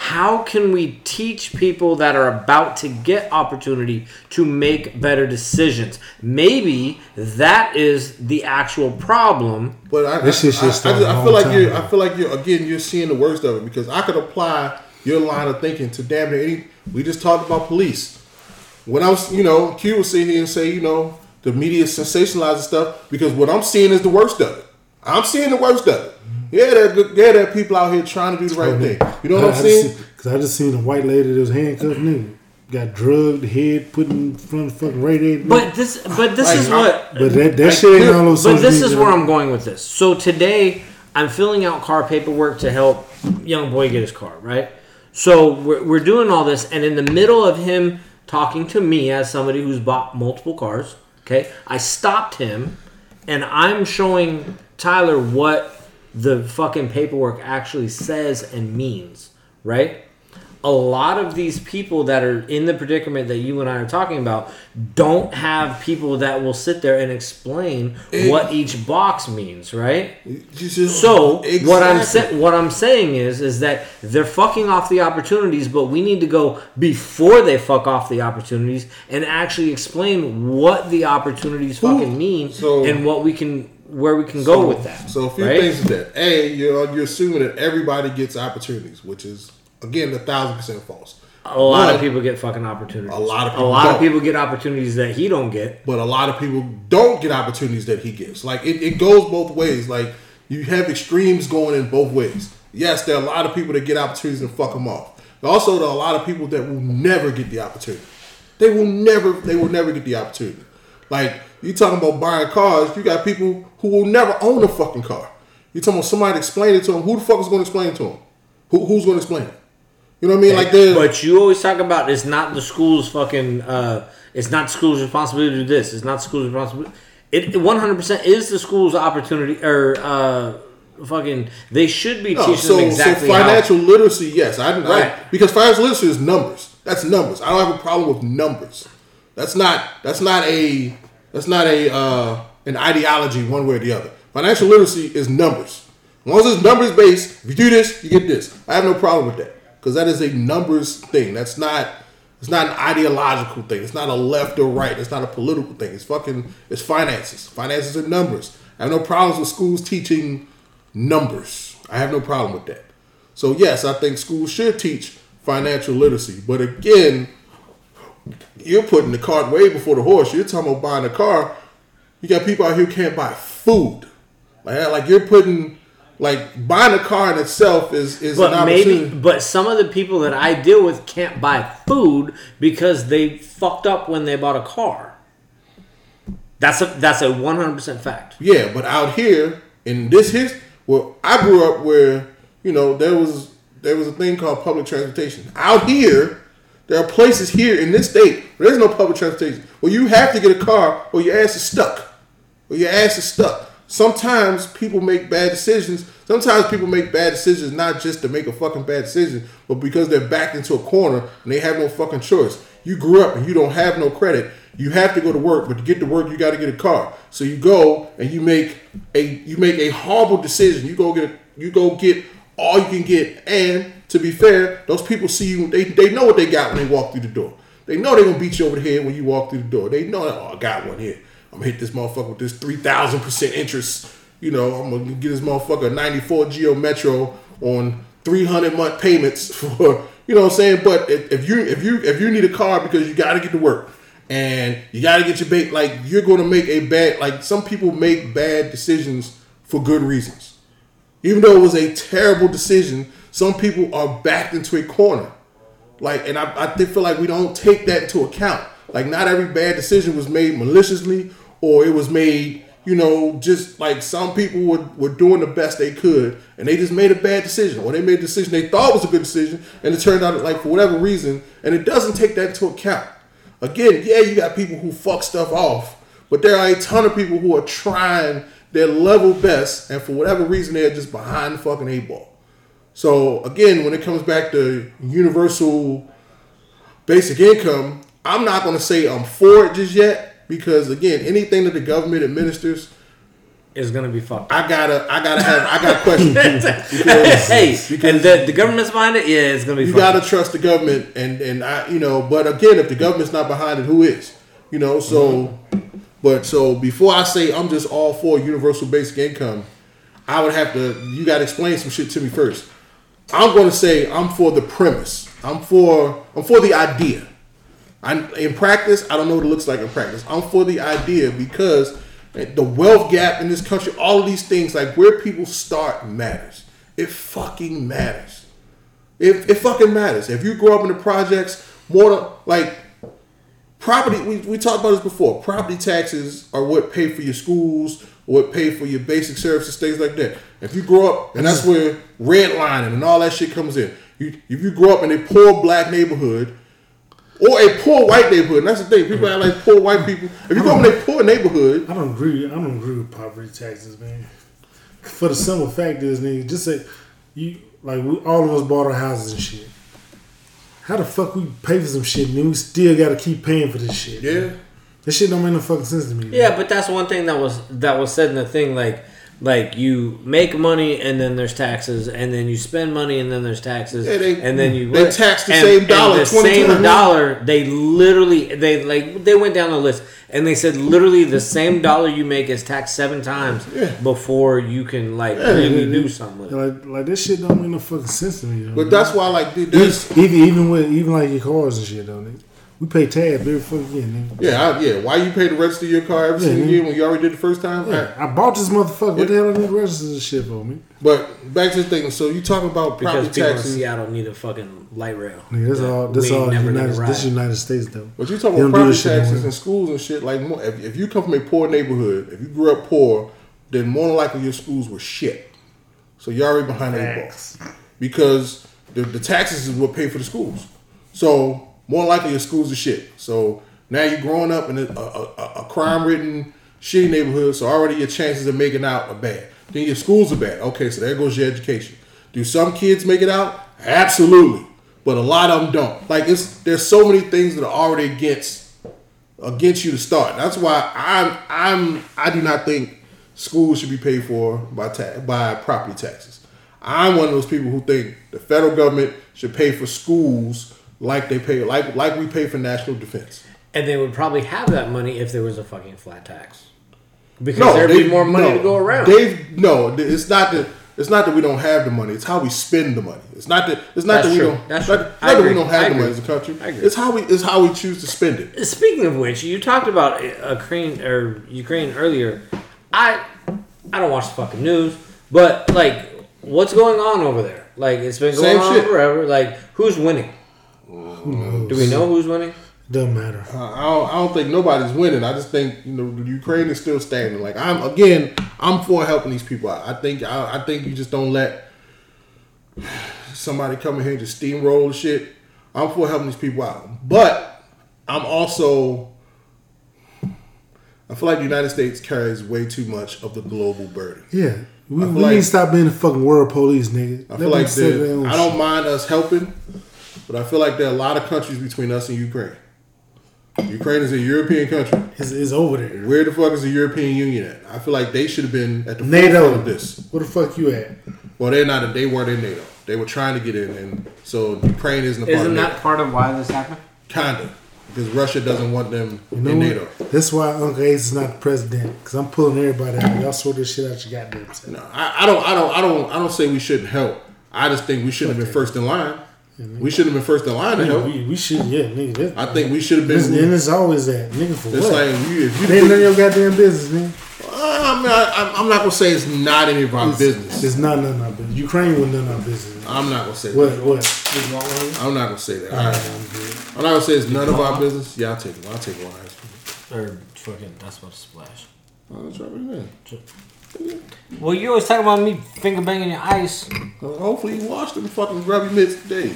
How can we teach people that are about to get opportunity to make better decisions? Maybe that is the actual problem. But I, This shit should I, I, start I, a I long feel like you're. I feel like you're again. You're seeing the worst of it because I could apply your line of thinking to damn near any. We just talked about police. When I was, you know, Q would sit here and say, you know, the media sensationalizes stuff because what I'm seeing is the worst of it. I'm seeing the worst of it. Yeah, there, good- yeah, there are people out here trying to do the right thing. You know what I, I'm saying? Cause I just seen a white lady that was handcuffed nigga. Got drugged, head put in front of fucking radiator. But this, but this Like, is what but that, that like, shit ain't all those But this media- is where I'm going with this. So today, I'm filling out car paperwork to help young boy get his car, right? So we're, we're doing all this, and in the middle of him talking to me as somebody who's bought multiple cars, okay, I stopped him, and I'm showing Tyler what the fucking paperwork actually says and means, right? a lot of these people that are in the predicament that you and I are talking about don't have people that will sit there and explain what each box means, right? Just- So what I'm sa- what I'm saying is is that they're fucking off the opportunities, but we need to go before they fuck off the opportunities and actually explain what the opportunities fucking mean so- and what we can where we can go with that. So a few right? things is that a you're you're assuming that everybody gets opportunities, which is again a thousand percent false. A lot But- of people get fucking opportunities. A lot of a people lot of don't. people get opportunities that he don't get. but a lot of people don't get opportunities that he gets. Like it, it goes both ways. Like you have extremes going in both ways. Yes, there are a lot of people that get opportunities and fuck them off. But also, there are a lot of people that will never get the opportunity. They will never. They will never get the opportunity. Like you talking about buying cars, you got people who will never own a fucking car. You talking about somebody explain it to them. Who the fuck is going to explain it to them? Who, who's going to explain it? You know what I mean? Like they But you always talk about it's not the school's fucking. Uh, it's not the school's responsibility to do this. It's not the school's responsibility. It one hundred percent is the school's opportunity or uh, fucking. They should be No, teaching so, them exactly so how. financial literacy, yes, I, I Right. because financial literacy is numbers. That's numbers. I don't have a problem with numbers. That's not that's not a that's not a uh, an ideology one way or the other. Financial literacy is numbers. As it's numbers based, if you do this, you get this. I have no problem with that because that is a numbers thing. That's not it's not an ideological thing. It's not a left or right. It's not a political thing. It's fucking it's finances. Finances are numbers. I have no problems with schools teaching numbers. I have no problem with that. So yes, I think schools should teach financial literacy. But again, you're putting the cart way before the horse. You're talking about buying a car. You got people out here who can't buy food. Like, like you're putting like buying a car in itself is is an But maybe, opportunity. but some of the people that I deal with can't buy food because they fucked up when they bought a car. That's a that's a one hundred percent fact. Yeah, but out here in this his well, I grew up where you know there was there was a thing called public transportation. Out here, there are places here in this state where there's no public transportation. Where you have to get a car or your ass is stuck. Or your ass is stuck. Sometimes people make bad decisions. Sometimes people make bad decisions not just to make a fucking bad decision, but because they're backed into a corner and they have no fucking choice. You grew up and you don't have no credit. You have to go to work, but to get to work, you got to get a car. So you go and you make a you make a horrible decision. You go get you go get all you can get. And to be fair, those people see you. They they know what they got when they walk through the door. They know they're gonna beat you over the head when you walk through the door. They know, oh, I got one here. I'm gonna hit this motherfucker with this three thousand percent interest. You know, I'm gonna get this motherfucker a '94 Geo Metro on 300 month payments for. You know what I'm saying? But if, if you if you if you need a car because you got to get to work and you got to get your bait, like you're gonna make a bad. Like some people make bad decisions for good reasons. Even though it was a terrible decision, some people are backed into a corner. Like, and I, I feel like we don't take that into account. Like, not every bad decision was made maliciously, or it was made, you know, just like some people were, were doing the best they could, and they just made a bad decision, or they made a decision they thought was a good decision, and it turned out like for whatever reason, and it doesn't take that into account. Again, yeah, you got people who fuck stuff off, but there are a ton of people who are trying their level best, and for whatever reason, they're just behind the fucking eight ball. So again, when it comes back to universal basic income, I'm not going to say I'm for it just yet because again, anything that the government administers, Is gonna be fucked. I gotta, I gotta have, I got questions because, hey, because and the, the government's behind it. Yeah, it's gonna be. you fucked. gotta trust the government, and and I, you know, but again, if the government's not behind it, who is? You know, so, mm-hmm. But so before I say I'm just all for universal basic income, I would have to, you got to explain some shit to me first. I'm going to say I'm for the premise. I'm for I'm for the idea. I in practice, I don't know what it looks like in practice. I'm for the idea because the wealth gap in this country, all of these things, like where people start matters. It fucking matters. It, it fucking matters. If you grow up in the projects, more like property we, we talked about this before property taxes are what pay for your schools what pay for your basic services things like that if you grow up and that's where redlining and all that shit comes in you, if you grow up in a poor black neighborhood or a poor white neighborhood and that's the thing people are like poor white people if you grow up in a poor neighborhood I don't agree. I don't agree with property taxes, man. For the simple fact is, nigga, just say you like we, all of us bought our houses and shit. How the fuck we pay for some shit and then we still got to keep paying for this shit? yeah This shit don't make no fucking sense to me. Yeah, but that's one thing that was that was said in the thing. Like, like you make money and then there's taxes, and then you spend money and then there's taxes, Yeah, they- and then you they tax the and- same and dollar The same dollar. They literally they like they went down the list and they said literally the same dollar you make is taxed seven times Yeah. before you can like Yeah, really yeah, do yeah. something with it. Like, like this shit don't make no fucking sense to me. Though, but that's why like dude, there's even even with even like your cars and shit, though. Nigga. We pay tab every fucking year, nigga. yeah I, yeah why you pay to register your car every single year when you already did the first time Yeah, I bought this motherfucker. What the hell I need to register this shit for me? But back to the thing. So you talking about Because property people in taxes? Seattle need a fucking light rail. Nigga, this that all this all United, this. United States though. But you talking They about property this shit no taxes more. and schools and shit. Like, more, if, if you come from a poor neighborhood, if you grew up poor, then more than likely your schools were shit. So you're already behind the eight ball because the, the taxes is what pay for the schools. So more likely your schools are shit. So now you're growing up in a, a, a, a crime-ridden, shitty neighborhood. So already your chances of making out are bad. Then your schools are bad. Okay, so there goes your education. Do some kids make it out? Absolutely, but a lot of them don't. Like it's there's so many things that are already against against you to start. That's why I'm I'm I do not think schools should be paid for by ta- by property taxes. I'm one of those people who think the federal government should pay for schools like they pay like like we pay for national defense. And they would probably have that money if there was a fucking flat tax. Because there'd be more money no, to go around. They've no, it's not that it's not that we don't have the money. It's how we spend the money. It's not that it's not That's that we true. don't. That's not, true. not that we don't have I the money as a country. Agree. It's how we it's how we choose to spend it. Speaking of which, you talked about uh, Ukraine or Ukraine earlier. I I don't watch the fucking news, but like, what's going on over there? Like, it's been going Same on shit. forever. Like, who's winning? Do we know who's winning? Doesn't matter. Uh, I don't, I don't think nobody's winning. I just think you know the Ukraine is still standing. Like I'm again, I'm for helping these people out. I think I, I think you just don't let somebody come in here and just steamroll the shit. I'm for helping these people out, but I'm also I feel like the United States carries way too much of the global burden. Yeah. We, we like- need to stop being the fucking world police, nigga. I feel them like settle there- their own I don't shit. mind us helping, but I feel like there are a lot of countries between us and Ukraine. Ukraine is a European country. It's, it's over there. Where the fuck is the European Union at? I feel like they should have been at the NATO. forefront of this. Where the fuck you at? Well, they're not. They weren't in NATO. They were trying to get in, and so Ukraine isn't a part Isn't of that NATO. part of why this happened? Kinda, because Russia doesn't want them You know in what? NATO. That's why Uncle Ace is not the president. Because I'm pulling everybody out. Y'all sort this shit out your goddamn self. No, I, I don't. I don't. I don't. I don't say we shouldn't help. I just think we shouldn't have been first in line. We should have been first in line to help. We, we should, yeah, nigga. That, I think we should have This- and been. it's always that. Nigga, for It's what? like you, if you. They ain't none of your goddamn business, man. Ah, I mean, I, I'm not gonna say it's not any of our business. It's not none of our business. Ukraine was none of our business. I'm not gonna say What? that. What? I'm not gonna say that. Alright, I, I'm. I'm not gonna say it's none of our business. Yeah, I'll take it. I'll take one ice cream. Or fucking, that's about to splash. I'll try it again. Well, you always talk about me finger banging your ice. Well, hopefully you washed them fucking grubby mitts today.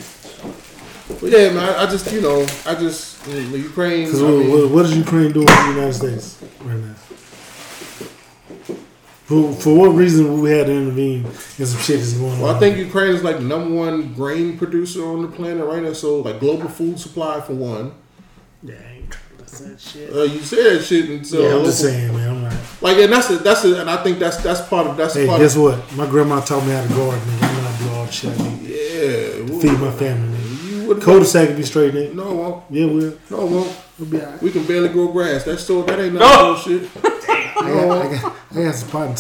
But yeah, man, I, I just you know, I just the Ukraine. I Because what, mean, what, what is Ukraine doing in the United States right now? For, for what reason would we have to intervene in some shit that's going well, on? I think Ukraine is like the number one grain producer on the planet right now. So like global food supply for one. Yeah, I ain't trying to listen to that shit. Uh, you said that shit, and so yeah, I'm just saying, man. I'm not. like, and that's a, that's a, and I think that's that's part of that's Hey, part guess of what? My grandma taught me how to garden, nigga. I know how to do all the shit I need. yeah. Feed my family, nigga. You would Cul-de-sac be straight, nigga. No, it won't. Yeah, we'll, no, it won't. we'll be alright. We can barely grow grass. That's so that ain't no No. bullshit. I got, I got, I got some pot and.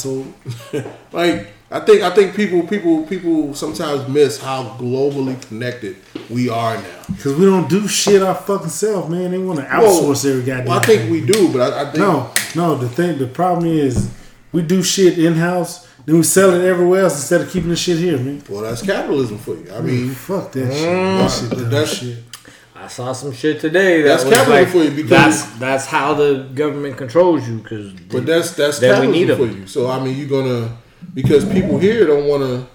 Like I think I think people people people sometimes miss how globally connected we are now. Because we don't do shit our fucking self, man. They want to outsource every goddamn Well, I think thing. we do, but I, I think No, no. The thing, the problem is, we do shit in house, then we sell it everywhere else instead of keeping the shit here, man. well that's capitalism for you. I mean, Fuck that shit. Mm. That shit dumb that's- shit. I saw some shit today that That's was capital like, for you because- that's that's how the government controls you because but that's that's Then we need capitalism for you. So I mean, you're gonna because people here don't want to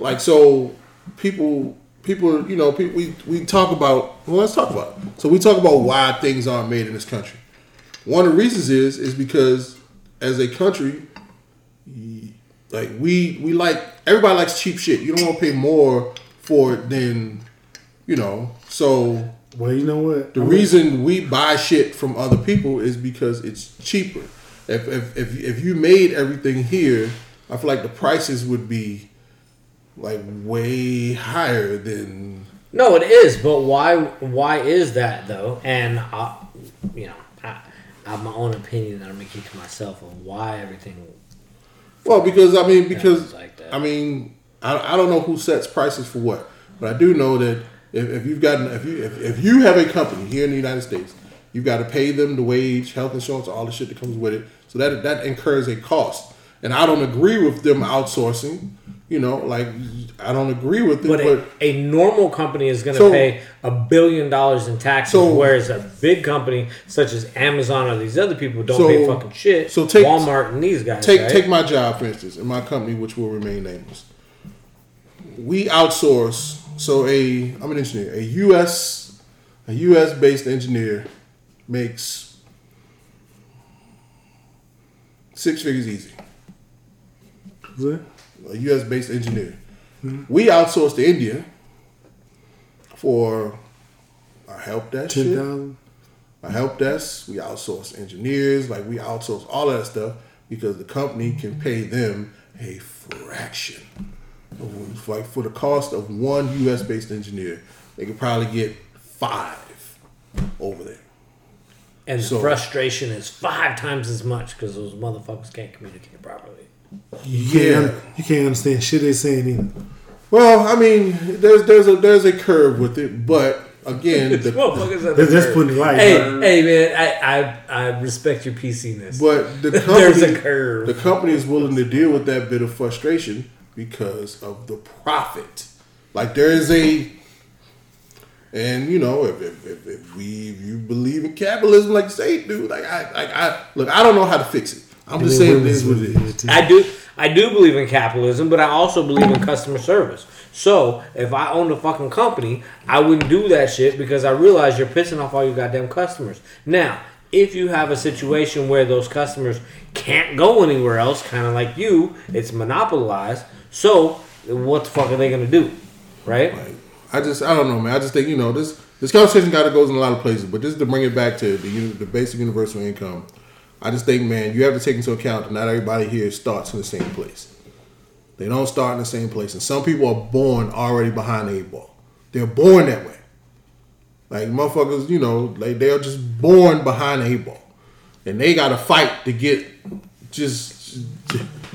like so people people you know people, we we talk about well let's talk about it. so we talk about why things aren't made in this country. One of the reasons is is because as a country, like we we like everybody likes cheap shit. You don't want to pay more for it than you know. So Well, you know what? the reason we buy shit from other people is because it's cheaper. If if if, if you made everything here, I feel like the prices would be like way higher than No, it is, but why? Why is that though? And I, you know, I, I have my own opinion that I'm gonna keep to myself of why everything. well because I mean because like. I mean I, I don't know who sets prices for what, but I do know that if, if you've gotten if you if, if you have a company here in the United States, you've got to pay them the wage, health insurance, all the shit that comes with it. So that that incurs a cost, and I don't agree with them outsourcing. You know, like I don't agree with it, But but, a, a normal company is going to So- pay a billion dollars in taxes, So- whereas a big company such as Amazon or these other people don't So- pay fucking shit. so take- Walmart and these guys. take right? take my job for instance in my company which will remain nameless we outsource so a i'm an engineer a us a us based engineer makes six figures easy? A us based engineer we outsource to india for our help desk Ten shit thousand. our help desk, we outsource engineers, like we outsource all of that stuff because the company can pay them a fraction. Of- Like for the cost of one US based engineer, they could probably get five over there. and so- the frustration is five times as much because those motherfuckers can't communicate properly. You can't, you can't understand shit they saying either. Well, I mean, there's there's a there's a curve with it, but again, the, Motherfuckers at They're just putting it like Hey, hey, man, I, I, I respect your PC-ness. but the There's company a curve. the company is willing to deal with that bit of frustration because of the profit. Like there is a, and you know, if, if, if, if we if you believe in capitalism, like say, dude, like I like I look, I don't know how to fix it. I'm just saying it is what it is. I do I do believe in capitalism, but I also believe in customer service. So if I owned a fucking company, I wouldn't do that shit because I realize you're pissing off all your goddamn customers. Now, if you have a situation where those customers can't go anywhere else, kind of like you, it's monopolized. So what the fuck are they gonna do, right? Like, I just I don't know, man. I just think you know this this conversation got to goes in a lot of places, but just to bring it back to the the basic universal income, I just think, man, you have to take into account that not everybody here starts in the same place. They don't start in the same place, and some people are born already behind the eight ball. They're born that way. Like motherfuckers, you know, like they're just born behind the eight ball, and they got to fight to get just.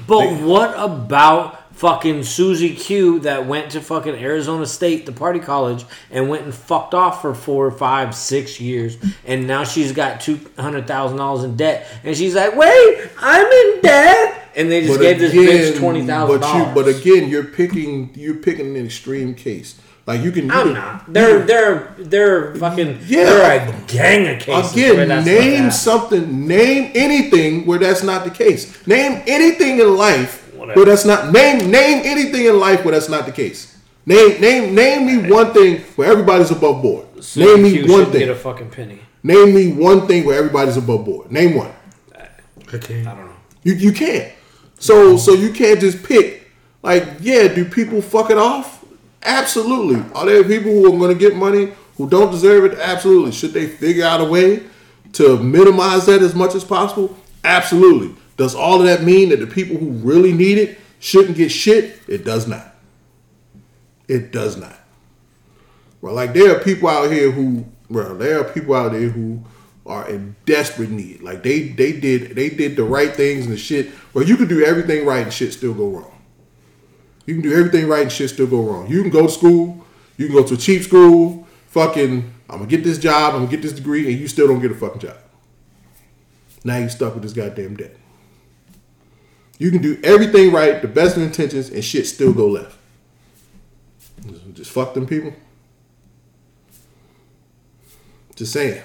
But what about fucking Susie Q that went to fucking Arizona State, the party college, and went and fucked off for four, five, six years, and now she's got two hundred thousand dollars in debt, and she's like, "Wait, I'm in debt," and they just gave this bitch twenty thousand dollars. but again, you're picking you're picking an extreme case. Like you can, you I'm can- not. They're they're they're fucking. Yeah. They're a gang of cases. Again, name something. Name anything where that's not the case. Name anything in life Whatever. where that's not. Name name anything in life where that's not the case. Name name name me one thing where everybody's above board. Susie name me one thing. Get a fucking penny. name me one thing where everybody's above board. Name one. I can't. I don't know. You you can't. So so you can't just pick. Like yeah, do people fuck it off? Absolutely. Are there people who are going to get money who don't deserve it? Absolutely. Should they figure out a way to minimize that as much as possible? Absolutely. Does all of that mean that the people who really need it shouldn't get shit? It does not. It does not. Well, like there are people out here who, well, there are people out there who are in desperate need. Like they they did they did the right things and the shit. Well, you can do everything right and shit still go wrong. You can do everything right and shit still go wrong. You can go to school, you can go to a cheap school, fucking, I'm gonna get this job, I'm gonna get this degree, and you still don't get a fucking job. Now you stuck with this goddamn debt. You can do everything right, the best of intentions, and shit still go left. Just fuck them people. Just saying.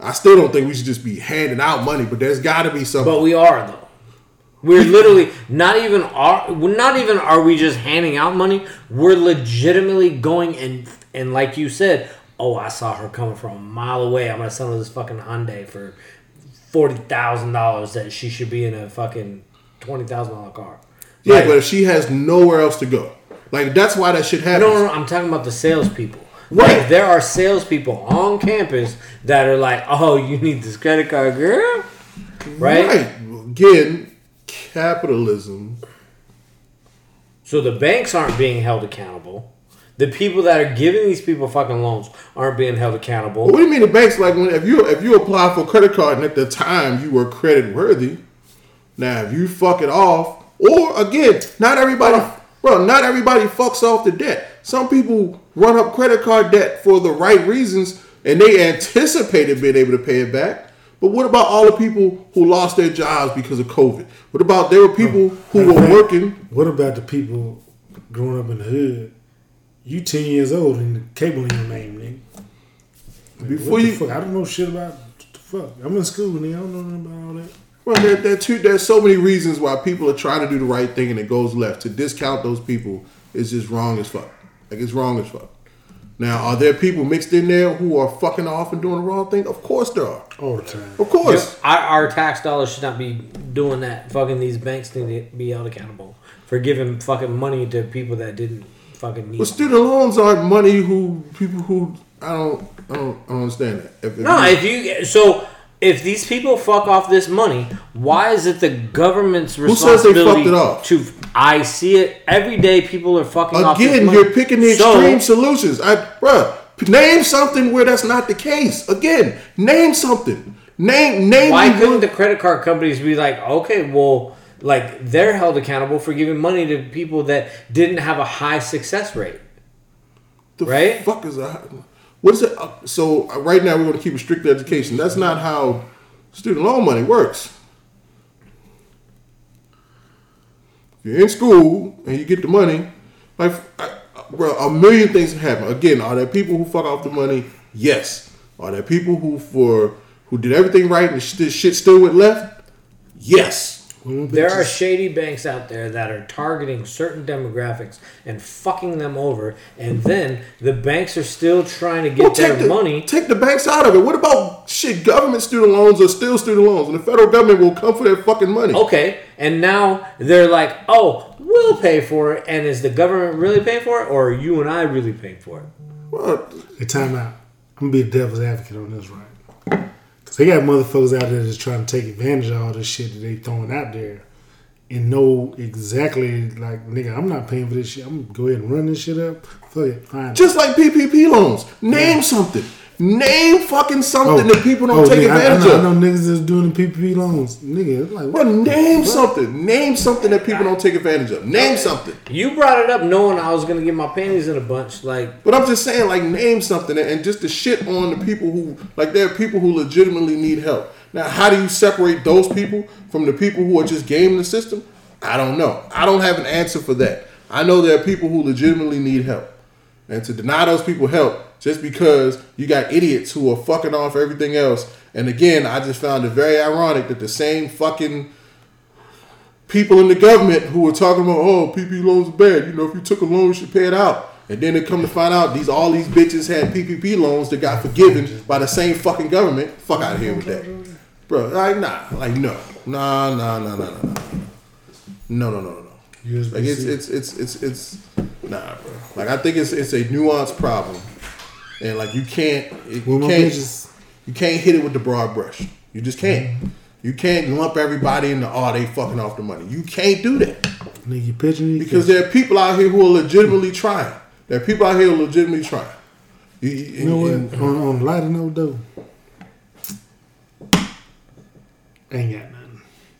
I still don't think we should just be handing out money, but there's got to be something. But we are though. We're literally not even are not even are we just handing out money. We're legitimately going and and like you said, oh I saw her coming from a mile away. I'm gonna sell her this fucking Hyundai for forty thousand dollars that she should be in a fucking twenty thousand dollar car. yeah, Like, but if she has nowhere else to go, like that's why that should happen. no, no, no, I'm talking about the salespeople. Right. Like, there are salespeople on campus that are like, oh, you need this credit card, girl. Right? right. Again, capitalism. So the banks aren't being held accountable. The people that are giving these people fucking loans aren't being held accountable. What do you mean the banks like when if you if you apply for a credit card and at the time you were credit worthy, now if you fuck it off, or again, not everybody, bro, not everybody fucks off the debt. Some people run up credit card debt for the right reasons and they anticipated being able to pay it back. But what about all the people who lost their jobs because of COVID? What about there were people who were working? What about the people growing up in the hood? You ten years old and the cable in your name, nigga. Like, Before what the you- fuck? I don't know shit about the fuck. I'm in school, nigga. I don't know nothing about all that. Well, there, there, are two, there's so many reasons why people are trying to do the right thing and it goes left. To discount those people is just wrong as fuck. Like it's wrong as fuck. Now, are there people mixed in there who are fucking off and doing the wrong thing? Of course there are. All the time. Of course. Our, our tax dollars should not be doing that. Fucking these banks need to be held accountable for giving fucking money to people that didn't fucking need. But student loans aren't money who people who I don't I don't, I don't understand that. If, if No, you- if you so if these people fuck off this money, why is it the government's says they responsibility fucked it off? to? I see it every day. People are fucking off. Again, you're picking the So- extreme solutions. I, bruh, name something where that's not the case. Again, name something. Name name Why couldn't the credit card companies be like, okay, well, like they're held accountable for giving money to people that didn't have a high success rate? the right? Fuck is that? What is it? Uh, So uh, right now we're going to keep a strict education. That's not how student loan money works. You're in school and you get the money. Like, I, bro, a million things happen. Again, are there people who fuck off the money? Yes. Are there people who for who did everything right and sh- shit still went left? Yes. Well, There are shady banks out there that are targeting certain demographics and fucking them over, and then the banks are still trying to get Well, their the, money. Take the banks out of it. What about shit? Government student loans are still student loans, and the federal government will come for their fucking money. Okay, and now they're like, oh, we'll pay for it, and is the government really paying for it, or are you and I really paying for it? Well, Hey, time out. I'm gonna be the devil's advocate on this, right? Cause they got motherfuckers out there that's trying to take advantage of all this shit that they throwing out there, and know exactly like, nigga, I'm not paying for this shit. I'm gonna go ahead and run this shit up. Fuck it, fine. just like PPP loans. Name something. Name fucking something that oh. people don't oh, take nigga, advantage I, of. know, I know niggas that's doing the PPP loans, nigga. it's Like, Bro, name something. Name something that people don't take advantage of. Name something. You brought it up knowing I was gonna get my panties in a bunch. Like, But I'm just saying, like, name something and just to shit on the people who, like, there are people who legitimately need help. Now, how do you separate those people from the people who are just gaming the system? I don't know. I don't have an answer for that. I know there are people who legitimately need help. And to deny those people help just because you got idiots who are fucking off everything else. And again, I just found it very ironic that the same fucking people in the government who were talking about, oh, PP loans are bad. You know, if you took a loan, you should pay it out. And then they come to find out these all these bitches had PPP loans that got forgiven by the same fucking government. Fuck out of here with that, bro. Like nah, like no, nah, nah, nah, nah, nah, nah. No, no, no, no, no. USB-C. Like it's it's it's it's it's nah, bro. Like I think it's it's a nuanced problem, and like you can't you can't just you can't hit it with the broad brush. You just can't. Mm-hmm. You can't lump everybody into oh they fucking off the money. You can't do that nigga, you pitching because there are people out here who are legitimately trying. There are people out here who are legitimately trying. You, you- You know and- what? On, on a lighter note, though, ain't got nothing.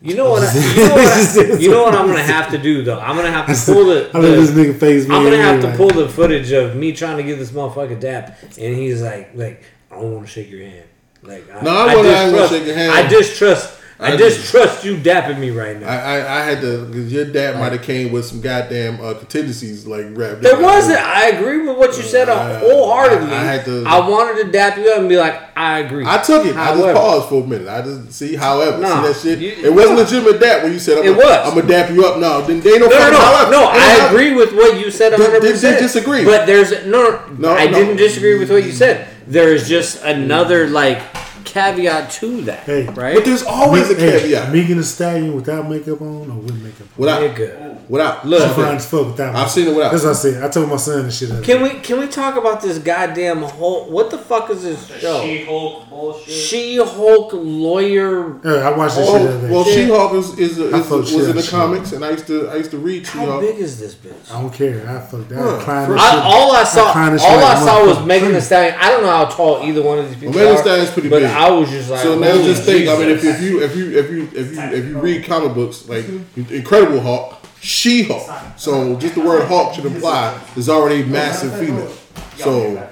You know what? I, you know what? I, you know what I'm gonna have to do though. I'm gonna have to pull the. I let this the nigga face me. I'm gonna have to pull the footage of me trying to give this motherfucker dap, and he's like, like, I don't want to shake your hand. Like, I, No, I wanna- I ain't gonna distrust- shake your hand. I distrust. I, I distrust you dapping me right now. I, I, I had to because your dad might have came with some goddamn uh, contingencies like rap. There wasn't. I agree with what you said I- wholeheartedly. I- I had to- I wanted to dap you up and be like, I agree. I took it. I just paused for a minute. I just see. However, Nah, see that shit. you- it wasn't legitimate dap when you said I'm It gonna, was. I'm gonna dap you up. No, then they no. No, no, no, no. They I agree with what you said Did- 100. did- percent did disagree. but there's no, No, I no. didn't disagree with what you said. There is just another like caveat to that, Hey. right? But there's always a Hey, caveat. Megan Thee Stallion without makeup on or with makeup on? Without, Nigga. without. Look. She fine as fuck without I've makeup. seen it without. That's what I said. I told my son this shit. Can day. we can we talk about this goddamn whole? What the fuck is this show? She-Hulk bullshit. She-Hulk lawyer. Yeah, I watched this oh, shit the Oh, other day. well, Shit. She-Hulk is, is, a, I is fuck was in the She-Hulk. comics, and I used to I used to read How She-Hulk. big is this bitch? I don't care. I fucked that. Huh. I climbed this I, shit. all I saw, climbed this all shit I like saw was motherfucking Megan Thee. Stallion. I don't know how tall either one of these people Well, Megan are. Thee Stallion's pretty but big. I was just like, So now just think. I mean, if, if you if you if you if you if you read comic books like Incredible Hulk, She Hulk. So just the word Hulk should imply there's already a massive female. So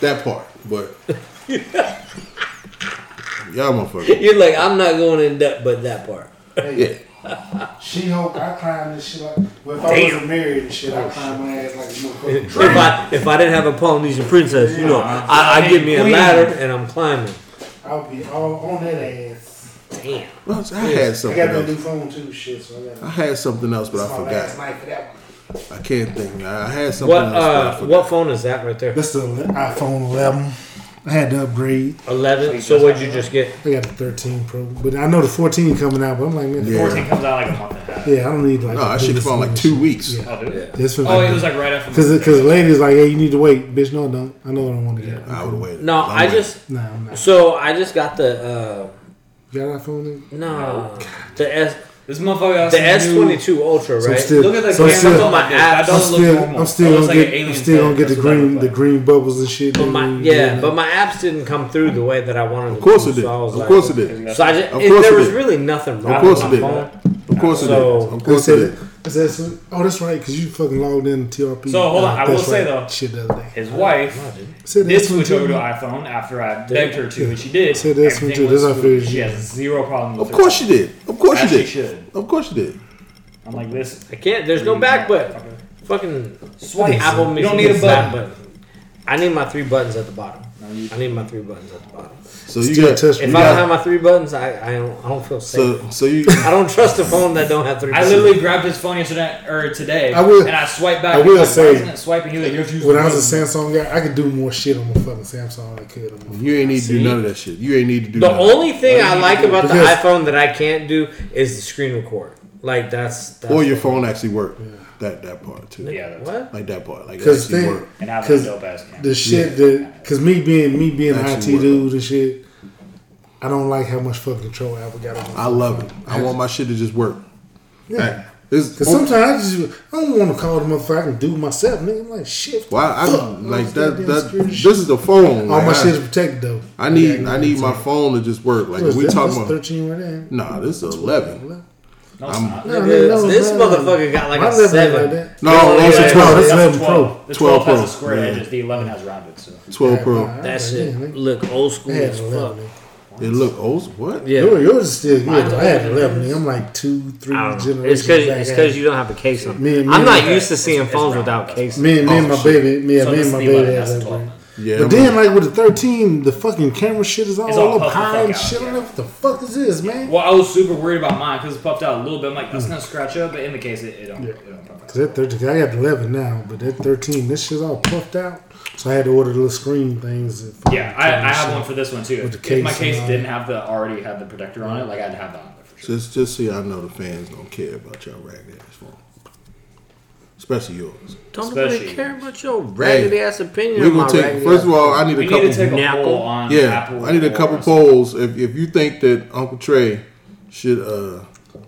that part, but y'all motherfucker. You're like, I'm not going in depth, but that part. Yeah. she Hulk, I climb this shit like. Well, if I wasn't married and shit, I climb my ass like a motherfucker. If I if I didn't have a Polynesian princess, you know, I, I get me a ladder and I'm climbing. I'll be all on that ass. Damn. Well, I had something. I got that new phone too, shit. So I I had something else, but I my last forgot. night for that one. I can't think. I had something What else, but I uh what phone is that right there? That's the iPhone 11. I had to upgrade. Eleven. So what'd you just get? I got the 13 Pro, but I know the 14 coming out. But I'm like, man, Yeah. 14 comes out like a month and a half. yeah, I don't need like. No, that the shit come out like two weeks. Yeah, Oh, dude. it? this for Oh, it was like right after. because because the lady's like, hey, you need to wait, bitch. No, I don't. I know what I want to get. I would have waited. No, I'm I waiting. just No, I'm not. so I just got the uh You got an iPhone? Then? no the S This motherfucker got The S twenty two Ultra, So right? still, Look at the so I'm camera still, on my I'm app. That I'm doesn't look still, normal. I'm still That looks gonna like an get, I'm still gonna get the That's what that green, look the green bubbles and shit. But my, dude, yeah, but my apps didn't come through the way that I wanted. Of course them it to, did. So I was Of like, course it did. So I just, Of it, course there it was did. really nothing wrong Of course with it did. phone. Of course it did. Of They course it did. It. I said, so- oh, that's right, because you fucking logged in to TRP. So, hold on, I will That's say, right. though, shit the other day. His wife No, dude. Said did switch over to you- iPhone after I begged her to, and she did. Said that's what Everything you- that's was I figured. She has zero problem with Of course her you did. Of course you she did. should. Of course she did. I'm like this. I can't. There's no back button. Fucking Swipe. Apple You don't need a get back button. I need my three buttons at the bottom. You- I need my three buttons at the bottom. So you Still got. touch If you I don't have my three buttons, I, I don't I don't feel safe. So so you. I don't trust a phone that don't have three. I buttons. literally grabbed his phone yesterday or today, I will- and I swiped back. I He will like, say- Why isn't it swiping? He was like, you have to use When I was a. Samsung guy, I could do more shit on my fucking Samsung than I could on my You ain't need to do See? none of that shit. You ain't need to do. The none. only thing What I like do? about the Because- iPhone that I can't do is the screen record. Like that's, that's or your phone actually work. That that part too. Yeah, that's What? Like that part. Like it Because actually work. and having a 'Cause dope ass camera. the shit that because me being me being an IT Actually work. dude and shit, I don't like how much fucking control Apple got on. I love it. I want my shit to just work. Yeah. It's, Because sometimes I just I don't want to call the motherfucker. I can do it myself, nigga. I'm like shit. Why I fuck, like all that? That this is the phone. all like, my I, shit is protected though. I need got I need my phone to just work. Like What's we this? talking That's about thirteen right there. nah, this is eleven. No, it's I'm- not. No, Nigga, no, no, this no. motherfucker got like My a level ain't seven. like that. No, Yeah, also yeah, yeah. twelve. That's That's 11 the Pro. 12. The 12 12 has Pro. a square Yeah. edges. The 11 has rounded. So Twelve Pro. Yeah, That I- shit I- look old school I had as an fuck. 11. It look old. What? Yeah. Yours, yours is still good. Mine's I had 11. 11. nigga. I'm like two, three I don't know. generations It's because back it's at because it. you don't have a case on. Me and- me I'm and not my- used to seeing it's phones round. without That's cases. Me and me and Oh, my shit. baby, me and So me this and my is the 11, baby had that's the that 12. joint. Yeah. But I'm- then, like with the 13, the fucking camera shit is all, It's all up puffed high and out, shit. yeah. on it. What the fuck is this, man? Well, I was super worried about mine because it puffed out a little bit. I'm like, that's mm. gonna scratch up, but in the case, it, it don't. It don't puff out. Cause that 13, I got 11 now, but that 13, this shit's all puffed out. So I had to order the little screen things. that Yeah, I, I have shit. one for this one too. With the If my case case and all didn't have the already have the protector on it, like I'd have that on there for sure. Just just so y'all know, the fans don't care about y'all ragged ass phone, especially yours. Don't Especially- nobody care about your raggedy ass opinion. We're on my gonna take. First of all, I need We a need couple. to take a Knuckle. poll on yeah, Apple. I need a couple or- polls. If if you think that Uncle Trey should uh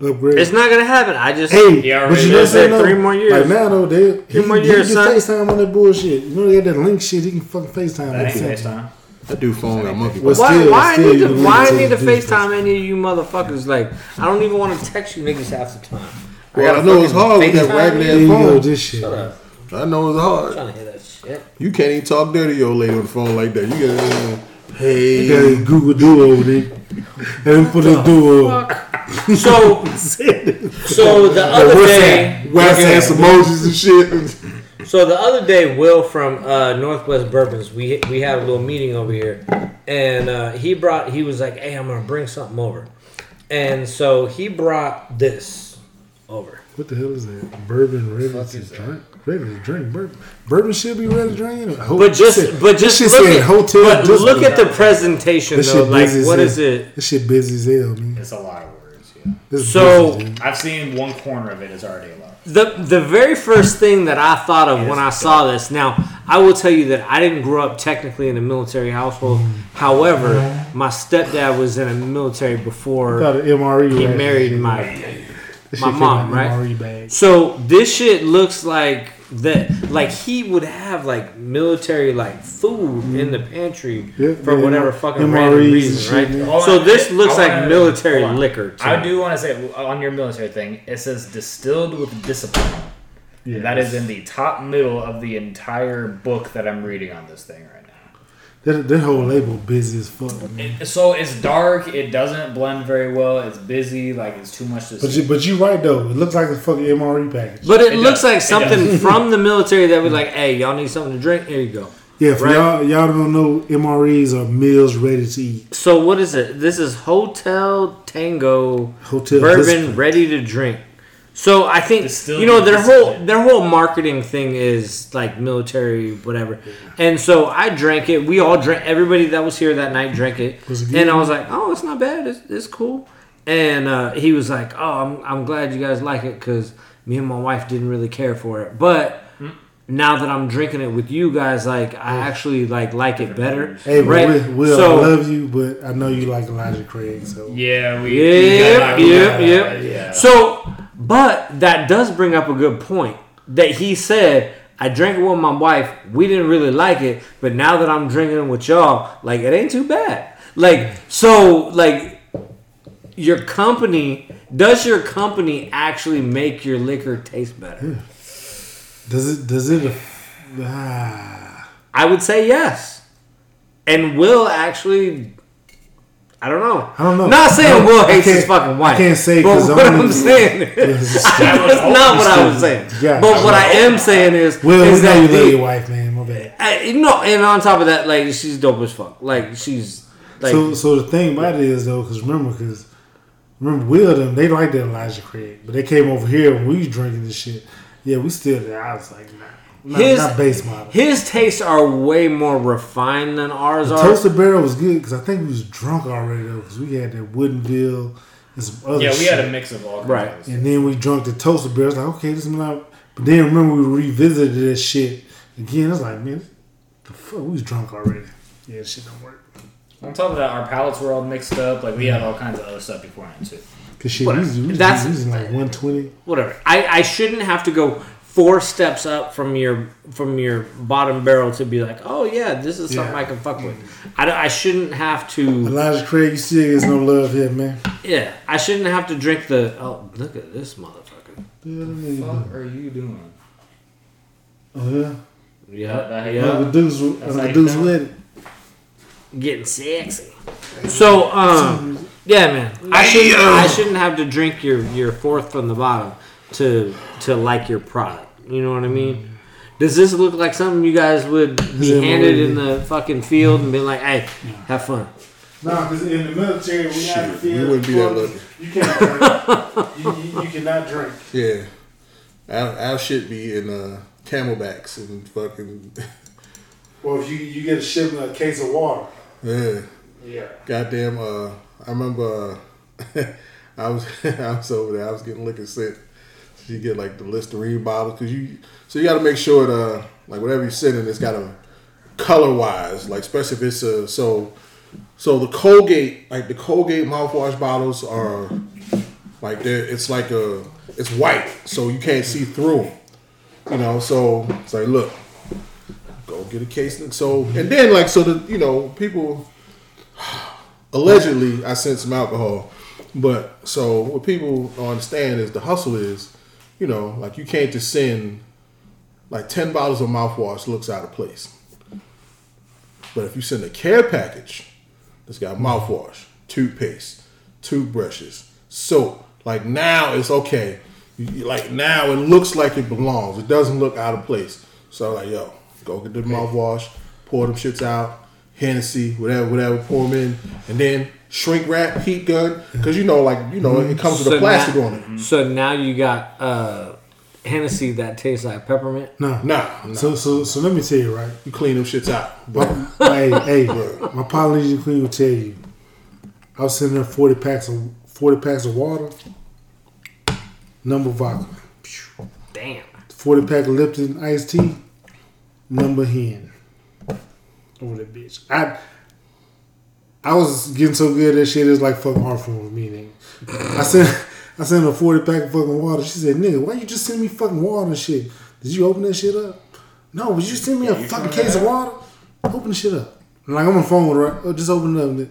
upgrade. It's not gonna happen. I just Hey, Yeah, but you already know what I'm is. saying? Three more years. Like now though, they he, Three more he years, can son. FaceTime on that bullshit. You know they got that link shit. He can fucking FaceTime. That that ain't thing. FaceTime. that dude phone got monkey. Well, why? still- why still I need to? Why I link need to to the FaceTime any of you motherfuckers? Like I don't even want to text you niggas half the time. Well, gotta I know it's fucking hard with that FaceTime raggedy you. There ass you go, phone. this shit. Shut up. I know it's I'm hard. trying to hear that shit. You can't even talk dirty to your lady on the phone like that. You got uh, hey. You got a Google Duo, nigga. And put a Duo. So, so the other day, Whack ass emojis and shit. so the other day, Will from uh, Northwest Bourbons, we we had a little meeting over here, and uh, he brought. He was like, "Hey, I'm gonna bring something over," and so he brought this over. What the hell is that? Bourbon ready to drink? Ready to drink bourbon. Bourbon should be ready to drink. You But just, shit- but just this shit look at, hotel. but disco. look at the presentation This though. Like, busy as what hell. is it? This shit busy as hell, man. It's a lot of words. Yeah. This So- busy. I've seen one corner of it is already a lot. The the very first thing that I thought of when I saw this. Now, I will tell you that I didn't grow up technically in a military household. Mm-hmm. However, mm-hmm. my stepdad was in a military before thought an MRE. he bag. married my This my mom, right? So this shit looks like that. Like he would have like military like food in the pantry Yeah, for yeah, whatever MREs fucking and random reason, right? man. So on, this I looks like wanna- military liquor. to I do want to say on your military thing, it says distilled with discipline. Yeah, That is in the top middle of the entire book that I'm reading on this thing right now. That, that whole label busy as fuck. Man. It- so it's dark. It doesn't blend very well. It's busy. Like it's too much to But see. you, but you right though. It looks like a fucking MRE package. But it, It looks does. like something from the military that was like, "Hey, y'all need something to drink? Here you go." Yeah, for Right. y'all, y'all don't know MREs are meals ready to eat. So what is it? This is Hotel Tango Hotel bourbon Discipline. ready to drink. So I think Distilled you know their whole Discipline. their whole marketing thing is like military whatever. And so I drank it. We all drank. Everybody that was here that night drank it. Was it good? and I was like, "Oh, it's not bad. It's, it's cool." And uh, he was like, "Oh, I'm I'm glad you guys like it because me and my wife didn't really care for it, but." now that I'm drinking it with you guys, like I actually like like it better. Hey, but right? Will, Will so, I love you, but I know you like Elijah Craig, so Yeah, we. Yep, we yep, got- yep. Yeah. So, but that does bring up a good point that he said. I drank it with my wife. We didn't really like it, but now that I'm drinking it with y'all, like it ain't too bad. Like so, like your company does your company actually make your liquor taste better? does it? Does it? Ah, I would say yes. And Will actually, I don't know. I don't know. Not saying I Will hates his fucking wife. I can't say But because what I'm saying is, that's not what I was saying. Yeah. But what I am saying is, Will, is know you that love your wife, man. My bad. I- you know, and on top of that, like she's dope as fuck. Like she's like so, so the thing about it is though, because remember, because remember, Will them they like that Elijah Craig, but they came over here when we was drinking this shit. Yeah, we still there. I was like, nah, not, his not base model. his tastes are way more refined than ours are. Toasted Barrel was good because I think we was drunk already though, because we had that Woodinville and some other Yeah, we shit. had a mix of all kinds Right. of And then we drunk the Toasted Barrel. It's like, okay, this is not. But then remember we revisited this shit again. It's like, man, the fuck, we was drunk already. Yeah, this shit don't work. On top of that, our palates were all mixed up. Like we had all kinds of other stuff beforehand too. Cause shit, we was, we was, That's- we was like one twenty. whatever. I, I shouldn't have to go four steps up from your from your bottom barrel to be like, oh yeah, this is something Yeah. I can fuck with. I, I shouldn't have to. Elijah Craig, you see, there's no love here, man. Yeah, I shouldn't have to drink the. Oh, look at this motherfucker. Yeah, let me- What are you doing? Oh yeah, Yeah, That- that- yeah, yeah. The dudes, That's the dudes with it. getting sexy. So, um, yeah, man, I shouldn't. I shouldn't have to drink your your fourth from the bottom to to like your product. You know what I mean? Does this look like something you guys would be Yeah, handed in the fucking field and be like, "Hey, have fun"? No, because in the military, we had to Shit, we feel. wouldn't be that lucky. You can't drink. you, you, you cannot drink. Yeah, our, our shit be in uh, camelbacks and fucking well, if you you get a shipment, a case of water. yeah. Yeah. Goddamn, uh, I remember uh, I was I was over there. I was getting liquor sent. You get like the Listerine bottles because you so you got to make sure the like whatever you're sending, it's got a color wise, like especially if it's a so so the Colgate like the Colgate mouthwash bottles are like they're it's like a it's white, so you can't see through them. You know, so it's like look, go get a case. So and then like so the you know people allegedly I sent some alcohol. But so what people don't understand is the hustle is, you know, like you can't just send like ten bottles of mouthwash looks out of place. But if you send a care package that's got mouthwash, toothpaste, toothbrushes, soap, like now it's okay. Like now it looks like it belongs. It doesn't look out of place. So like, yo, go get the mouthwash, pour them shits out, Hennessy, whatever, whatever, pour them in, and then shrink wrap, heat gun, because you know, like you know, it comes with a plastic now, on it. So now you got uh, Hennessy that tastes like peppermint. No. Nah, nah. So so so let me tell you right. you clean them shits out. My, hey hey, my Polynesian queen will tell you. I was sending her forty packs of forty packs of water. Number vodka. Damn. Forty pack of Lipton iced tea. Number hen. Over that bitch. I I was getting so good at that shit. It's like fucking art form with me, nigga. I sent I sent her a forty pack of fucking water. She said, "Nigga, why you just send me fucking water and shit? Did you open that shit up? No, but you send me a fucking case of water. Open the shit up. And like I'm on the phone with her. Oh, just open it up. And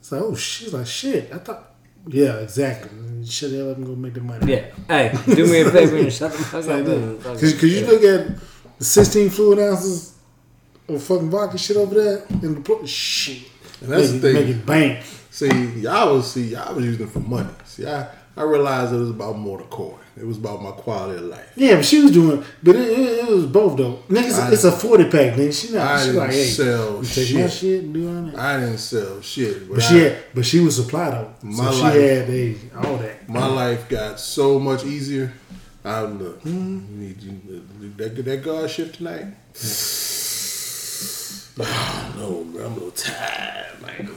it's like, oh, she's like, shit. I thought, yeah, exactly. Shut the hell up and go make the money. Yeah. Hey, do me a favor and shut the fuck up. and fucking- Because you look at the 16 fluid ounces of fucking vodka shit over there in the pl- shit. And that's make, the thing. Make it bank. See, y'all was see, y'all was using it for money. See, I I realized it was about more than coin. It was about my quality of life. Yeah, but she was doing, but it, it, it was both though. Niggas, it's a 40 pack, nigga. She not, I she didn't like, hey, sell you take my shit. shit and do all that. I didn't sell shit, but, But I- she had, but she was supplied though. My so she life- had they all that. my life got so much easier. I look, Mm-hmm. need you, that that guard shift tonight. Oh, no, bro, I'm a little tired, man.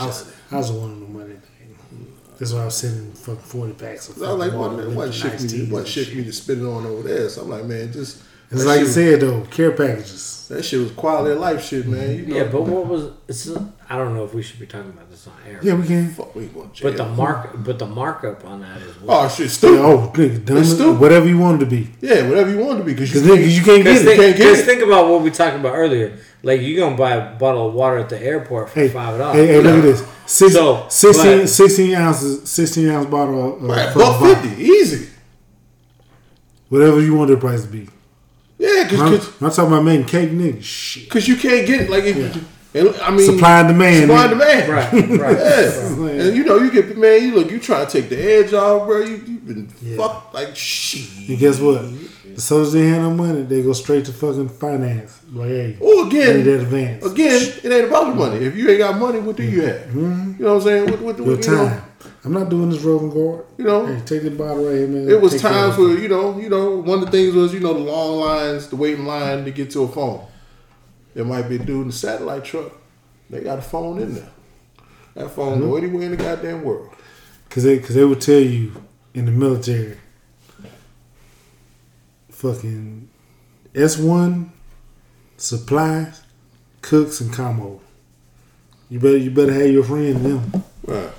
I was, I was wanting the money thing. That's why I was sending fucking forty packs of I was like, what, water, what with shit me, what and shit me to spend it on over there? So I'm like, man, just It's that like you said though, care packages. That shit was quality of life shit, man. You know, Yeah, but what was? It's, I don't know if we should be talking about this on air. Yeah, we can. fuck, we ain't going. But the mark, but the markup on that is. oh shit, stupid. Oh, nigga, done It's stupid. whatever you want it to be. Yeah, whatever you want to be, because you, Cause nigga, you can't Because get it. think, can't get 'cause it. think about what we talked about earlier. Like you gonna buy a bottle of water at the airport for Hey, five dollars. hey, hey, look at this. Six, So, 16, but- 16 ounces, 16 ounce bottle of uh, Right, buck fifty, easy. Whatever you want the price to be. Yeah, I'm, because I'm talking about making cake, nigga. Shit. because you can't get it. Like if Yeah. and, I mean, Supply and demand. supply and nigga. demand. Right, right. Yeah, and you know you get man. You look, you trying to take the edge off, bro. You you been Yeah. fucked like shit. And guess what? The soldiers they have no money, they go straight to fucking finance. Like, hey, need again, that advance. again, it ain't about the money. If you ain't got money, what do you have? You know what I'm saying? What, what, Mm-hmm. Your what, you know, time. I'm not doing this roving guard. You know? hey, take the bottle right here, man. It was Take care times where you know, you know, one of the things was you know the long lines, the waiting line to get to a phone. There might be a dude in the satellite truck. They got a phone in there. That phone Mm-hmm. go anywhere in the goddamn world. Cause they, cause they would tell you in the military, fucking S one supplies, cooks and combo. You better you better have your friend them. Right.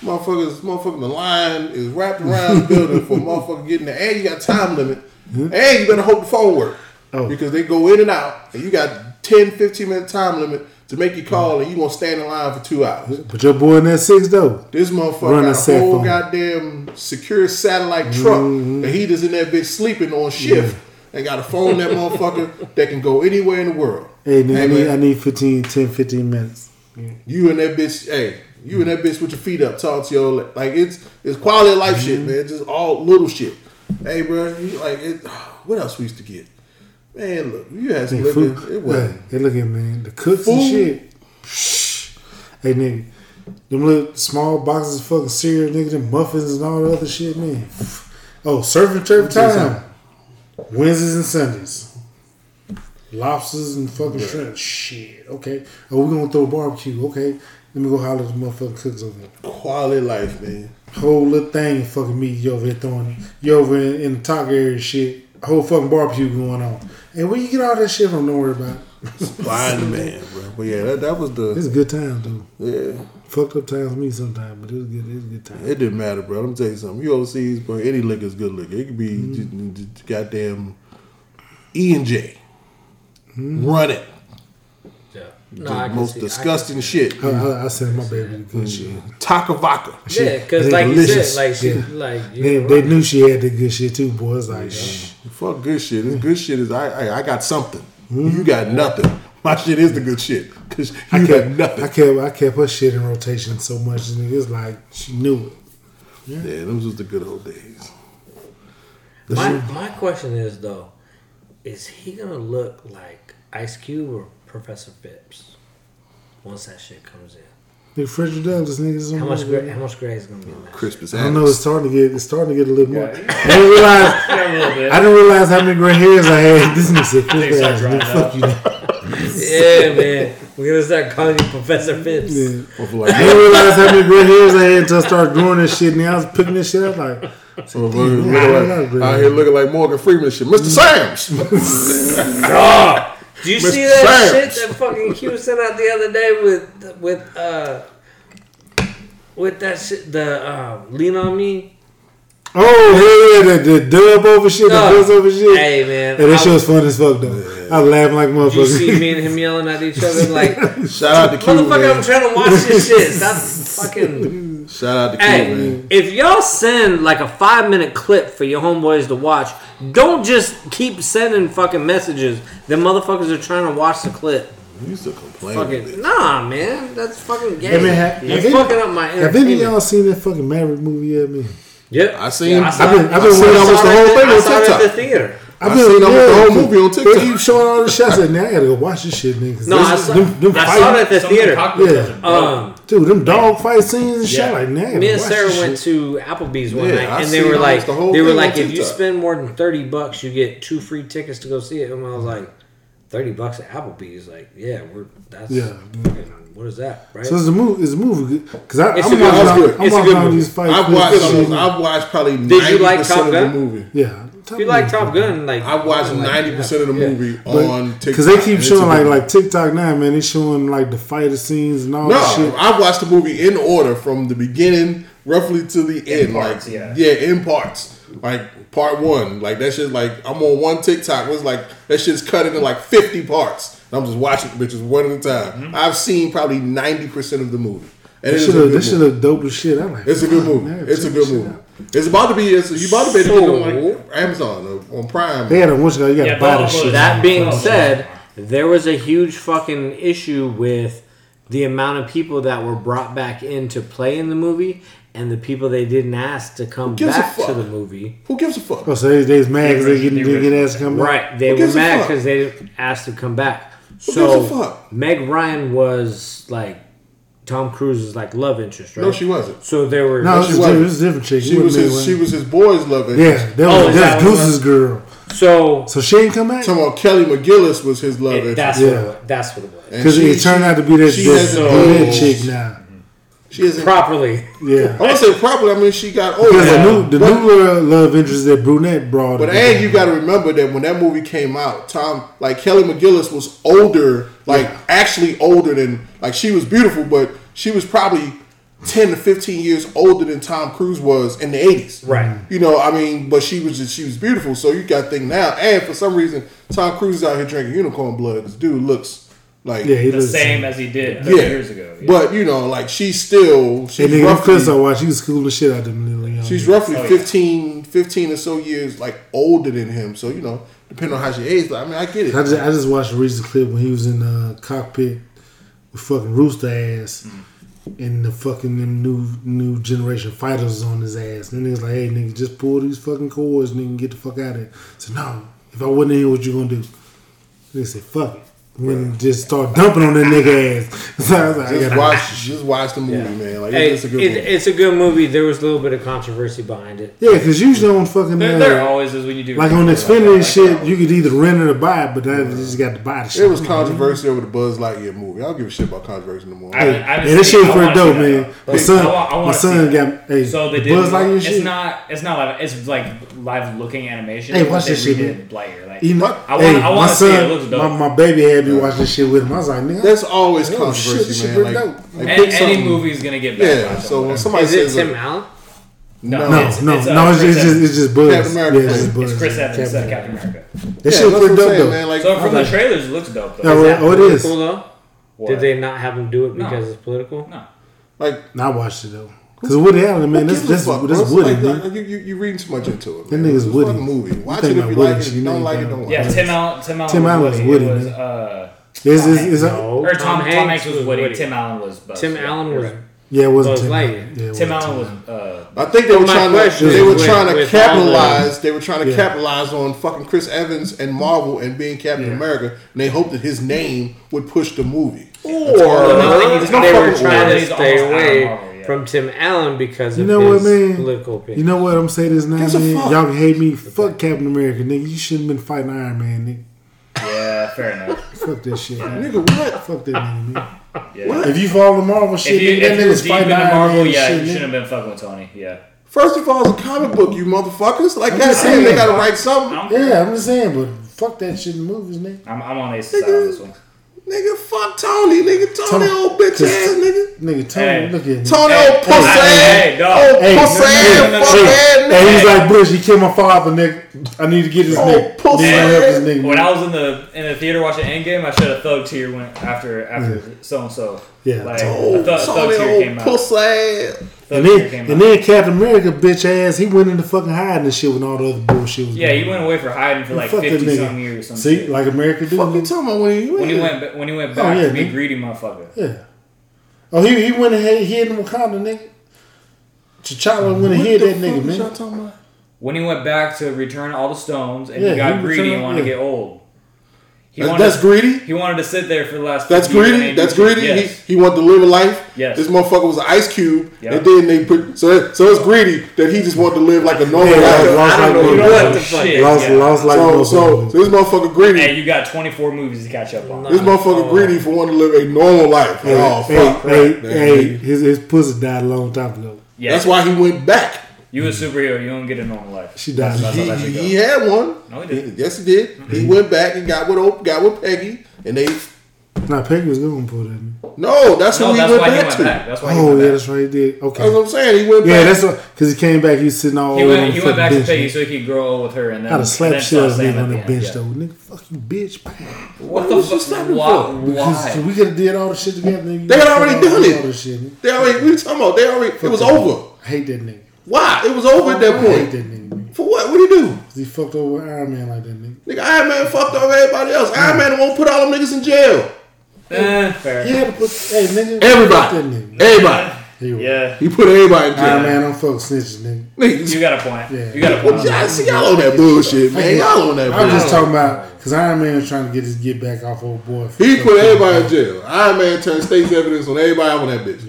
Motherfuckers, motherfucking the line is wrapped around the building for motherfucker getting there, and you got time limit, mm-hmm. and you better hope the phone work Oh. because they go in and out, and you got 10, 15 minute time limit to make your call, and you gonna stand in line for two hours. But your boy in that six though. This motherfucker Run got a whole goddamn secure satellite truck, mm-hmm. and he just in that bitch sleeping on shift, mm-hmm. and got a phone that motherfucker that can go anywhere in the world. Hey, nigga, I, need, man. I need 15, 10, 15 minutes. Mm-hmm. You and that bitch, hey, you and that bitch with your feet up, talk to your like it's it's quality of life Mm-hmm. shit, man. Just all little shit. Hey, bro, you like it. What else we used to get? Man, look, you had some food, It wasn't. hey, look at man, the cooks and shit. Hey, nigga, them little small boxes of fucking cereal, nigga, them muffins and all the other shit, man. Oh, surfing turf time. Wednesdays and Sundays. Lobsters and fucking shrimp. Shit. Okay. Oh, we're gonna throw barbecue. Okay. Let me go holler at the motherfucking cooks over there. Quality life, man. Whole little thing of fucking meat you over here throwing. You over in, in the talk area and Whole fucking barbecue going on. And where you get all that shit from? Don't worry about it. And demand, bro. But yeah, that, that was the It's a good time, though. yeah. Fucked up times me sometimes, but it was good. It was a good time. It didn't matter, bro. Let me tell you something. You overseas, bro. Any liquor is good liquor. It could be Mm-hmm. j- j- goddamn E and J. Run it. Yeah. The No, most see- I disgusting shit. I, I, I send my baby the good shit. Taaka vodka. see- Yeah, because They like you said, like she, Yeah. like They, they knew she had the good shit too, Boys, It's like, shh. Fuck good shit. This good shit is I I, I got something. Mm-hmm. You got nothing. My shit is the good shit because you I got kept, nothing. I kept, I kept her shit in rotation so much, and it was like she knew it. yeah, those was the good old days. My, my question is though, is he gonna look like Ice Cube or Professor Phipps once that shit comes in? Big Frederick Douglass niggas. How much gray, how much gray is gonna be in that? Crisp as I don't know. It's starting to get. It's starting to get a little more. Yeah. I didn't realize. A little. I didn't realize how many gray hairs I had. This nigga said, They "Chris start ass, drying nigga, fuck you." Yeah, man, we're gonna start calling you Professor Phipps. Yeah. Motherfucker I didn't realize how many gray hairs I had until I started growing this shit. And I was picking this shit up like, motherfucker Damn, looking I like- out here looking like Morgan Freeman shit. Mr. Mm. Sam's. Do you Mr. see that Sam's. shit that fucking Q sent out the other day with with uh with that shit the uh, lean on me? oh yeah, the, the dub over shit, the Dog. buzz over shit. Hey man, Hey, that I- shit was fun as fuck though. I was laughing like Did you see me and him yelling at each other like, Shout out to Q, motherfucker, I'm trying to watch this shit. Stop fucking. Shout out to Q, Hey, man. if y'all send like a five minute clip for your homeboys to watch, don't just keep sending fucking messages. Them motherfuckers are trying to watch the clip. You used to complain. Fucking nah, man, that's fucking gay. Hey, man, have- You're have any- fucking up my Have any of y'all seen that fucking Maverick movie yet, man? Yep, I seen- Yeah, I saw I've been- I've been I waiting almost the whole thing I on saw at TikTok. the theater. I've been seen almost the whole movie on TikTok. They keep showing all the shots. I said, now I gotta go watch this shit, nigga. 'cause No, I saw, them, them I fight- saw it at the Some of the theater. Yeah. Um, Dude, them dog fight scenes and shit Yeah. like that. me and Sarah went to Applebee's one Yeah, night, I and they were like, the they were like, if you spend more than thirty bucks, you get two free tickets to go see it. And I was like, thirty bucks at Applebee's. Like, yeah, we're that's Yeah. fucking- what is that, right? So it's a movie It's a movie? Because I, It's I'm a watching, good. I'm It's watching all these fights. I've watched Chris almost, I've watched probably Did you ninety like percent Top of the Gun? movie. Yeah, if you like Top Gun, like I've watched ninety percent of the yeah. movie on TikTok. Because they keep showing like like TikTok now, man. They showing like the fighter scenes and all No, that shit. I've watched the movie in order from the beginning, roughly to the end. parts, like, yeah. in parts. Like part one, like that shit. Like I'm on one TikTok. It was like that shit's cut into like 50 parts. And I'm just watching bitches one at a time. Mm-hmm. I've seen probably 90 percent of the movie, and That it is shit a look, good that shit movie. look dope as shit. I'm like, It's a good movie. man, It's a good movie. It's about to be. It's, you about to be able to So- on like Amazon on Prime. They had a bunch of you gotta Yeah, buy don't this upload shit. That being said, there was a huge fucking issue with the amount of people that were brought back in to play in the movie and the people they didn't ask to come back to the movie. Who gives a fuck? Oh, so they, they was mad because they The getting original- they get asked to come back. Right. They Who were mad because they didn't ask to come back. Who so gives a fuck? Meg Ryan was like Tom Cruise's like love interest, right? No, she wasn't. So there were No, she this wasn't. different. A different chick. She It was his. She was his boy's love interest. Yeah, that Oh, was is that's that Goose's girl. so So she ain't come back Talking about Kelly McGillis was his love it- interest. that's Yeah. what it was. That's what it was. Because it turned out to be that she that hasn't brunette aged. chick now. She isn't. Properly. Yeah, I want to say properly. I mean, she got older. because Yeah. the new the But- new uh, love interest that brunette brought. But and you got to remember that when that movie came out, Tom like Kelly McGillis was older, like actually older than like she was beautiful, but she was probably ten to fifteen years older than Tom Cruise was in the eighties. Right. You know, I mean, but she was just she was beautiful. So you got to think now, and for some reason, Tom Cruise is out here drinking unicorn blood. This dude looks like yeah, he The looks same as he did yeah. years ago. Yeah. But you know, like she's still Hey, she's nigga, them roughly, I watched, he was cool the shit out of them little young. She's roughly Oh, yeah. 15, 15 or so years like older than him. So you know, depending on how she aged, I mean, I get it. I just, I just watched a recent clip when he was in the cockpit with fucking Rooster ass mm. and the fucking them new new generation fighters on his ass. And then niggas like, hey nigga, just pull these fucking cords, nigga, and get the fuck out of here. So no, if I wasn't in here, what you gonna do? They said, fuck it. When just start dumping on that nigga ass. So I was like, I Just gotta watch, just watch the movie, Yeah. man. Like Hey, it's a good it- movie. it's a good movie. There was a little bit of controversy behind it. Yeah, because usually on fucking there, uh, there always is when you do like on reviews Xfinity that. and shit, you could either rent it or buy it, but now you just got to buy the shit. It was controversy over the Buzz Lightyear movie. I don't give a shit about controversy no more. I haven't- I Yeah, that seen shit it. was I pretty dope, man. though. My Like, son, I wa- I my wanna see son got hey, So they did. Buzz Lightyear it's shit. not. It's not like It's like live looking animation. Hey, but watch they this shit, man. Lightyear. Like, You know, I wanna- hey, I my wanna see it. son, It looks dope. my, my baby had me watch this shit with him. I was like, nigga, that's always shit, controversy, this shit man. pretty Like, dope. like any, put any something- movie's gonna get Yeah. backlash. So on when whatever. somebody Is it Tim Allen? No, no, it's, no, it's, uh, no, it's, it's just Evans. it's just Buzz. Captain America yeah, it's plays. just Buzz. It's Chris Evans, Captain uh, America. Captain America. That Yeah, shit that's pretty dope saying, though. man. Like, So from the Okay. trailers, it looks dope Yeah, though. well, oh, it is. Political though? Did they not have him do it No. because it's political? No. like Nah, I watched it though. Because Woody Allen, man, who that's gives a that's fuck, that's? Woody, Like, man. like, you, you, you reading too much into it. That nigga's It's Woody. movie. Watch it if about you Woody, like it. If you you don't like it, don't watch Yeah, it. Tim Allen. Tim Allen. Tim Allen was Woody. Woody, was, man. uh, Is is is? No, or Tom, Tom Hanks Hanks was was Woody. Woody. Tim Allen was Buzz. Tim Yeah, Allen was. Yeah, it wasn't Buzz Tim. Lightyear. Yeah, Tim wasn't Allen was. Uh, I think they were trying to they were is trying to with- with all the- capitalize. They were trying to Yeah. capitalize on fucking Chris Evans and Marvel and being Captain Yeah. America, and they hoped that his name would push the movie. Or no, he's they were trying to stay almost out of away Marvel, yeah. From Tim Allen because You of know his what, man? political You know what? I'm saying this now, man. fuck. Y'all can hate me. Fuck Captain America, nigga. You shouldn't have been fighting Iron Man, nigga. yeah, fair enough. Fuck that shit, man. Nigga, what? Fuck that nigga, man. Yeah. If you follow the Marvel shit, If you nigga, that if you're nigga's fighting into Iron Marvel, Man yeah, shit, you nigga. shouldn't have been fucking with Tony. Yeah. First of all, it's a comic book, you motherfuckers. Like I'm God just damn, they gotta write something. Yeah, I'm just saying, but fuck that shit in movies, nigga. I'm, I'm on Ace's side on this one. Nigga, fuck Tony, nigga. Tony, Tony- old bitch ass nigga. Nigga, Tony, Hey. look at me. Tony, Hey, old pussy hey, ass. hey, dog. Old Hey, pussy no, ass, no, no, no, fuck no. ass Hey, nigga. he's like, Bush, he killed my father, nigga. I need to get this Oh, nigga. pussy. Need to help this nigga. When. I was in the in the theater watching Endgame, I should have thug tear went after after so and so. Yeah, like Tony. a thug, thug Tony, tear came old out. pussy And then, and then Captain America, bitch ass, he went into fucking hiding and shit when all the other bullshit was Yeah, going he on. went away for hiding for like fifty some years. Or some See, shit. like America do. Fuck you nigga. talking about when he when he went when he went oh, back Oh, yeah, to be greedy motherfucker. Yeah. Oh, he, he went ahead, he hid in Wakanda, nigga. T'Challa went and hid that nigga, man. Y'all talking about? When he went back to return all the stones and Yeah, he got he greedy and returned- wanted to get old. He wanted, that's greedy. He wanted to sit there for the last. That's greedy. That's greedy. Yes. He, he wanted to live a life. Yes. This motherfucker was an ice cube, yep. and then they put so so it's greedy that he just wanted to live like a normal yeah, life. Lost I don't like know what the fuck. Lost, yeah. lost like so, so, so this motherfucker greedy. And you got twenty four movies to catch up on. This motherfucker oh. greedy for wanting to live a normal life. Hey, oh, hey, fuck, hey, hey, his his pussy died a long time ago. Yeah. That's why he went back. You a superhero. You don't get a normal life. She died. That's, he, he, had one. No, he didn't. He, yes, he did. Mm-hmm. He went back and got with got with Peggy, and they. Nah, Peggy was going for that. No, that's no, who that's he, went, he went to. That's why. Oh, yeah, back. that's right. He did. Okay, that's what I'm saying. He went. Yeah, back. that's. Because he came back. He was sitting all. He went. He went back bench, to Peggy man. so he could grow old with her, and then. I'd slap slapped shit on the bench yeah. though. Nigga, fuck you, bitch. What, what the fuck? Why? Because we could have did all the shit together. They had already done it. They already. We talking about. They already. It was over. I hate that nigga. Why? It was over at that point. That nigga, For what? What he do? He fucked over Iron Man like that nigga. Nigga, Iron Man fucked over everybody else. Iron mm. Man won't put all them niggas in jail. Eh, fair. He had to put hey nigga. Everybody. That nigga. Everybody. He Yeah, He put everybody in jail. Iron Man don't fuck snitches, nigga. You got a point. Yeah. You got a Well, y'all, see, y'all on that bullshit, man. Y'all on that I'm bullshit. just talking about because Iron Man was trying to get his get back off old boy. He put everybody in jail. Iron Man turned state's evidence on everybody on that bitch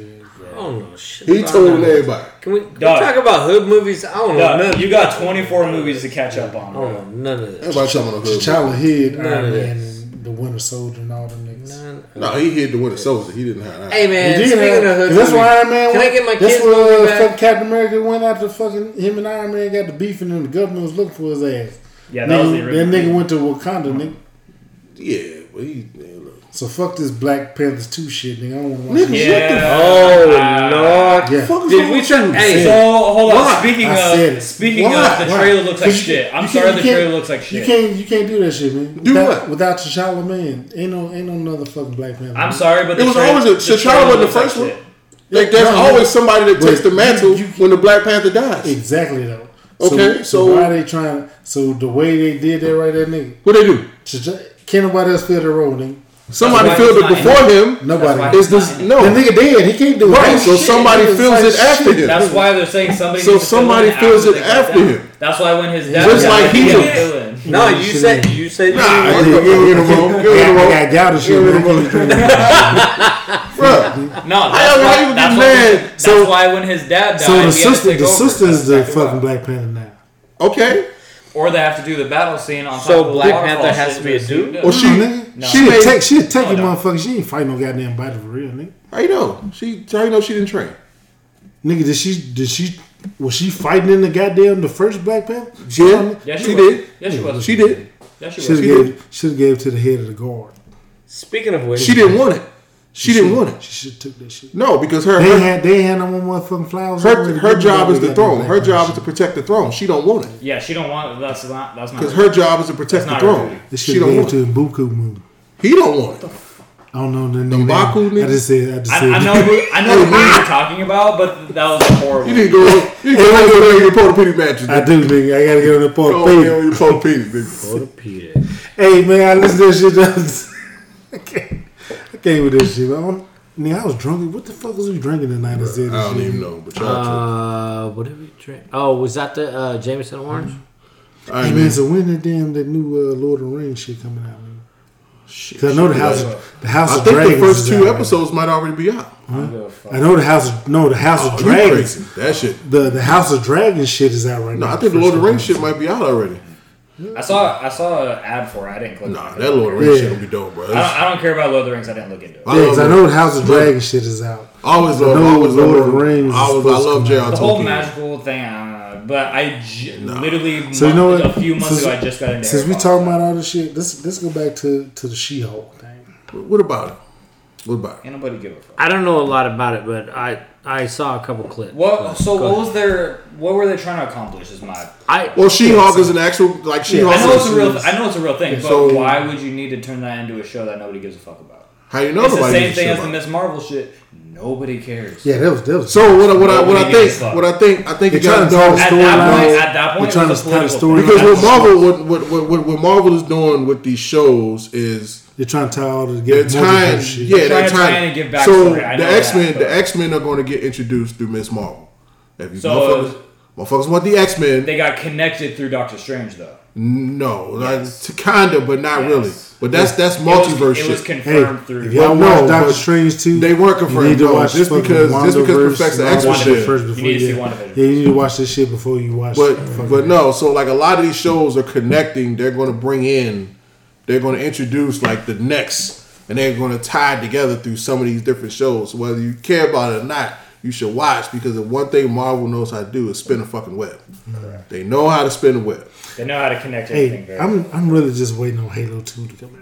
don't know shit. He told everybody. Can we, can we talk about hood movies? I don't know. Dog, none. you got 24 movies to catch up on. I don't know none of this. Everybody talking about hood. T'Challa hid Iron Man the Winter Soldier and all them niggas. No, he hid the Winter Soldier. He didn't hide. Hey man, speaking of hood that's movies, why Iron Man. Can I get my kids' movie uh, Captain America went after fucking him and Iron Man got the beef, and then the government was looking for his ass. Yeah, that was the original. that nigga went to Wakanda, nigga. Yeah, but he. So fuck this Black Panthers two shit, nigga. I don't want to watch nigga, yeah. Oh uh, lord, yeah. fuck did we try? Hey, so hold on. Why? Speaking of speaking Why? of the trailer looks like you, shit. I'm sorry, the trailer looks like shit. You can't you can't do that shit, man. Do without, what? Without T'Challa, man, ain't no ain't no another fucking Black Panther. I'm sorry, but it was always a, T'Challa was the first one. Like there's always somebody that takes the mantle when the Black Panther dies. Exactly though. Okay, so, why they trying? So the way they did that, right there, nigga. What they do? Can't nobody else fill the role, nigga. Somebody filled it before him. him. Nobody. is this no. The nigga dead. He can't do it. right. So somebody fills it after him. That's why they're saying somebody. So somebody fills it after him. That's why when his death, just yeah, like he was. No, you said you said nah, you were in the room. You were in the room. I got the shit. Bruh. No, that's I why. That's, mad. That's so, why when his dad died, so the sister, the sister is the fucking Black Panther now. Okay. Or they have to do the battle scene on so top of Black Panther has to be a dude. Well, she no. she no. take she take oh, no. motherfucker. She ain't fight no goddamn battle for real, nigga. How you know? She how you know she didn't train? Nigga, did she did she was she fighting in the goddamn the first Black Panther? She yeah, yeah she, she did. Yeah, she was. She did. Yeah, she should have gave should have gave to the head of the guard. Speaking of which, she didn't want it. She, she didn't want it. She should took that shit. No, because her they her, had they had no more motherfucking flowers. Her, her job is the throne. Her job is to protect the throne. She don't want it. Yeah, she don't want it. That's not that's not because her job is to protect the throne. She don't want to buku move. He don't want it. I don't know the name. The Baku nigga. I just said. I, just said. I, know. Who, I know who you're talking about, but that was horrible. You need to go. You need to go on your Portopedic matches. I do, nigga. I gotta get on the Portopedic. Go on your Portopedic, nigga. Portopedic. Hey man, I listen to this shit. Okay came with this shit, man. Nigga, I was drunk. What the fuck was we drinking tonight? I said don't shit? even know. But y'all uh, what did we drink? Oh, was that the uh, Jameson Orange? Mm-hmm. Hey, man, so when the damn the new uh, Lord of the Rings shit coming out? Man? Shit, I know the house, the house. I think the first two episodes might already be out. Huh? I know the house. No, the house oh, of dragons. That shit. The the house of dragons shit is out right no, now. No, I think the Lord of the Rings shit might be out already. I saw I saw an ad for it. I didn't click. Nah, on it. that Lord of the Rings shit will be dope, bro. I don't, I don't care about Lord of the Rings. I didn't look into it. I I know the House of Dragon shit is out. I always love, always Lord of the Rings I, always, I love J.R. Tolkien. The whole magical thing. Uh, but I j- literally So you know what? a few months Since- ago I just got into. Since we talking about all this shit, let's let's go back to to the She Hulk thing. What about it? Goodbye. Ain't nobody give a fuck. I don't know a lot about it, but I I saw a couple clips. What? But so what ahead. was their? What were they trying to accomplish? Is my I well, She-Hulk is an actual like She-Hulk. Yeah, I know it's a real. I know it's a real thing, but so, why would you need to turn that into a show that nobody gives a fuck about? How you know it's nobody? The same thing as the Miss Marvel shit. Nobody cares. Yeah, that was that was. So what? I, what I what I think? What I think? I think you're trying to tell a story. At that point, trying to tell a story because what Marvel what, what what what Marvel is doing with these shows is they're trying to tie all the together. They're tying, yeah, they're, they're trying, trying, to give back. So the X Men, the X Men are going to get introduced through Miss Marvel. If you so motherfuckers, motherfuckers want the X Men, they got connected through Doctor Strange though. No, yes. like kinda, but not yes. really. But that's that's multiverse shit. It was confirmed hey, through. If y'all watch Doctor Strange too. They weren't confirmed. You no, just because just because perfects the X Men shit. First before you need you, yeah, you need to watch this shit before you watch. But but no, so like a lot of these shows are connecting. They're going to bring in they're going to introduce like the next, and they're going to tie it together through some of these different shows. Whether you care about it or not, you should watch because the one thing Marvel knows how to do is spin a fucking web. They know how to spin a web. They know how to connect everything. Hey, I'm I'm really just waiting on Halo Two to come out.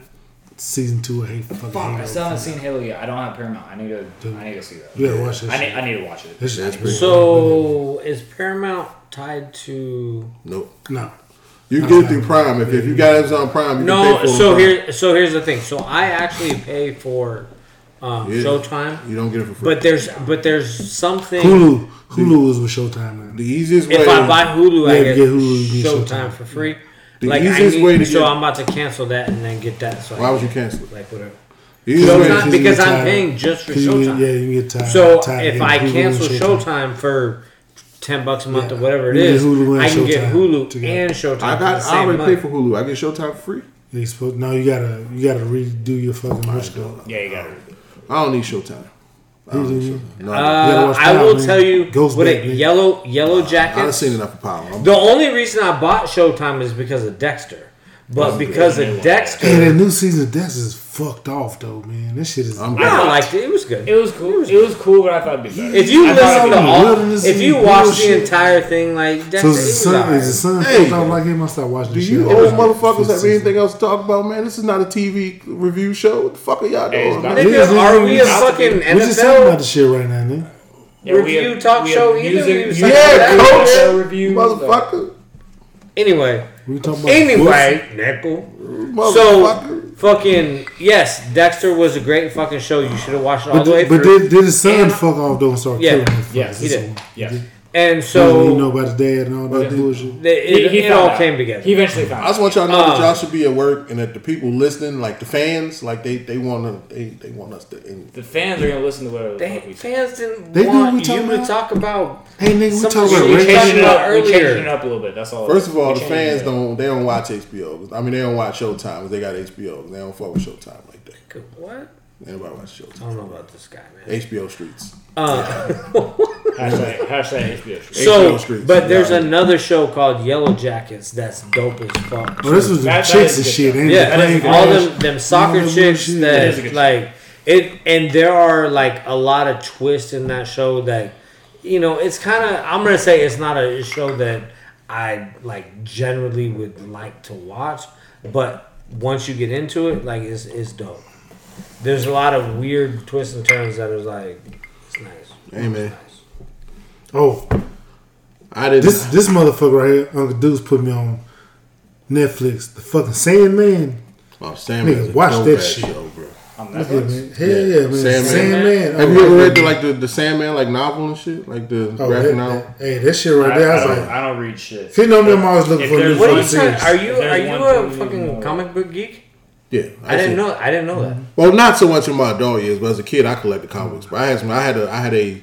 Season two of Halo. Fucking Fuck, I still haven't seen Halo yet. I don't have Paramount. I need to. I need to see that. You gotta watch this. I need. I need to watch it. This is pretty- So is Paramount tied to? Nope. no. You get it through Prime if, if you got Amazon Prime. You can No. pay So Prime. here, so here's the thing. So I actually pay for um, Yeah. Showtime, you don't get it for free. but there's but there's something. Hulu. Hulu is with Showtime now. the easiest way. If I buy Hulu, I Yeah, get, get Hulu, Showtime Showtime. for free. The like I easiest need, way to so get- I'm about to cancel that and then get that. So I why would you cancel it? like whatever? The way- Showtime because I'm tired- paying just for 'cause you Showtime. yeah, you get tired. So tired if of I Hulu and cancel Showtime. for ten bucks a month Yeah. or whatever it You get Hulu and I can get Hulu together. and Showtime. I for got. the I already month. pay for Hulu. I get Showtime free. You supposed now you gotta you gotta redo your fucking what's it. Yeah, you got it. I don't need Showtime. I don't need Showtime. No, I don't. Uh, I Power, will man. tell you Ghost what Back, it nigga. yellow yellow jacket. I've jackets. seen enough of Power. I'm- The only reason I bought Showtime is because of Dexter, but because of Dexter, Hey, that new season of Death is fucked off though, man. That shit is. I'm I good. liked it. It was good. It was cool. It was cool, but I thought it'd be better. If you I listen to all, if you watch the entire thing, like Dexter, so it is the was sun is the sun Hey. fucked off like him? I start watching Do you old motherfuckers fifth have anything else to talk about, man? This is not a TV review show. What the fuck are y'all doing? about man? to Nigga, are we a niggas, fucking We just talking about the shit right now, nigga. Yeah, review have- talk show? have Either music- we was music- talking Yeah, about coach. that. Motherfucker. Anyway, We talking about anyway, nickel. Motherfucker. So fucking yes, Dexter was a great fucking show. You should have watched it all But, the way did, but did, did his son And- fuck off though and start Yeah. killing him? Yes, he did. Yes. And So you know so about his dad and all that bullshit. the- it, He, he it all out. came together. He eventually found I just want y'all to know that Uh, y'all should be at work and that the people listening, like the fans, like they they want to they, they want us to. And The fans are gonna listen to whatever the They, fuck we say. fans didn't They knew want we you talking to about- talk about. Hey nigga, we talking about We we race. talked changed it about up. We earlier. changed it up a little bit. That's all. first of all, the fans don't they don't watch HBO. I mean, they don't watch Showtime. They got HBO. They don't fuck with Showtime like that. What? Anybody watch I don't know about this guy, man. HBO Streets. Uh, Hashtag, hashtag HBO. Street. so, HBO Streets. but there's Yeah. another show called Yellow Jackets that's dope as fuck. Oh, this was the That- that chicks is and shit. Ain't Yeah, it? All cards. them them soccer All chicks bullshit. that It is a good show. like it, and there are like a lot of twists in that show that you know it's kind of I'm gonna say it's not a show that I like generally would like to watch, but once you get into it, like it's it's dope. There's a lot of weird twists and turns that is like it's nice. Hey, man. Nice. Oh, I didn't. this this motherfucker right here, Uncle Deuce put me on Netflix. The fucking Sandman. oh, Sandman Nigga, watch that shit. show, bro. On Look at Netflix. man. Hell yeah, man. Sandman. Sandman. Have Oh, you ever read the like the, the Sandman like novel and shit, like the Oh, graphic that- novel? that- hey, that shit right I, there. I I, was don't, like, I don't read shit. if you know me, I'm always looking for a new there's What are you talking? series. Are you are you a fucking comic book geek? Yeah, I didn't see. know. I didn't know that. Mm-hmm. Well, not so much in my adult years, but as a kid, I collected comics. But I had some, I had a I had a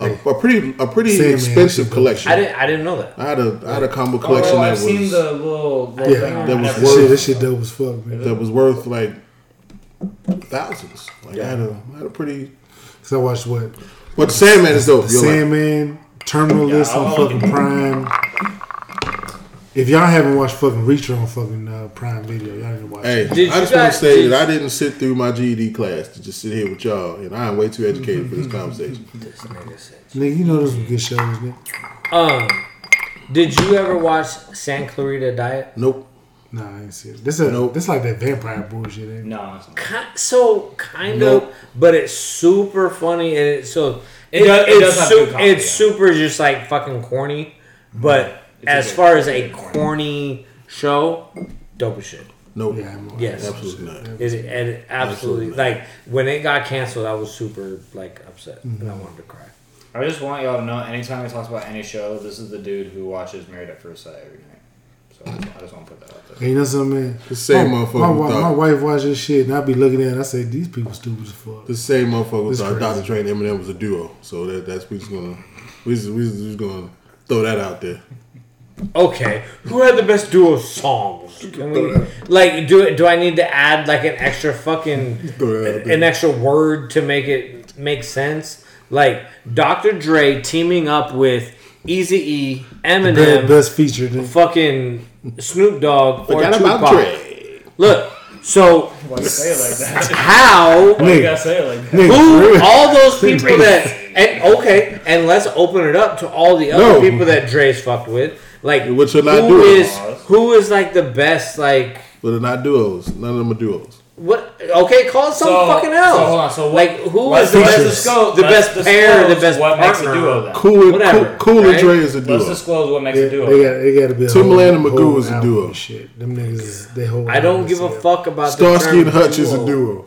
a, a pretty a pretty Sandman, expensive shit, collection. I didn't. I didn't know that. I had a I had a comic book collection Oh, that I've was seen the little, little Yeah, thing. that was worth- shit, that shit dope as fuck, man. that was worth like thousands. Like I had a I had a pretty. So I watched what? But the Sandman is dope. The You'll like. Sandman, Terminal List I'll- on oh. fucking look Prime. If y'all haven't watched fucking Reacher on fucking uh, Prime Video, y'all need to watch Hey, it. I just want to say did- that I didn't sit through my GED class to just sit here with y'all, and I am way too educated for this conversation. This nigga said. Nigga, you know those some good shows, man. Um, did you ever watch Santa Clarita Diet? Nope. Nah, I didn't see it. This is Nope. this like that vampire bullshit. Ain't it? No, it's not. Ki- So kind Nope. of, but it's super funny and it's so It does- it it's, does have su- good comedy, it's yeah. super just like fucking corny, but It's a as good- far as a it's a good corny show, dope as shit. Nope. Yeah, I'm Yes. Absolutely not. It, and it absolutely Absolutely. like when it got canceled, I was super like upset and I Mm-hmm. wanted to cry. I just want y'all to know. Anytime we talk about any show, this is the dude who watches Married at First Sight every night. So I just, want to put that out there. Hey, you know something, man? The same my, motherfucker my, my wife watches this shit, and I be looking at it. and I say, these people stupid as fuck. the same motherfucker It's thought crazy. Dr. Dre and Eminem was a duo. So that that's we just gonna we just, we just, we just gonna throw that out there. Okay, who had the best duo songs? Can we like do it? Do I need to add like an extra fucking Throw that out there. an extra word to make it make sense? Like Dr. Dre teaming up with Easy E, Best, Eminem, best feature. Nigga. fucking Snoop Dogg, or Forgot about Tupac. Dre. Look, so Why you say it like that? how Why you gotta say it like that? Who all those people that and okay, and let's open it up to all the other No. people that Dre's fucked with. Like What should not who do? is who is like the best like But they're not duos. None of them are duos. what okay, call it something So- fucking else. so hold on, so what- like who let's- the let's best discuss- the let's best pair, the disclose best what makes a partner? duo then. Cool and Whatever, Cool, cool and? Dre is a duo. Let's disclose what makes They, a duo. they got, they got to be a Timbaland whole- and Magoo whole is a album duo. and Shit, them niggas, they hold. I don't give a fuck about the Starsky term and Hutch is a duo.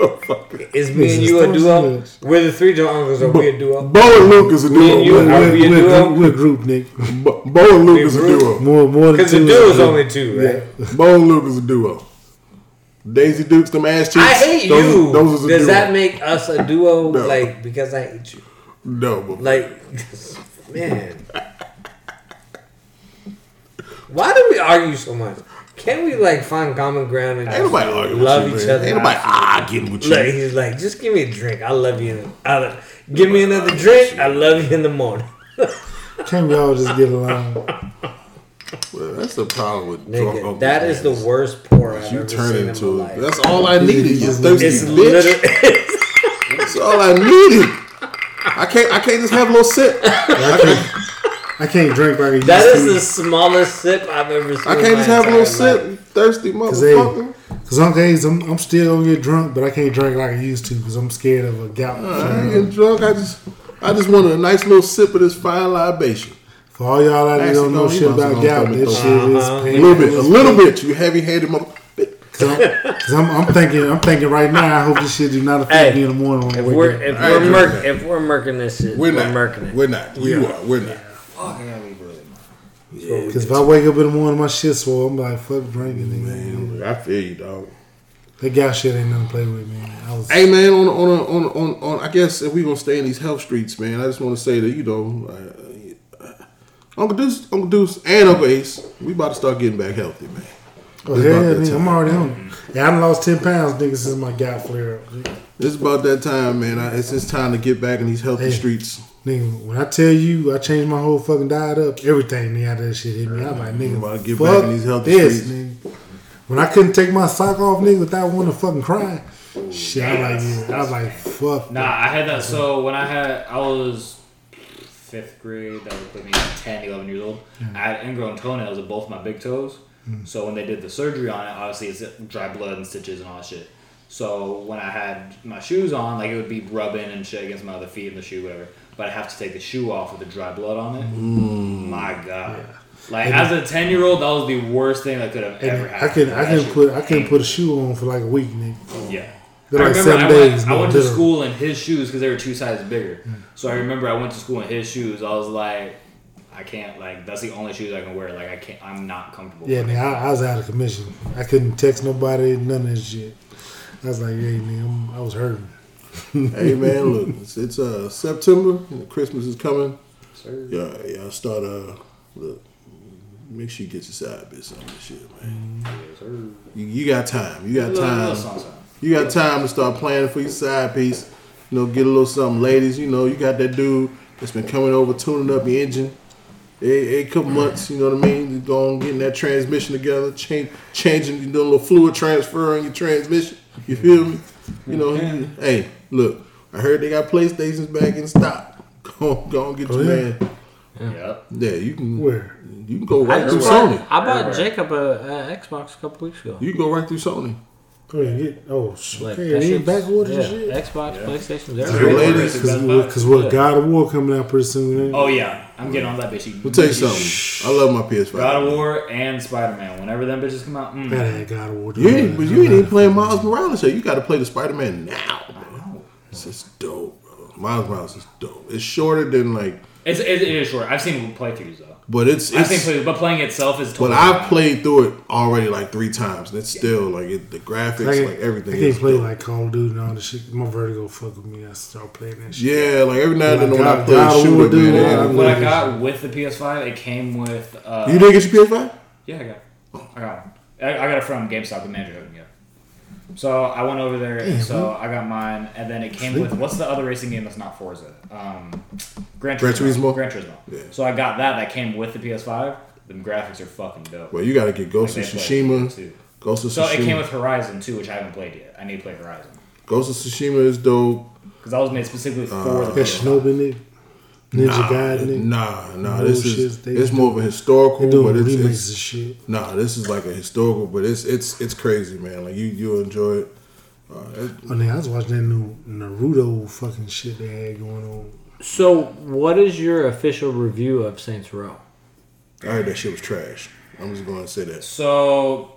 Duo. Oh, it. Is me and you a duo? We're the three uncles. Are we a duo? Bo and Luke is a Me and you duo. are man. we a we're, duo? We're a group, Nick. Bo, Bo and Luke We is a duo. More, more than Because two. the a duo is only two, right? Bo and Luke is a duo. Daisy Dukes, them ass cheeks. I hate those, you. Those is a Does duo. that make us a duo? No. Like because I hate you. no, but Like, man. Why do we argue so much? Can't we like find common ground and ain't just nobody arguing love with each you, man. other? Ain't nobody arguing with you. Look, he's like, just give me a drink. I love you. I, give me another drink. I love you in the morning. Can't we all just get along? Well, that's the problem with drunk Nigga, uncles, that man. is the worst pour I've You ever turn seen into in my life. That's all I needed. You It's thirsty It's bitch. literally. That's all I needed. I can't. I can't just have a little sip. I can't, drink like I used that is the smallest sip I've ever seen. I can't just have a little sip. life. Thirsty they- motherfucker. Cause on days I'm, I'm still gonna get drunk, but I can't drink like I used to because I'm scared of a gout. I ain't getting drunk. I just. I just wanted a nice little sip of this fine libation. For all y'all out there don't know shit about known gout, something that though. shit is Uh-huh. A little bit. A little bit. You heavy-handed mother. Cause I'm, I'm, I'm thinking, I'm thinking right now. I hope this shit do not affect Hey, me in the morning. When I If we're up. if we're ain't doing murk that. if we're murking this shit, We're we're, not. murking it. We're not. You are. We're not. Fuck, I gotta be brilliant. Cause if I wake up in the morning, my shit swole. I'm like, fuck drinking, nigga. Man, I feel you, dog. That gout shit ain't nothing to play with, man. I was, Hey man, on on on on, on I guess if we gonna stay in these health streets, man, I just want to say that you know, uh, Uncle Deuce, Uncle Deuce, and Uncle Ace, we about to start getting back healthy, man. oh, it's hell, about nigga, I'm already on it. Yeah, I done lost ten pounds, nigga, since my gout flare up. It's about that time, man. I, it's just time to get back in these healthy Hey. streets. Nigga, when I tell you I changed my whole fucking diet up, everything nigga, out of that shit hit me. I'm like, nigga, About to get fuck back in these healthy this, streets. nigga. When I couldn't take my sock off, nigga, without wanting to fucking cry, shit, I like, yeah, I was like, fuck. Nah, I had that. So when I had, I was fifth grade. That would put me 10, 11 years old. Mm. I had ingrown toenails of both my big toes. Mm. So when they did the surgery on it, obviously it's dry blood and stitches and all that shit. So when I had my shoes on, like it would be rubbing and shit against my other feet in the shoe, whatever. But I have to take the shoe off with the dry blood on it. Mm. My God. Like as a ten year old, that was the worst thing that could have ever And I happened. couldn't, I couldn't put, I couldn't put a shoe on for like a week, nigga. Yeah. They're I like remember seven I days, went, I went to school in his shoes because they were two sizes bigger. Mm. So I remember I went to school in his shoes. I was like, I can't like that's the only shoes I can wear. Like I can't. I'm not comfortable. Yeah, nigga, I, I was out of commission. I couldn't text nobody, none of this shit. I was like, hey, man, I'm, I was hurting. hey man, look, it's, it's uh September, and Christmas is coming. Sir. Yeah, y'all start uh look. Make sure you get your side bits on this shit, man. Yes, sir. You, you got time. You got time. You got time to start planning for your side piece. You know, get a little something, ladies. You know, you got that dude that's been coming over, tuning up your engine. A, a couple months, you know what I mean? You go on getting that transmission together, change, changing, you know, a little fluid transfer in your transmission. You feel me? You know, he- hey, look, I heard they got PlayStations back in stock. Go, go and get Oh, your yeah? man. Yeah. Yeah, you can. Where? You can go I, right through just Sony. bought, I bought Everywhere. Jacob a, a Xbox a couple weeks ago. You can go right through Sony. Oh, yeah, get, oh, sh- Like, okay, that they shit's- ain't backwards yeah, and shit. Xbox, Yeah. PlayStation, Hey, they're ladies, Because Best what, Buy. cause what Yeah. God of War coming out pretty soon. ain't? Oh yeah, I'm getting on that bitch. We'll tell you something. I love my PS5. God of War and Spider Man. Whenever them bitches come out, mm. That ain't God of War. You ain't, but you ain't even playing Miles Morales yet. You got to play the Spider Man now, bro. This is dope, bro. Miles Morales is dope. It's shorter than like, it's it, it is short. I've seen playthroughs though. but it's I think, it's. play- but playing itself is. Totally But I've fine. played through it already like three times, and it's still like it, the graphics, I can't, like everything. I can't is play dope. like Call of Duty and all this shit. My vertigo fuck with me. I start playing that shit. yeah, like every now and then when I play God a of shooter, War, man, dude, it- yeah, What I Yeah. got with the PS5, it came with. Uh, you didn't get your PS5? Yeah, I got. It. I got one. I, I got it from GameStop. The manager hooked me up. So I went over there, and so I got mine, and then it came with what's the other racing game that's not Forza? Um, Gran Gran Turismo? Gran Turismo. Yeah. So I got that. That came with the PS5. The graphics are fucking dope. Well, you got to get Ghost Like, of Tsushima. Ghost of So it came with Horizon too, which I haven't played yet. I need to play Horizon Ghost of Tsushima is dope. because that was made specifically for Uh, the PS5. Shinobi in it. Ninja Nah, Gaiden nah, nah. This is they it's do- more of a historical, They doing but it's, remakes it's and shit. nah. This is like a historical, but it's it's it's crazy, man. Like you you enjoy it. Uh, it- Oh, nigga, I was watching that new Naruto fucking shit they had going on. So, what is your official review of Saints Row? I heard that shit was trash. I'm just going to say that. So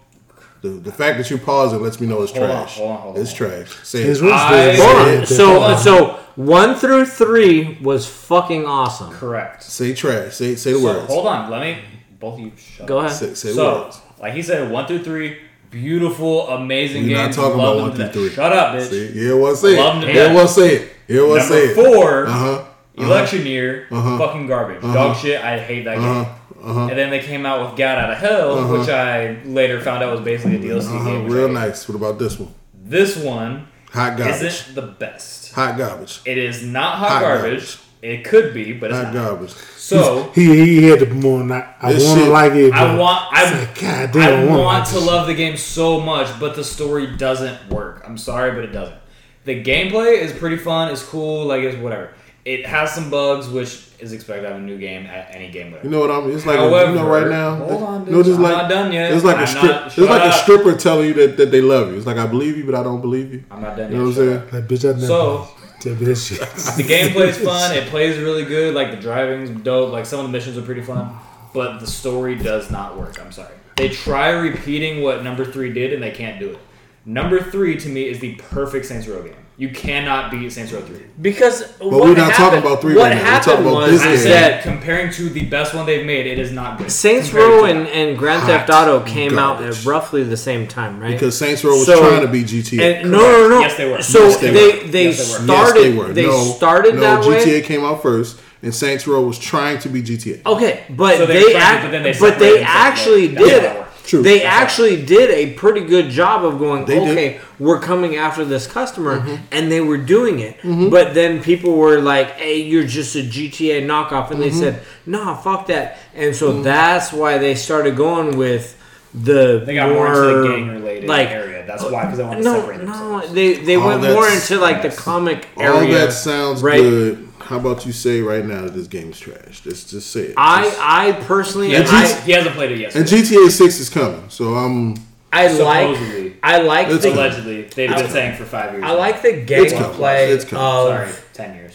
The, the fact that you pause it lets me know it's Hold on, trash. hold on, hold on, it's trash. Say His it. I- did- Hold did- on. did- So, so one through three was fucking awesome. correct. Say trash. Say say the So, words. hold on, let me both of you shut Go up. ahead. Say, say the So, words. like he said, one through three, beautiful, amazing game. We're not talking Love about one through three. Shut up, bitch. See, here one say Love 'em it. to Here death. one say it. Here one say Number it. four, Uh huh. Electioneer, Uh-huh. fucking garbage, dog shit. I hate that Uh-huh. game. And then they came out with Gat Out of Hell, which I later found out was basically a DLC Uh-huh. game. Real nice. What about this one? This one Hot garbage. isn't the best. Hot garbage. It is not hot, Hot garbage. garbage. It could be, but it's Hot not. garbage. So He he had to more not. I want to like it. I want. I, It's like, God damn, I I wanna want to love the game so much, but the story doesn't work. I'm sorry, but it doesn't. The gameplay is pretty fun. It's cool. Like it's whatever. It has some bugs, which is expected to have a new game at any game. Whatever. You know what I'm? It's like However, you know right now. hold on, you know, bitch, just I'm like not done yet. it's like a I'm strip. not- it's shut like a stripper telling you that, that they love you. It's like I believe you, but I don't believe you. I'm not done You know yet. what I'm saying? Like, bitch, I never So- tell me that shit. The gameplay is fun. It plays really good. Like the driving's dope. Like some of the missions are pretty fun, but the story does not work. I'm sorry. They try repeating what number three did, and they can't do it. Number three to me is the perfect Saints Row game. You cannot beat Saints Row three. Because But what we're not happened, talking about three What right now. We're happened talking about was this I said that comparing to the best one they've made, it is not good. Saints Row and, and Grand Hot Theft Auto came out at roughly the same time, right? Because Saints Row was So- trying to be GTA. and no, no, no. Yes, they were. So Yes, they they they, were. Yes, they were. yes, started they were. they no, started no, that GTA way. came out first, and Saints Row was trying to be GTA. Okay, but So they they, tried to, act, but then they but they separated and said, actually "No, that's did. Not work." True. They That's not actually did a pretty good job of going. They did. okay, we're coming after this customer, Mm-hmm. and they were doing it. But then people were like, "Hey, you're just a GTA knockoff," and Mm-hmm. they said, "Nah, fuck that." And so that's why they started going with the They got more into the gang-related like area. That's why, 'cause they wanted to no, separate no, themselves. they they All went more into like the yes. comic All area. that sounds right? good. How about you say right now that this game is trash? Just just say it. I Just- I personally He And I, hasn't, he hasn't played it yet. and GTA Six is coming, so I'm. I like I like It's the Allegedly, they've been I- saying for five years. I like the It's coming. gameplay It's coming. of Sorry, ten years.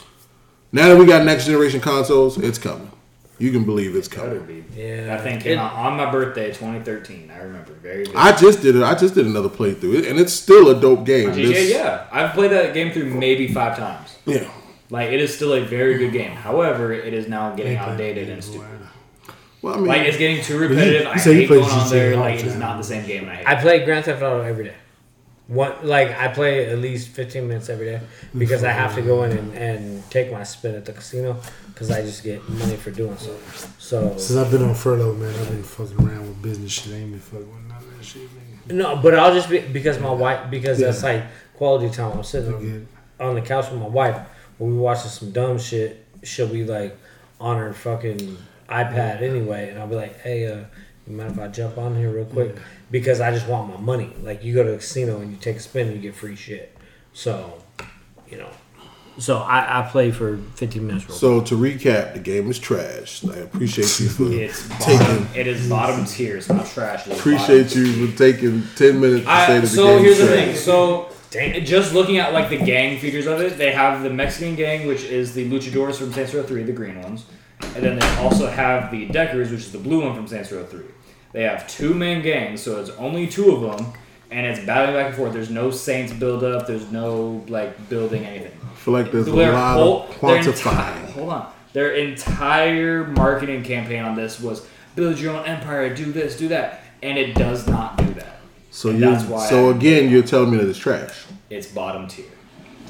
Now that we got next generation consoles, it's coming. You can believe it's Better coming. be. Yeah. That thing came It- out on my birthday, 2013. I remember very. Vividly. I just did it. I just did another playthrough, and it's still a dope game. GTA, yeah, I've played that game through maybe five times. yeah. Like it is still a very good mm. game. However, it is now getting outdated and stupid. Well, I mean, Like it's getting too repetitive. he I said he hate going on there. Like it is not the same game, I hate. I play Grand Theft Auto every day. One like I play at least fifteen minutes every day because I have to go in and, and take my spin at the casino because I just get money for doing so. So Since I've been on furlough, man, I've been fucking around with business shit. I ain't been fucking with none of that shit, nigga. no, but I'll just be because my wife because that's like quality time. I'm sitting on, on the couch with my wife when we watching some dumb shit. She'll be like on her fucking iPad anyway, and I'll be like, "Hey, uh, you mind if I jump on here real quick?" Because I just want my money. Like you go to a casino and you take a spin, and you get free shit. So, you know. So I, I play for 15 minutes. Real so to recap, the game is trash. I appreciate you for It's taking. bottom, it is bottom tier. It's not trash. It is Appreciate bottom you for taking ten minutes to say I, that the so here's the thing. So just looking at like the gang features of it, they have the Mexican gang, which is the Luchadors from Saints Row Three, the green ones, and then they also have the Deckers, which is the blue one from Saints Row Three. They have two main gangs, so it's only two of them, and it's battling back and forth. There's no Saints build up. There's no like building anything. I feel like there's a lot whole- of their quantifying. entire- hold on. Their entire marketing campaign on this was build your own empire, do this, do that, and it does not do that. So And you that's why so I- again, you're telling me that it's trash, It's bottom tier.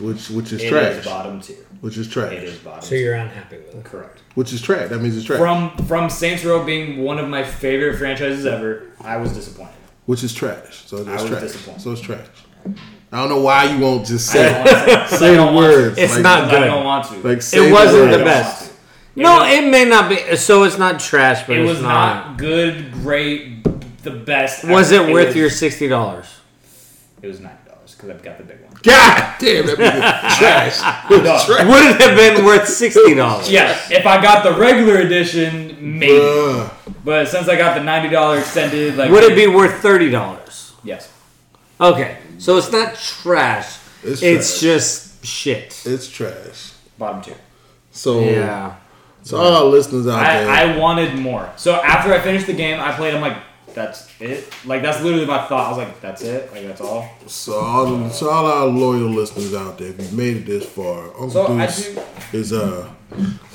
which which is trash. It is bottom tier. which is trash, It is bottom. So tier. you're unhappy with it. correct. which is trash. That means it's trash, From from Saints Row being one of my favorite franchises ever, I was disappointed. which is trash. So it's I was trash. disappointed. So it's trash. I don't know why you won't just say don't want to say the words. It's like, not good. I don't want to. Like say It wasn't words. the best. want to. No, was- it may not be. So it's not trash, but It it's was not good, great, the best. Was ever. it worth was- your sixty dollars? It was ninety dollars because I've got the big one. God damn, that trash. Dog. trash. Would it have been worth sixty dollars? Yes, if I got the regular edition, maybe. Bruh. But since I got the ninety dollar extended, like Would it be worth thirty dollars? Yes. Okay, so it's not trash. It's It's, trash. just shit. It's trash. Bottom tier. So, Yeah. so all our listeners out there, I, I wanted more. So after I finished the game, I played. I'm like, that's it. Like that's literally my thought. I was like, that's it. Like that's all. so all, so all our loyal listeners out there, if you've made it this far, Uncle So I Deuce do. is uh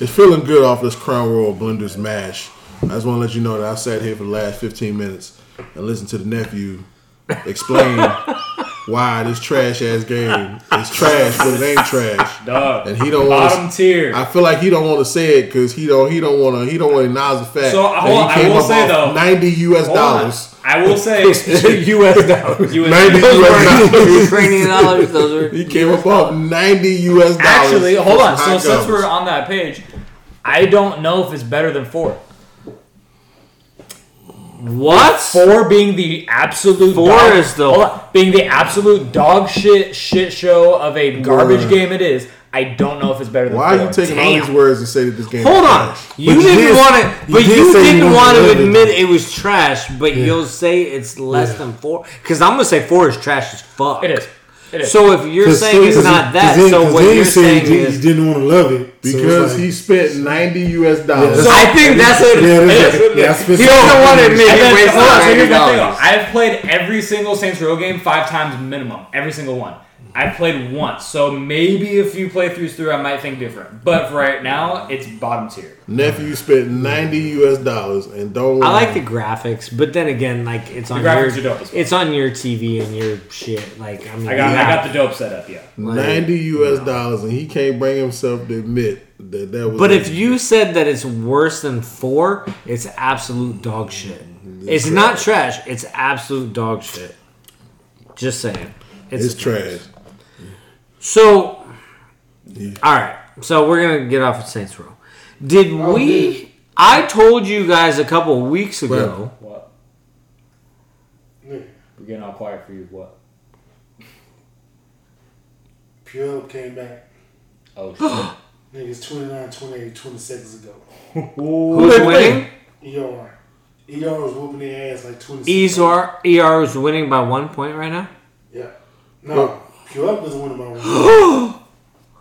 is feeling good off this Crown Royal Blenders mash. I just want to let you know that I sat here for the last 15 minutes and listened to the nephew explain why this trash ass game is trash, but it ain't trash. Dog. And he don't want Bottom tier. I feel like he don't want to say it because he don't he don't want to he don't want to acknowledge the fact So, that hold I he came will up say, off though- ninety U.S. Dollars. I will say, U.S. dollars. you Ninety Those U.S. were dollars. not Ukrainian dollars. Those were. He came up off ninety U.S. dollars. actually hold on. So since we're on that page, I don't know if it's better than four. What? Four being the absolute Four dog, is the- hold on, being the absolute dog shit shit show of a garbage Bruh. game. It is. I don't know if it's better than Why four. are you taking all these words and say that this game? Hold is on. trash? You you didn't did- want it, you but did you say you didn't want to to love it, admit it was trash. But you'll say it's less Yeah. than four because I'm gonna say four is trash as fuck. It is. It is. So if you're saying it's 'cause not he- that, 'cause then- so 'cause what you're you saying you, is you didn't want to love it so Because like- he spent ninety U.S. dollars. Yeah, I think that's it. Yeah, that's- is. yeah, that's He doesn't want to admit And he wasted so ninety here's my thing, dollars. I've played every single Saints Row game five times minimum. Every single one. I've played once, so maybe a few playthroughs through, I might think different. But for right now, it's bottom tier. Nephew spent ninety U.S. dollars and don't. I like the graphics, but then again, like it's on graphics your are dope it's on your TV and your shit. Like I mean, I got, you I got the dope set up. Yeah. ninety U.S. dollars and he can't bring himself to admit that that was. But if you said that it's worse than four, it's absolute dog shit. It's not trash. It's absolute dog shit. Just saying. it's trash. So, all right. So we're gonna get off of Saints Row. Did we? I told you guys a couple weeks ago. What? Yeah. We're getting all quiet for you. What? Pure came back. Oh shit. Niggas 29, 28, 20 seconds ago. Who's winning? ER. ER was whooping their ass like 20 seconds. ER ER is winning by one point right now. Yeah. No, Pure was winning by one.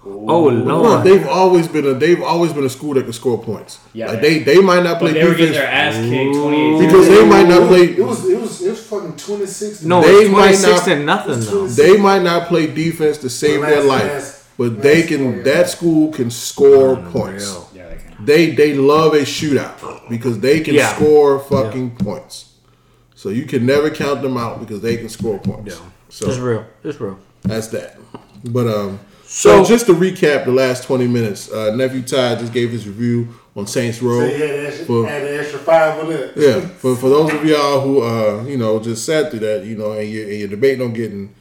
Oh lord! they've always been a they've always been a school that can score points. Yeah, like they- they they might not play but they were getting defense their ass kicked. Twenty eight. because they might not play. It was it was it was fucking 26. No, They it's might twenty six not- to nothing though. They might not play defense to save Last- their life, last- but they last four can. years. That school can score oh, points. Unreal. Yeah, they can. They they love a shootout because they can Yeah. score fucking points. So you can never count them out because they can score points. Yeah, So It's real. It's real. That's that. But um, so, So- just to recap the last twenty minutes, uh, nephew Ty just gave his review on Saints Row. So he had an extra, For- had an extra five on it. Yeah, for for those of y'all who uh you know just sat through that, you know, and you're, and you're debating on getting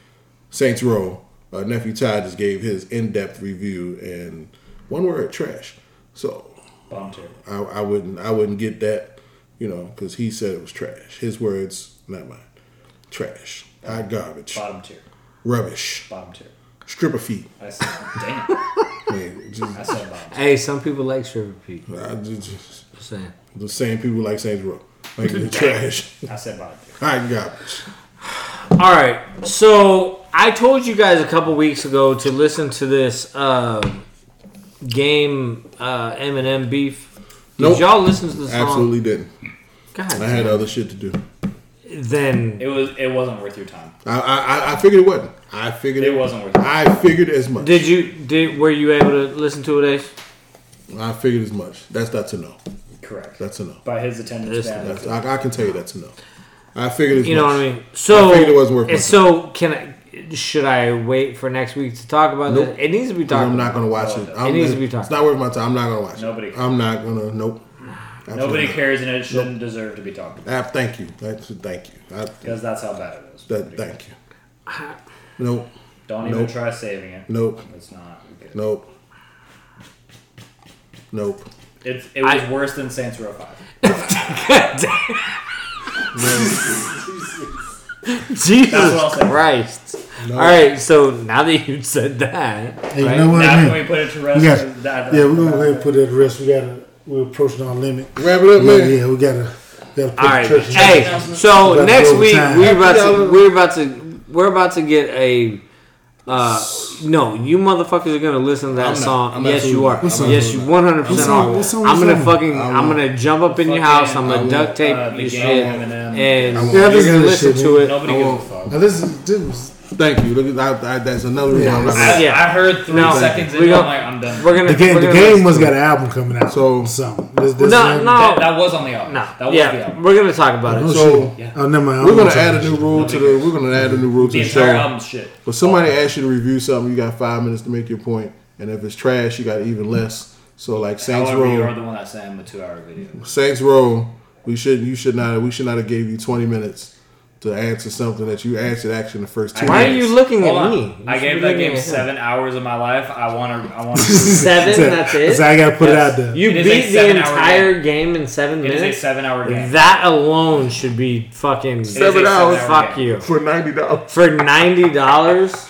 Saints Row, uh, nephew Ty just gave his in depth review and one word trash. So Bottom tier. I, I wouldn't I wouldn't get that, you know, because he said it was trash. His words, not mine. Trash, I garbage, Bottom tier. Rubbish, Bottom tier. stripper feet. I said, damn. I mean, just, I said bottom tier. Hey, some people like stripper Pete. I just, just Just saying. the same people like Saints Row, like the trash, I said bottom tier. hot garbage. All right. So I told you guys a couple weeks ago to listen to this uh, game uh, Eminem beef. Did Nope. y'all listen to the song? Absolutely didn't. God. I had other shit to do. Then It was. It wasn't worth your time. I, I, I figured it wasn't. I figured It wasn't worth it. I figured as much. did you did were you able to listen to it? Ace? I figured as much. That's that's a no. Correct. That's a no. By his attendance That's, I, I can tell you that's a no. I figured as You know what I mean? So, I figured it wasn't worth my and so can I? Should I wait for next week to talk about Nope. this? It needs to be 'Cause talked. I'm not gonna watch it. I'm, needs to be talked. It's talked not worth my time. I'm not gonna watch it. Nobody- I'm not gonna. Nope. Absolutely Nobody cares, and it shouldn't deserve to be talked about Ah, thank you. That's, thank you. Because that's how bad it is. that, thank you. Nope. Don't even Nope. try saving it. Nope. It's not. good. Nope. Nope. It, it was I- worse than Saints Row Five. Jesus That's what Christ! All right, so now that you've said that, Hey, you know what, Now man? can we put it to rest? We got, That- that- yeah, we're gonna go ahead and put it to rest. We gotta, we're approaching our limit. Wrap it up, Yeah, man. yeah, we gotta, gotta put All right. the church in Hey, check. so About next week overtime. we're about to we're about to we're about to get a. Uh, no, you motherfuckers are gonna listen to that I'm song. I'm yes, you are. not. Yes, you absolutely one hundred percent What are. I'm gonna fucking. I I'm gonna jump up in your house. I'm gonna will. duct tape Uh, your shit, Eminem. and I will. you're Yeah, gonna listen to shit, to man. it. Nobody I gives a won't. fuck. Now, this is, this was, Thank you. Look at I, I, that's another reason I'm not I, Yeah. I heard three No. seconds We in, go- I'm like, I'm done. We're gonna. the game, we're the gonna game must got an album coming out. So- something. This, this No, album- no. that, that was on the album. No, That was the yeah, album. we're gonna talk about Oh, it. So shit. Oh, never mind. We're gonna add a new rule to the. We're gonna add a new rule to The the entire show. album's shit. But somebody asks you to review something, you got five minutes to make your point, and if it's trash, you got even less. So like Saints However, you are the one that sent him a two-hour video. Saints Row, we should you should not we should not have gave you twenty minutes to answer something that you answered actually in the first two. Why are you looking Hold at on. me? You I gave be that game at him. seven hours of my life. I want to. I want to. Seven. That's it. So I gotta put Yes. it out there. You It is a beat the entire game in seven It is a minutes. seven-hour game. That alone should be fucking It is Seven hours. seven-hour Fuck game. you for ninety dollars? for ninety dollars.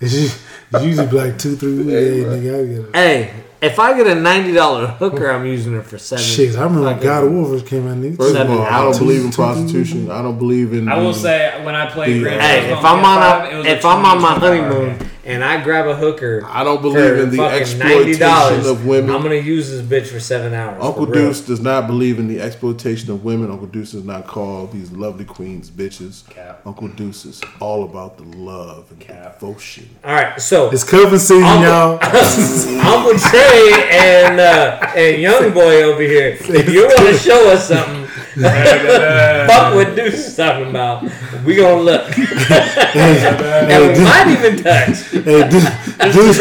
It's usually, be like two, three weeks. Hey, bro. nigga, I get it. Hey, if I get a ninety dollar hooker, I'm using it for seven. Shit, I remember when God of War came out. nigga. First of all, I don't believe in Two- two- prostitution. I don't believe in. I will the- say when I played Grand uh, Hey, if I'm on PS5, it a, was if a I'm on my honeymoon game. And I grab a hooker, I don't for believe in the fucking exploitation of women. I'm gonna use this bitch for seven hours. Uncle. Deuce does not believe in the exploitation of women. Uncle Deuce does not call these lovely queens bitches. Cap. Uncle Deuce is all about the love and Cap. devotion. All right, so It's cuffing season, Uncle- y'all. Uncle Trey and uh, and Young Boy over here, if you want to show us something, fuck what Deuce is talking about, we gonna look, and we might even touch. Hey, Deuce, Deuce,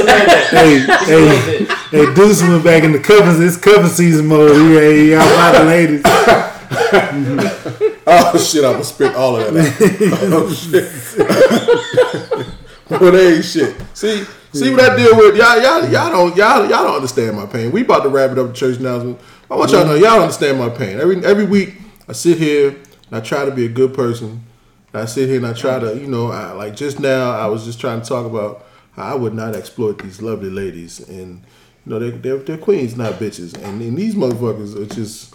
hey, hey, hey, Deuce went back in the cuffing. It's cuffing season mode. He, hey, y'all about the ladies. Oh shit! I'm gonna spit all of that. Out. oh shit! but hey, shit. See, see what I deal with. Y'all, y'all, y'all don't, y'all, y'all don't understand my pain. We about to wrap it up. The church announcement. I want y'all to know y'all understand my pain. Every every week I sit here and I try to be a good person. I sit here and I try to, you know, I, like just now I was just trying to talk about how I would not exploit these lovely ladies and. You know, they're, they're, they're queens, not bitches. And, and these motherfuckers are just,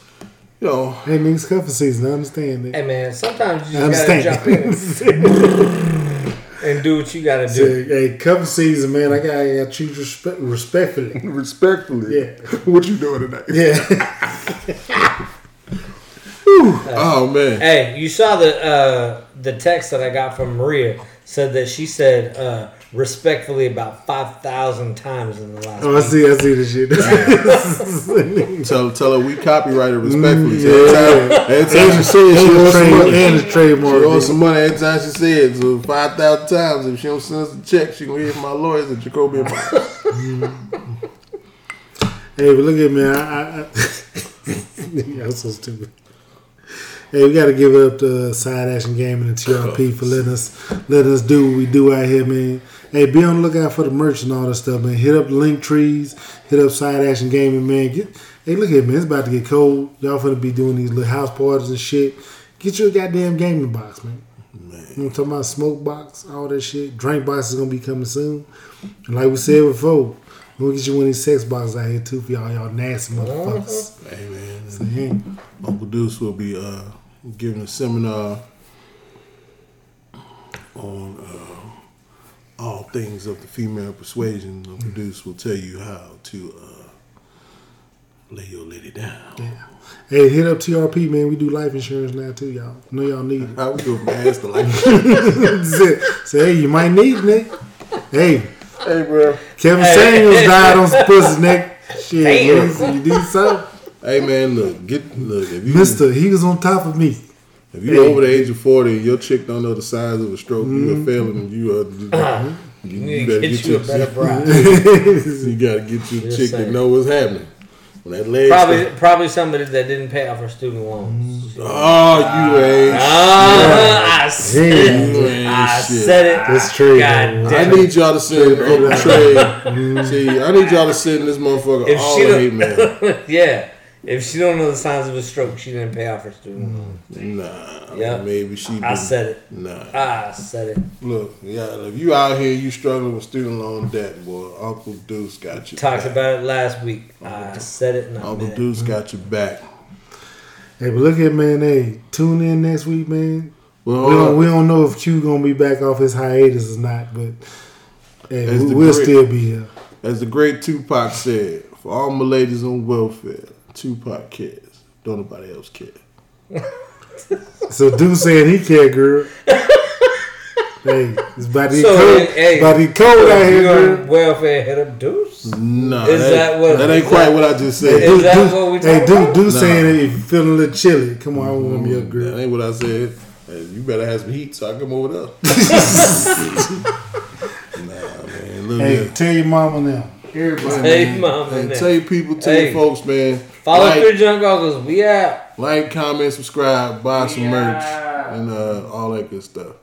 you know, Hey, niggas, cuffing season. I understand that. Hey man, sometimes you just gotta jump in and do what you gotta So, do. hey, cuffing season, man. I got to treat you respect, respectfully. respectfully. Yeah. what you doing tonight? Yeah. Oh man. Hey, you saw the uh, the text that I got from Maria said that she said uh, respectfully about five thousand times in the last. Oh, I see. I see the shit. Tell tell her we copyrighted respectfully. Mm, So every time, every time she said she owes the some trade, money. and the trademark. She owes some money every time she said it. So five thousand times. If she don't send us a check, she gonna hear from my lawyers at Jacoby and Mike. Hey, but look at me. I, I, I, I'm so stupid. Hey, we got to give it up to Side Action Gaming and TRP for letting us let us do what we do out here, man. Hey, be on the lookout for the merch and all that stuff, man. Hit up link trees, hit up Side Action Gaming, man. Get, hey, look here, man. It's about to get cold. Y'all finna be doing these little house parties and shit. Get your goddamn gaming box, man. You know what I'm talking about? Smoke box, all that shit. Drink box is gonna be coming soon. And like we said before, we'll get you one of these sex boxes out here too for y'all, y'all nasty motherfuckers. Hey man. So, yeah. Uncle Deuce will be uh, giving a seminar on uh, all things of the female persuasion. Uncle Deuce will tell you how to uh, lay your lady down. Yeah. Hey, hit up TRP, man. We do life insurance now too, y'all. Know y'all need it. How we go from ass to like, Say, say, hey, you might need it, Nick. Hey, hey bro. Kevin Hey. Samuels died on some pussy, Nick. Shit, Damn. you do something? Hey man, look, get look if you Mister, he was on top of me. if you're over the age of forty and your chick don't know the size of a stroke, You're failing and you uh you. You need to get you a better bride. you gotta get your Just chick saying. that know what's happening. When that leg Probably, start- probably somebody that didn't pay off her student loans. Oh, you ain't Ah, I said You it. ain't I shit. said it. That's true. God man. I need y'all to send Uncle Trey. See, I need y'all to send this motherfucker If all she the hate don't- man. yeah. If she don't know the signs of a stroke, she didn't pay off her student loan. Nah, Yep. maybe she. I said it. Nah, I said it. look, yeah. If you out here, you struggling with student loan debt, boy. Uncle Deuce got you. Talked back. about it last week. I said it and I Uncle meant it. Deuce mm-hmm. got your back. Hey, but look at man. Hey, tune in next week, man. Well, We don't, uh, we don't know if Q gonna be back off his hiatus or not, but hey, we, we'll great- still be here. as the great Tupac said, for all my ladies on welfare, Tupac cares. Don't nobody else care. So Dude saying he care, girl. hey, it's about to be So, cold. hey, about to cold out here, girl. welfare, hit up Deuce. Nah, Is that what- that ain't quite that- what I just said. Is Dude, that Dude- what we hey, talking Dude, about? Dude Nah. saying that if you feeling a little chilly, come on, I warm you up, mm-hmm. girl. That girl. ain't what I said. Hey, you better have some heat so I can come over there. nah, man. Hey, here. tell your mama now. Everybody. Hey, mama. Hey, man. tell your people, tell Hey. your folks, man. Follow like, Three Junk Uncles. We out. like, comment, subscribe, buy some merch, and uh, all that good stuff.